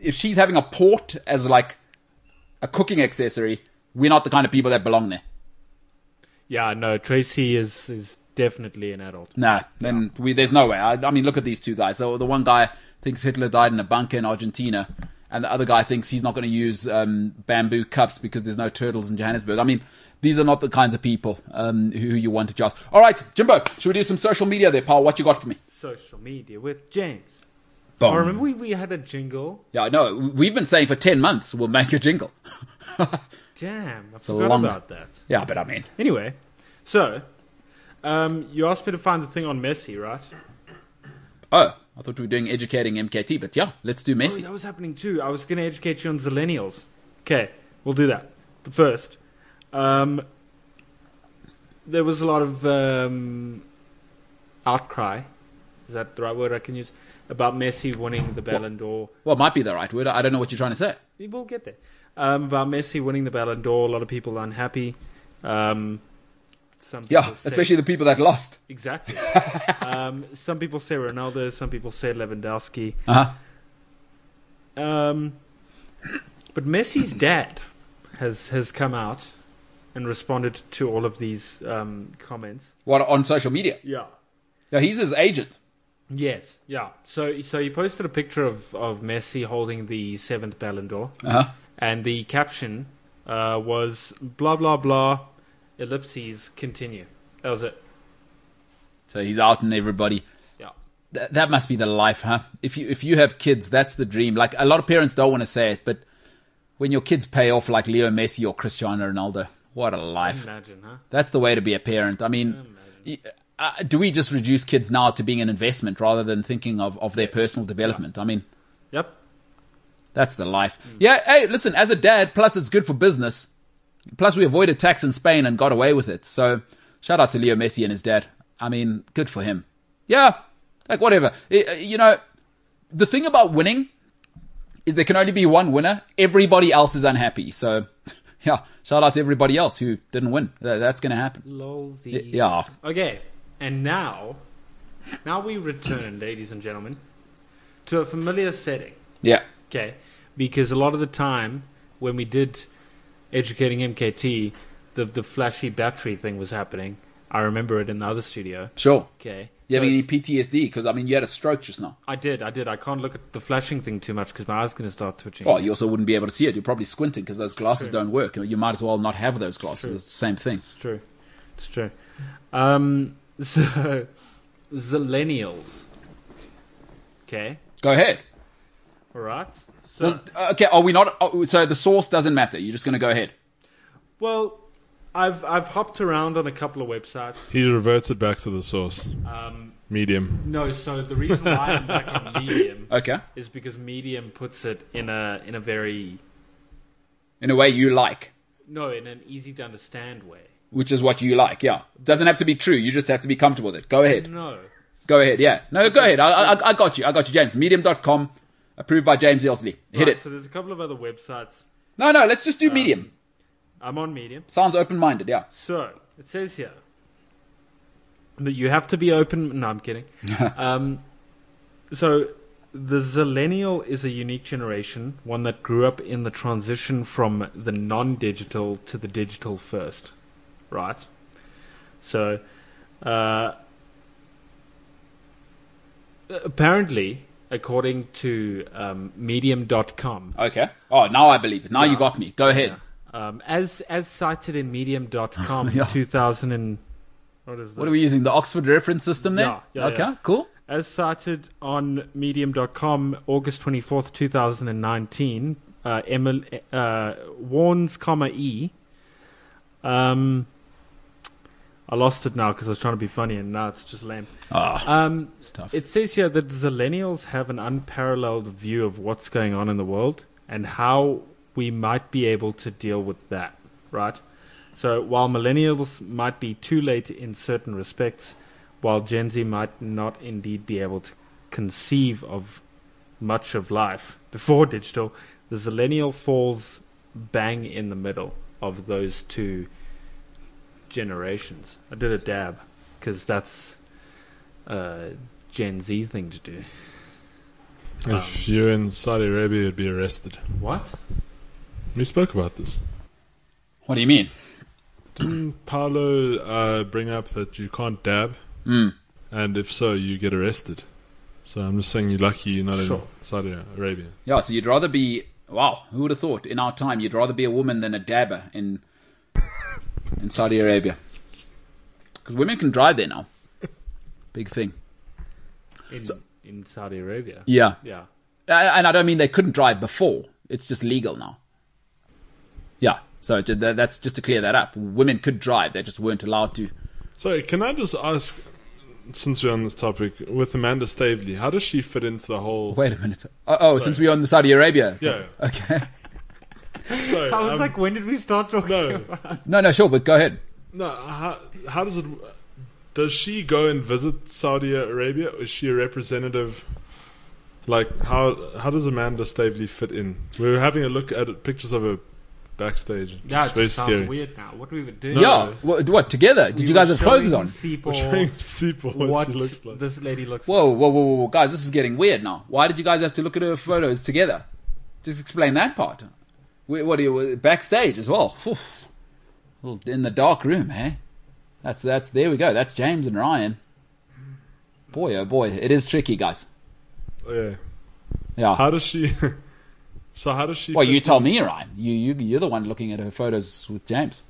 If she's having a port as like a cooking accessory, we're not the kind of people that belong there. Yeah, no, Tracy is is definitely an adult. Nah, then we there's no way. I, I mean, look at these two guys. So the one guy thinks Hitler died in a bunker in Argentina, and the other guy thinks he's not going to use um, bamboo cups because there's no turtles in Johannesburg. I mean, these are not the kinds of people um, who you want to just. All right, Jimbo, should we do some social media there, pal? What you got for me? Social media with James. Boom. Oh, remember we, we had a jingle? Yeah, no, we've been saying for ten months we'll make a jingle. Damn, I a forgot long- about that. yeah, but I mean, Anyway, so um, you asked me to find the thing on Messi, right? oh, I thought we were doing educating MKT, but yeah, let's do Oh, Messi. that was happening too. I was going to educate you on Zillennials. Okay, we'll do that. But first, um, there was a lot of um, outcry. Is that the right word I can use? About Messi winning the Ballon d'Or. Well, it might be the right word. I don't know what you're trying to say. We'll get there. Um, about Messi winning the Ballon d'Or, a lot of people are unhappy. Um, some Yeah, say- especially the people that lost. exactly. um, some people say Ronaldo, some people say Lewandowski. Uh huh. Um, but Messi's dad has has come out and responded to all of these um, comments. What on social media? Yeah. Yeah, he's his agent. Yes. Yeah. So so he posted a picture of of Messi holding the seventh Ballon d'Or, Uh huh. and the caption uh, was blah blah blah, ellipses continue. That was it. So he's out and everybody. Yeah. Th- that must be the life, huh? If you if you have kids, that's the dream. Like a lot of parents don't want to say it, but when your kids pay off like Leo Messi or Cristiano Ronaldo, what a life! Imagine, huh? That's the way to be a parent. I mean, uh, do we just reduce kids now to being an investment rather than thinking of, of their personal development? I mean, Yep. that's the life. Yeah. Hey, listen, as a dad, plus it's good for business. Plus we avoided tax in Spain and got away with it. So shout out to Leo Messi and his dad. I mean, good for him. Yeah. Like whatever. I- uh, you know, the thing about winning is there can only be one winner. Everybody else is unhappy. So yeah, shout out to everybody else who didn't win. That's going to happen. Lolsies. yeah. Okay, and now, now we return, ladies and gentlemen, to a familiar setting. Yeah. Okay, because a lot of the time when we did educating MKT, the the flashy battery thing was happening. I remember it in the other studio. Sure. Okay, You have any PTSD? Because I mean, you had a stroke just now. I did, I did. I can't look at the flashing thing too much because my eyes going to start twitching. Well, you also wouldn't be able to see it. You're probably squinting because those glasses don't work. You might as well not have those glasses. It's the same thing. It's true. It's true. Um, so, Zillennials. Okay, Go ahead. all right. So, Does, okay, are we not? Oh, so the source doesn't matter. You're just going to go ahead. well, I've I've hopped around on a couple of websites. He reverted back to the source. Um, Medium. no, so the reason why I'm back on Medium Okay. is because Medium puts it in a in a very In a way you like, no in an easy to understand way. which is what you like. Yeah. Doesn't have to be true. You just have to be comfortable with it. Go ahead. No, Go ahead. Yeah. No, go ahead. I, I, I got you. I got you, James. Medium.com, approved by James Elsley. Hit Right, it. So there's a couple of other websites. No, no. Let's just do Medium. I'm on Medium. Sounds open-minded. Yeah. So it says here that you have to be open. No, I'm kidding. um, so the Zillennial is a unique generation, one that grew up in the transition from the non-digital to the digital first, right? So uh, apparently, according to um, Medium.com, Okay. Oh, now I believe it. Now you got me. Go ahead. um, as as cited in Medium.com, Yeah. 2000 and what is that? What are we using? The Oxford reference system there? Yeah, yeah, okay. yeah. Cool. As cited on Medium.com, August 24th, 2019, uh, Emil, uh, warns, comma, E. Um, I lost it now because I was trying to be funny and now it's just lame. Ah, Um, it says here that Zillennials have an unparalleled view of what's going on in the world and how we might be able to deal with that, right? So while millennials might be too late in certain respects, while Gen Z might not indeed be able to conceive of much of life before digital, the Zillennial falls bang in the middle of those two generations. I did a dab because that's a Gen Z thing to do. If you're in Saudi Arabia, you'd be arrested. What? We spoke about this. what do you mean? Didn't Paolo uh, bring up that you can't dab? Mm. And if so, you get arrested. So I'm just saying you're lucky you're not Sure. in Saudi Arabia. Yeah, so you'd rather be wow, who would have thought in our time you'd rather be a woman than a dabber in in Saudi Arabia. Because women can drive there now. Big thing. In in Saudi Arabia? Yeah. Yeah. And I don't mean they couldn't drive before. It's just legal now. Yeah. So that's just to clear that up. Women could drive, they just weren't allowed to. Sorry, can I just ask, since we're on this topic, with Amanda Staveley, how does she fit into the whole? Wait a minute. Oh, oh since we're on the Saudi Arabia. Yeah. Okay. Sorry, I was um, like, when did we start talking? no, No, no, sure, but go ahead. no. How, how does it? Does she go and visit Saudi Arabia? Is she a representative? Like how how does Amanda Staveley fit in? We were having a look at pictures of her backstage. Yeah, it's it very sounds scary. weird now. What we were doing? yeah. it's- What, what, together? Did you guys have clothes on? We're trying to what, what she looks like. this lady looks Whoa, whoa, whoa, whoa, whoa, guys, this is getting weird now. Why did you guys have to look at her photos together? Just explain that part. What are you backstage as. Well, In the dark room, eh? That's that's there we go. That's James and Ryan. Boy, oh boy, it is tricky, guys. Oh, yeah. Yeah. How does she? so how does she? well, you tell in- me, Ryan. You you you're the one looking at her photos with James.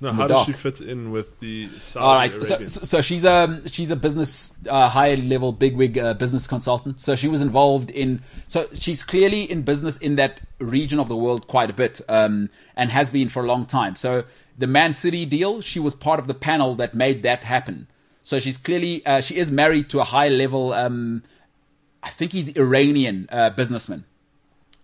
No, the how does she fit in with the Saudi All right, so, so she's a she's a business uh, high level bigwig uh, business consultant. So she was involved in. So she's clearly in business in that region of the world quite a bit, um, and has been for a long time. So the Man City deal, she was part of the panel that made that happen. So she's clearly uh, she is married to a high level. Um, I think he's Iranian uh, businessman.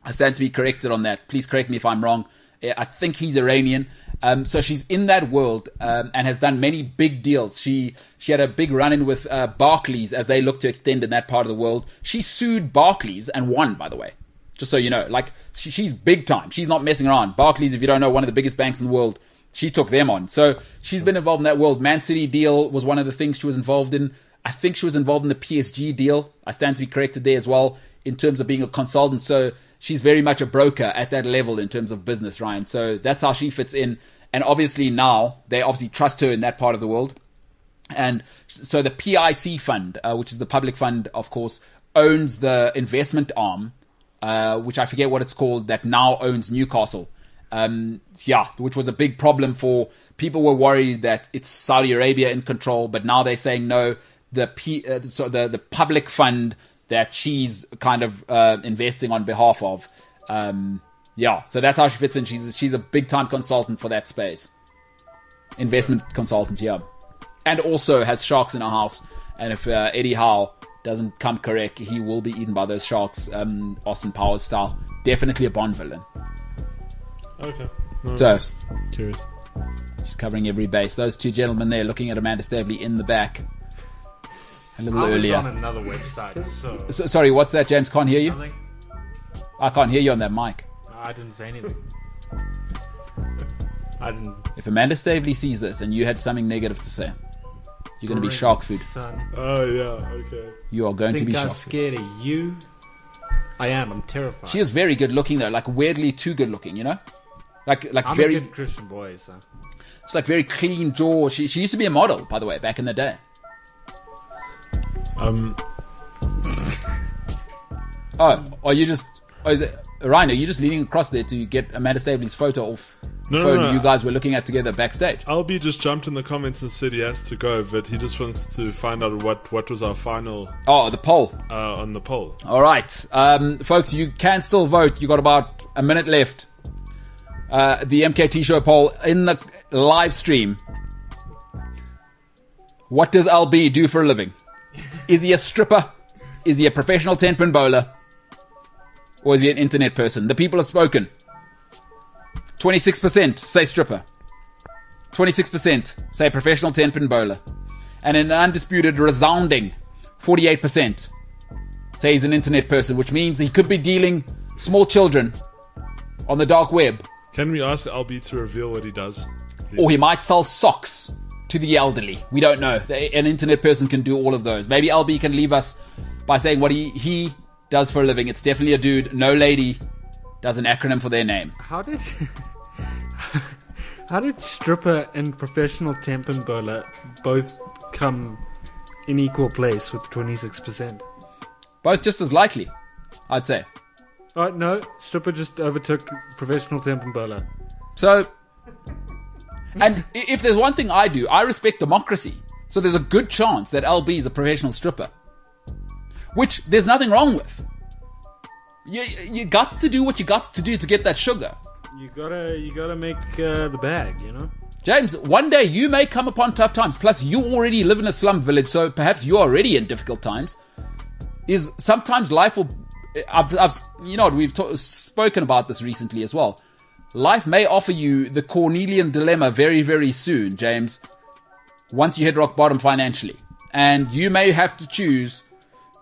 I stand to be corrected on that. Please correct me if I'm wrong. Uh, I think he's Iranian. Um, so she's in that world um, and has done many big deals. She she had a big run in with uh, Barclays as they look to extend in that part of the world. She sued Barclays and won, by the way. Just so you know, like she, she's big time. She's not messing around. Barclays, if you don't know, one of the biggest banks in the world. She took them on. So she's been involved in that world. Man City deal was one of the things she was involved in. I think she was involved in the PSG deal. I stand to be corrected there as well in terms of being a consultant. So she's very much a broker at that level in terms of business, Ryan. So that's how she fits in. And obviously now they obviously trust her in that part of the world. And so the PIC fund, uh, which is the public fund, of course, owns the investment arm, uh, which I forget what it's called, that now owns Newcastle. Um, yeah, which was a big problem for people were worried that it's Saudi Arabia in control, but now they're saying no. The P, uh, so the the public fund that she's kind of uh, investing on behalf of. Um, yeah, so that's how she fits in. She's she's a big time consultant for that space, investment consultant. Yeah, and also has sharks in her house. And if uh, Eddie Howe doesn't come correct, he will be eaten by those sharks, um, Austin Powers style. Definitely a Bond villain. Okay. No, So- curious. She's covering every base. Those two gentlemen there looking at Amanda Staveley in the back. A little I was earlier. on another website, so So, sorry, what's that, James? Can't hear you? nothing. I can't hear you on that mic. I didn't say anything. I didn't. If Amanda Staveley sees this and you had something negative to say, you're going to be shark food. Son. Oh yeah. Okay. You are going to think be I'm shark food. scared of you? I am. I'm terrified. She is very good looking though, like weirdly too good looking, you know? Like like I'm very a good Christian boy, so. it's like very clean jaw. She she used to be a model, by the way, back in the day. Um. Oh, are you just oh, is it Ryan, are you just leaning across there to get Amanda Staveley's photo off No, no, phone no. you guys were looking at together backstage? Albie just jumped in the comments and said he has to go, but he just wants to find out what, what was our final Oh, the poll. uh, on the poll. All right, um, folks, you can still vote. You got about a minute left. Uh, the MKT show poll in the live stream. What does LB do for a living? Is he a stripper? Is he a professional ten pin bowler? Or is he an internet person? The people have spoken. 26% say stripper. 26% say professional 10 pin bowler. And an undisputed, resounding 48% say he's an internet person, which means he could be dealing small children on the dark web, Can we ask Albie to reveal what he does? please? or he might sell socks to the elderly. We don't know. An internet person can do all of those. Maybe LB can leave us by saying what he, he does for a living. It's definitely a dude. No lady does an acronym for their name. How did. How did stripper and professional tempin bowler both come in equal place with 26%? Both just as likely, I'd say. Oh, no, stripper just overtook professional tempin bowler. So, and if there's one thing I do, I respect democracy. So there's a good chance that LB is a professional stripper, which there's nothing wrong with. You, you got to do what you got to do to get that sugar. You gotta, you gotta make uh, the bag, you know? James, one day you may come upon tough times. Plus, you already live in a slum village, so perhaps you're already in difficult times. Is sometimes life will, I've, I've you know, we've ta- spoken about this recently as well. Life may offer you the Cornelian dilemma very, very soon, James. Once you hit rock bottom financially, and you may have to choose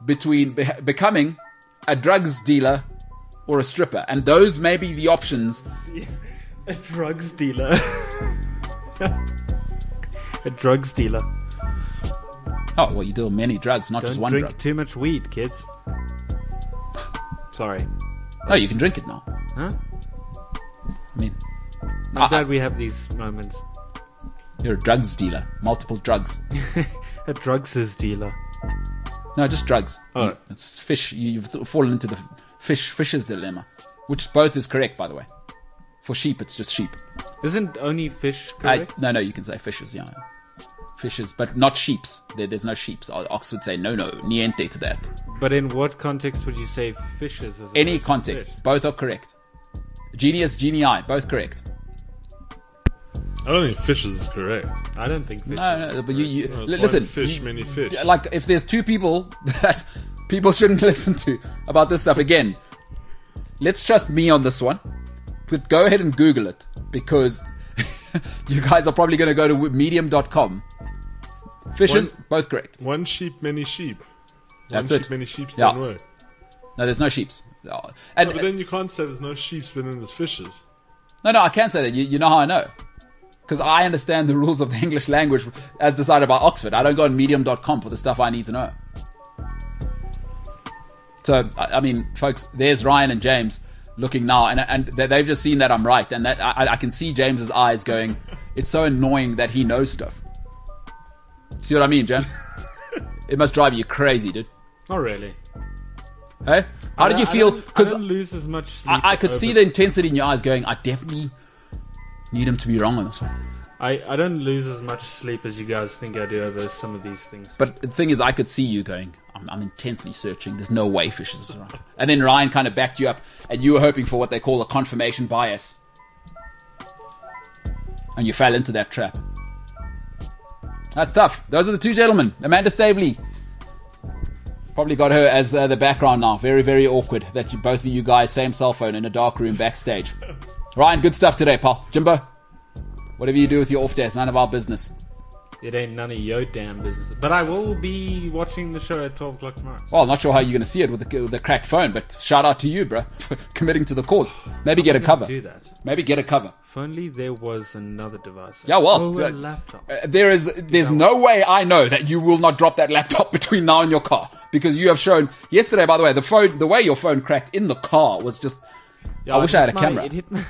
between be- becoming a drugs dealer or a stripper, and those may be the options A drugs dealer. a drugs dealer. Oh, well, you deal many drugs, not just Don't one drink drug. too much weed, kids. Sorry. Oh, you can drink it now. Huh? I mean, I'm I- glad we have these moments. you're a drugs dealer, multiple drugs. A drugs dealer. No, just drugs. Oh. You- It's fish. you- You've fallen into the fish fish's dilemma, which both is correct, by the way. For sheep, it's just sheep. Isn't only fish I, correct? no, no, you can say fishes, yeah. Fishes, but not sheeps. There, there's no sheeps. Oxford say no, no, niente to that. but in what context would you say fishes? As Any context, both are correct. Genius, genii, both correct. I don't think fishes is correct. I don't think fish. No, no, but you, you No, one listen. fish, you- many fish. Like, if there's two people that people shouldn't listen to about this stuff, again, let's trust me on this one. But go ahead and Google it because you guys are probably going to go to medium.com. Fishes, One- both correct. One sheep, many sheep. That's one it. many sheep Yeah. don't work. No, there's no sheeps. And But then you can't say there's no sheep, but then there's fishes. no, no, I can say that. You, you know how I know? Because I understand the rules of the English language as decided by Oxford. I don't go on medium.com for the stuff I need to know. So, I I mean, folks, there's Ryan and James looking now, and, and they- they've just seen that I'm right. And that I, I can see James's eyes going, it's so annoying that he knows stuff. See what I mean, James? it must drive you crazy, dude. Not really. Hey? How did you I feel? I Because don't lose as much. Sleep I, I could see the intensity in your eyes going, I definitely need him to be wrong on this one. I, I don't lose as much sleep as you guys think I do over some of these things. But the thing is, I could see you going, I'm, I'm intensely searching. There's no way fishes is right. And then Ryan kind of backed you up, and you were hoping for what they call a confirmation bias. And you fell into that trap. That's tough. Those are the two gentlemen. Amanda Staveley. Probably got her as uh, the background now. Very, very awkward that you, both of you guys, same cell phone in a dark room backstage. Ryan, good stuff today, pal. Jimbo, whatever you do with your off day, it's none of our business. It ain't none of your damn business. But I will be watching the show at 12 o'clock tomorrow. Well, I'm not sure how you're going to see it with the, with the cracked phone, but shout out to you, bro, for committing to the cause. Maybe get a cover. Do that. Maybe get a cover. If only there was another device. Yeah, well, Oh, uh, laptop. Uh, there is, there's no way I know that you will not drop that laptop between now and your car because you have shown yesterday. By the way, the phone, the way your phone cracked in the car was just. Yeah, I wish I had a my- camera. It hit my,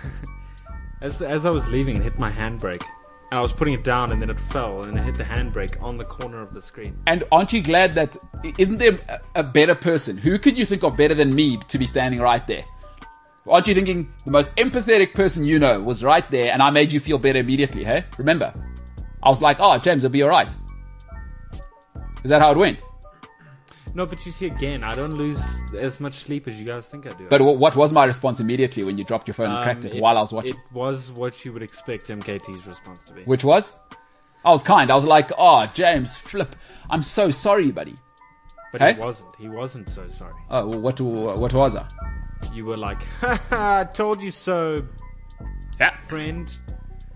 as, as I was leaving, it hit my handbrake. And I was putting it down, and then it fell, and it hit the handbrake on the corner of the screen. And aren't you glad that isn't there a, a better person? Who could you think of better than me to be standing right there? Aren't you thinking the most empathetic person you know was right there, and I made you feel better immediately? Hey, remember? I was like, "Oh, James, it'll be all right." Is that how it went? No, but you see, again, I don't lose as much sleep as you guys think I do. But wh- what was my response immediately when you dropped your phone and Um, cracked it, while I was watching? It was what you would expect MKT's response to be. Which was? I was kind. I was like, "Oh, James, flip. I'm so sorry, buddy." But Hey? he wasn't. He wasn't so sorry. Oh, well, what what was I? You were like, I told you so, Yeah. friend.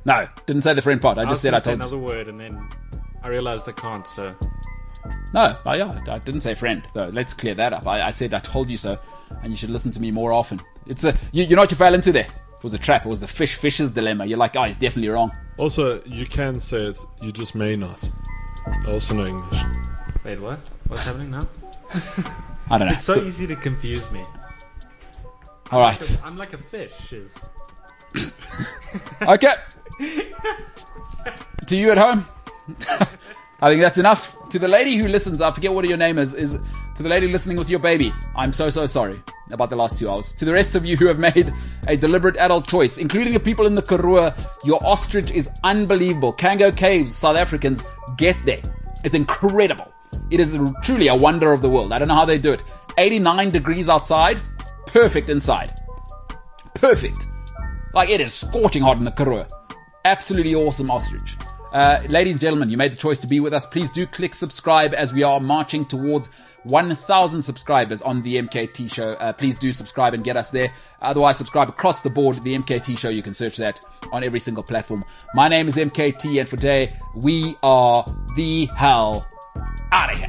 No, didn't say the friend part. I I just said I gonna say another word, and then I realized I can't, so. No, yeah, I didn't say friend though. Let's clear that up. I, I said I told you so, and you should listen to me more often. It's a you, you know what you fell into there. It was a trap. It was the fish fishes dilemma. You're like, oh, he's definitely wrong. Also, you can say it, you just may not. I also know English. Wait, what? What's happening now? I don't know. It's so easy to confuse me. All right. I'm like a fish. Is Okay. to you at home, I think that's enough. To the lady who listens, I forget what your name is, is to the lady listening with your baby. I'm so, so sorry about the last two hours. To the rest of you who have made a deliberate adult choice, including the people in the Karoo, your ostrich is unbelievable. Kango Caves, South Africans, get there. It's incredible. It is truly a wonder of the world. I don't know how they do it. 89 degrees outside, perfect inside. Perfect. Like it is scorching hot in the Karoo. Absolutely awesome ostrich. Uh, ladies and gentlemen, you made the choice to be with us. Please do click subscribe as we are marching towards 1,000 subscribers on the MKT show. Uh, please do subscribe and get us there. Otherwise, subscribe across the board. The MKT show, you can search that on every single platform. My name is MKT, and for today, we are the hell out of here.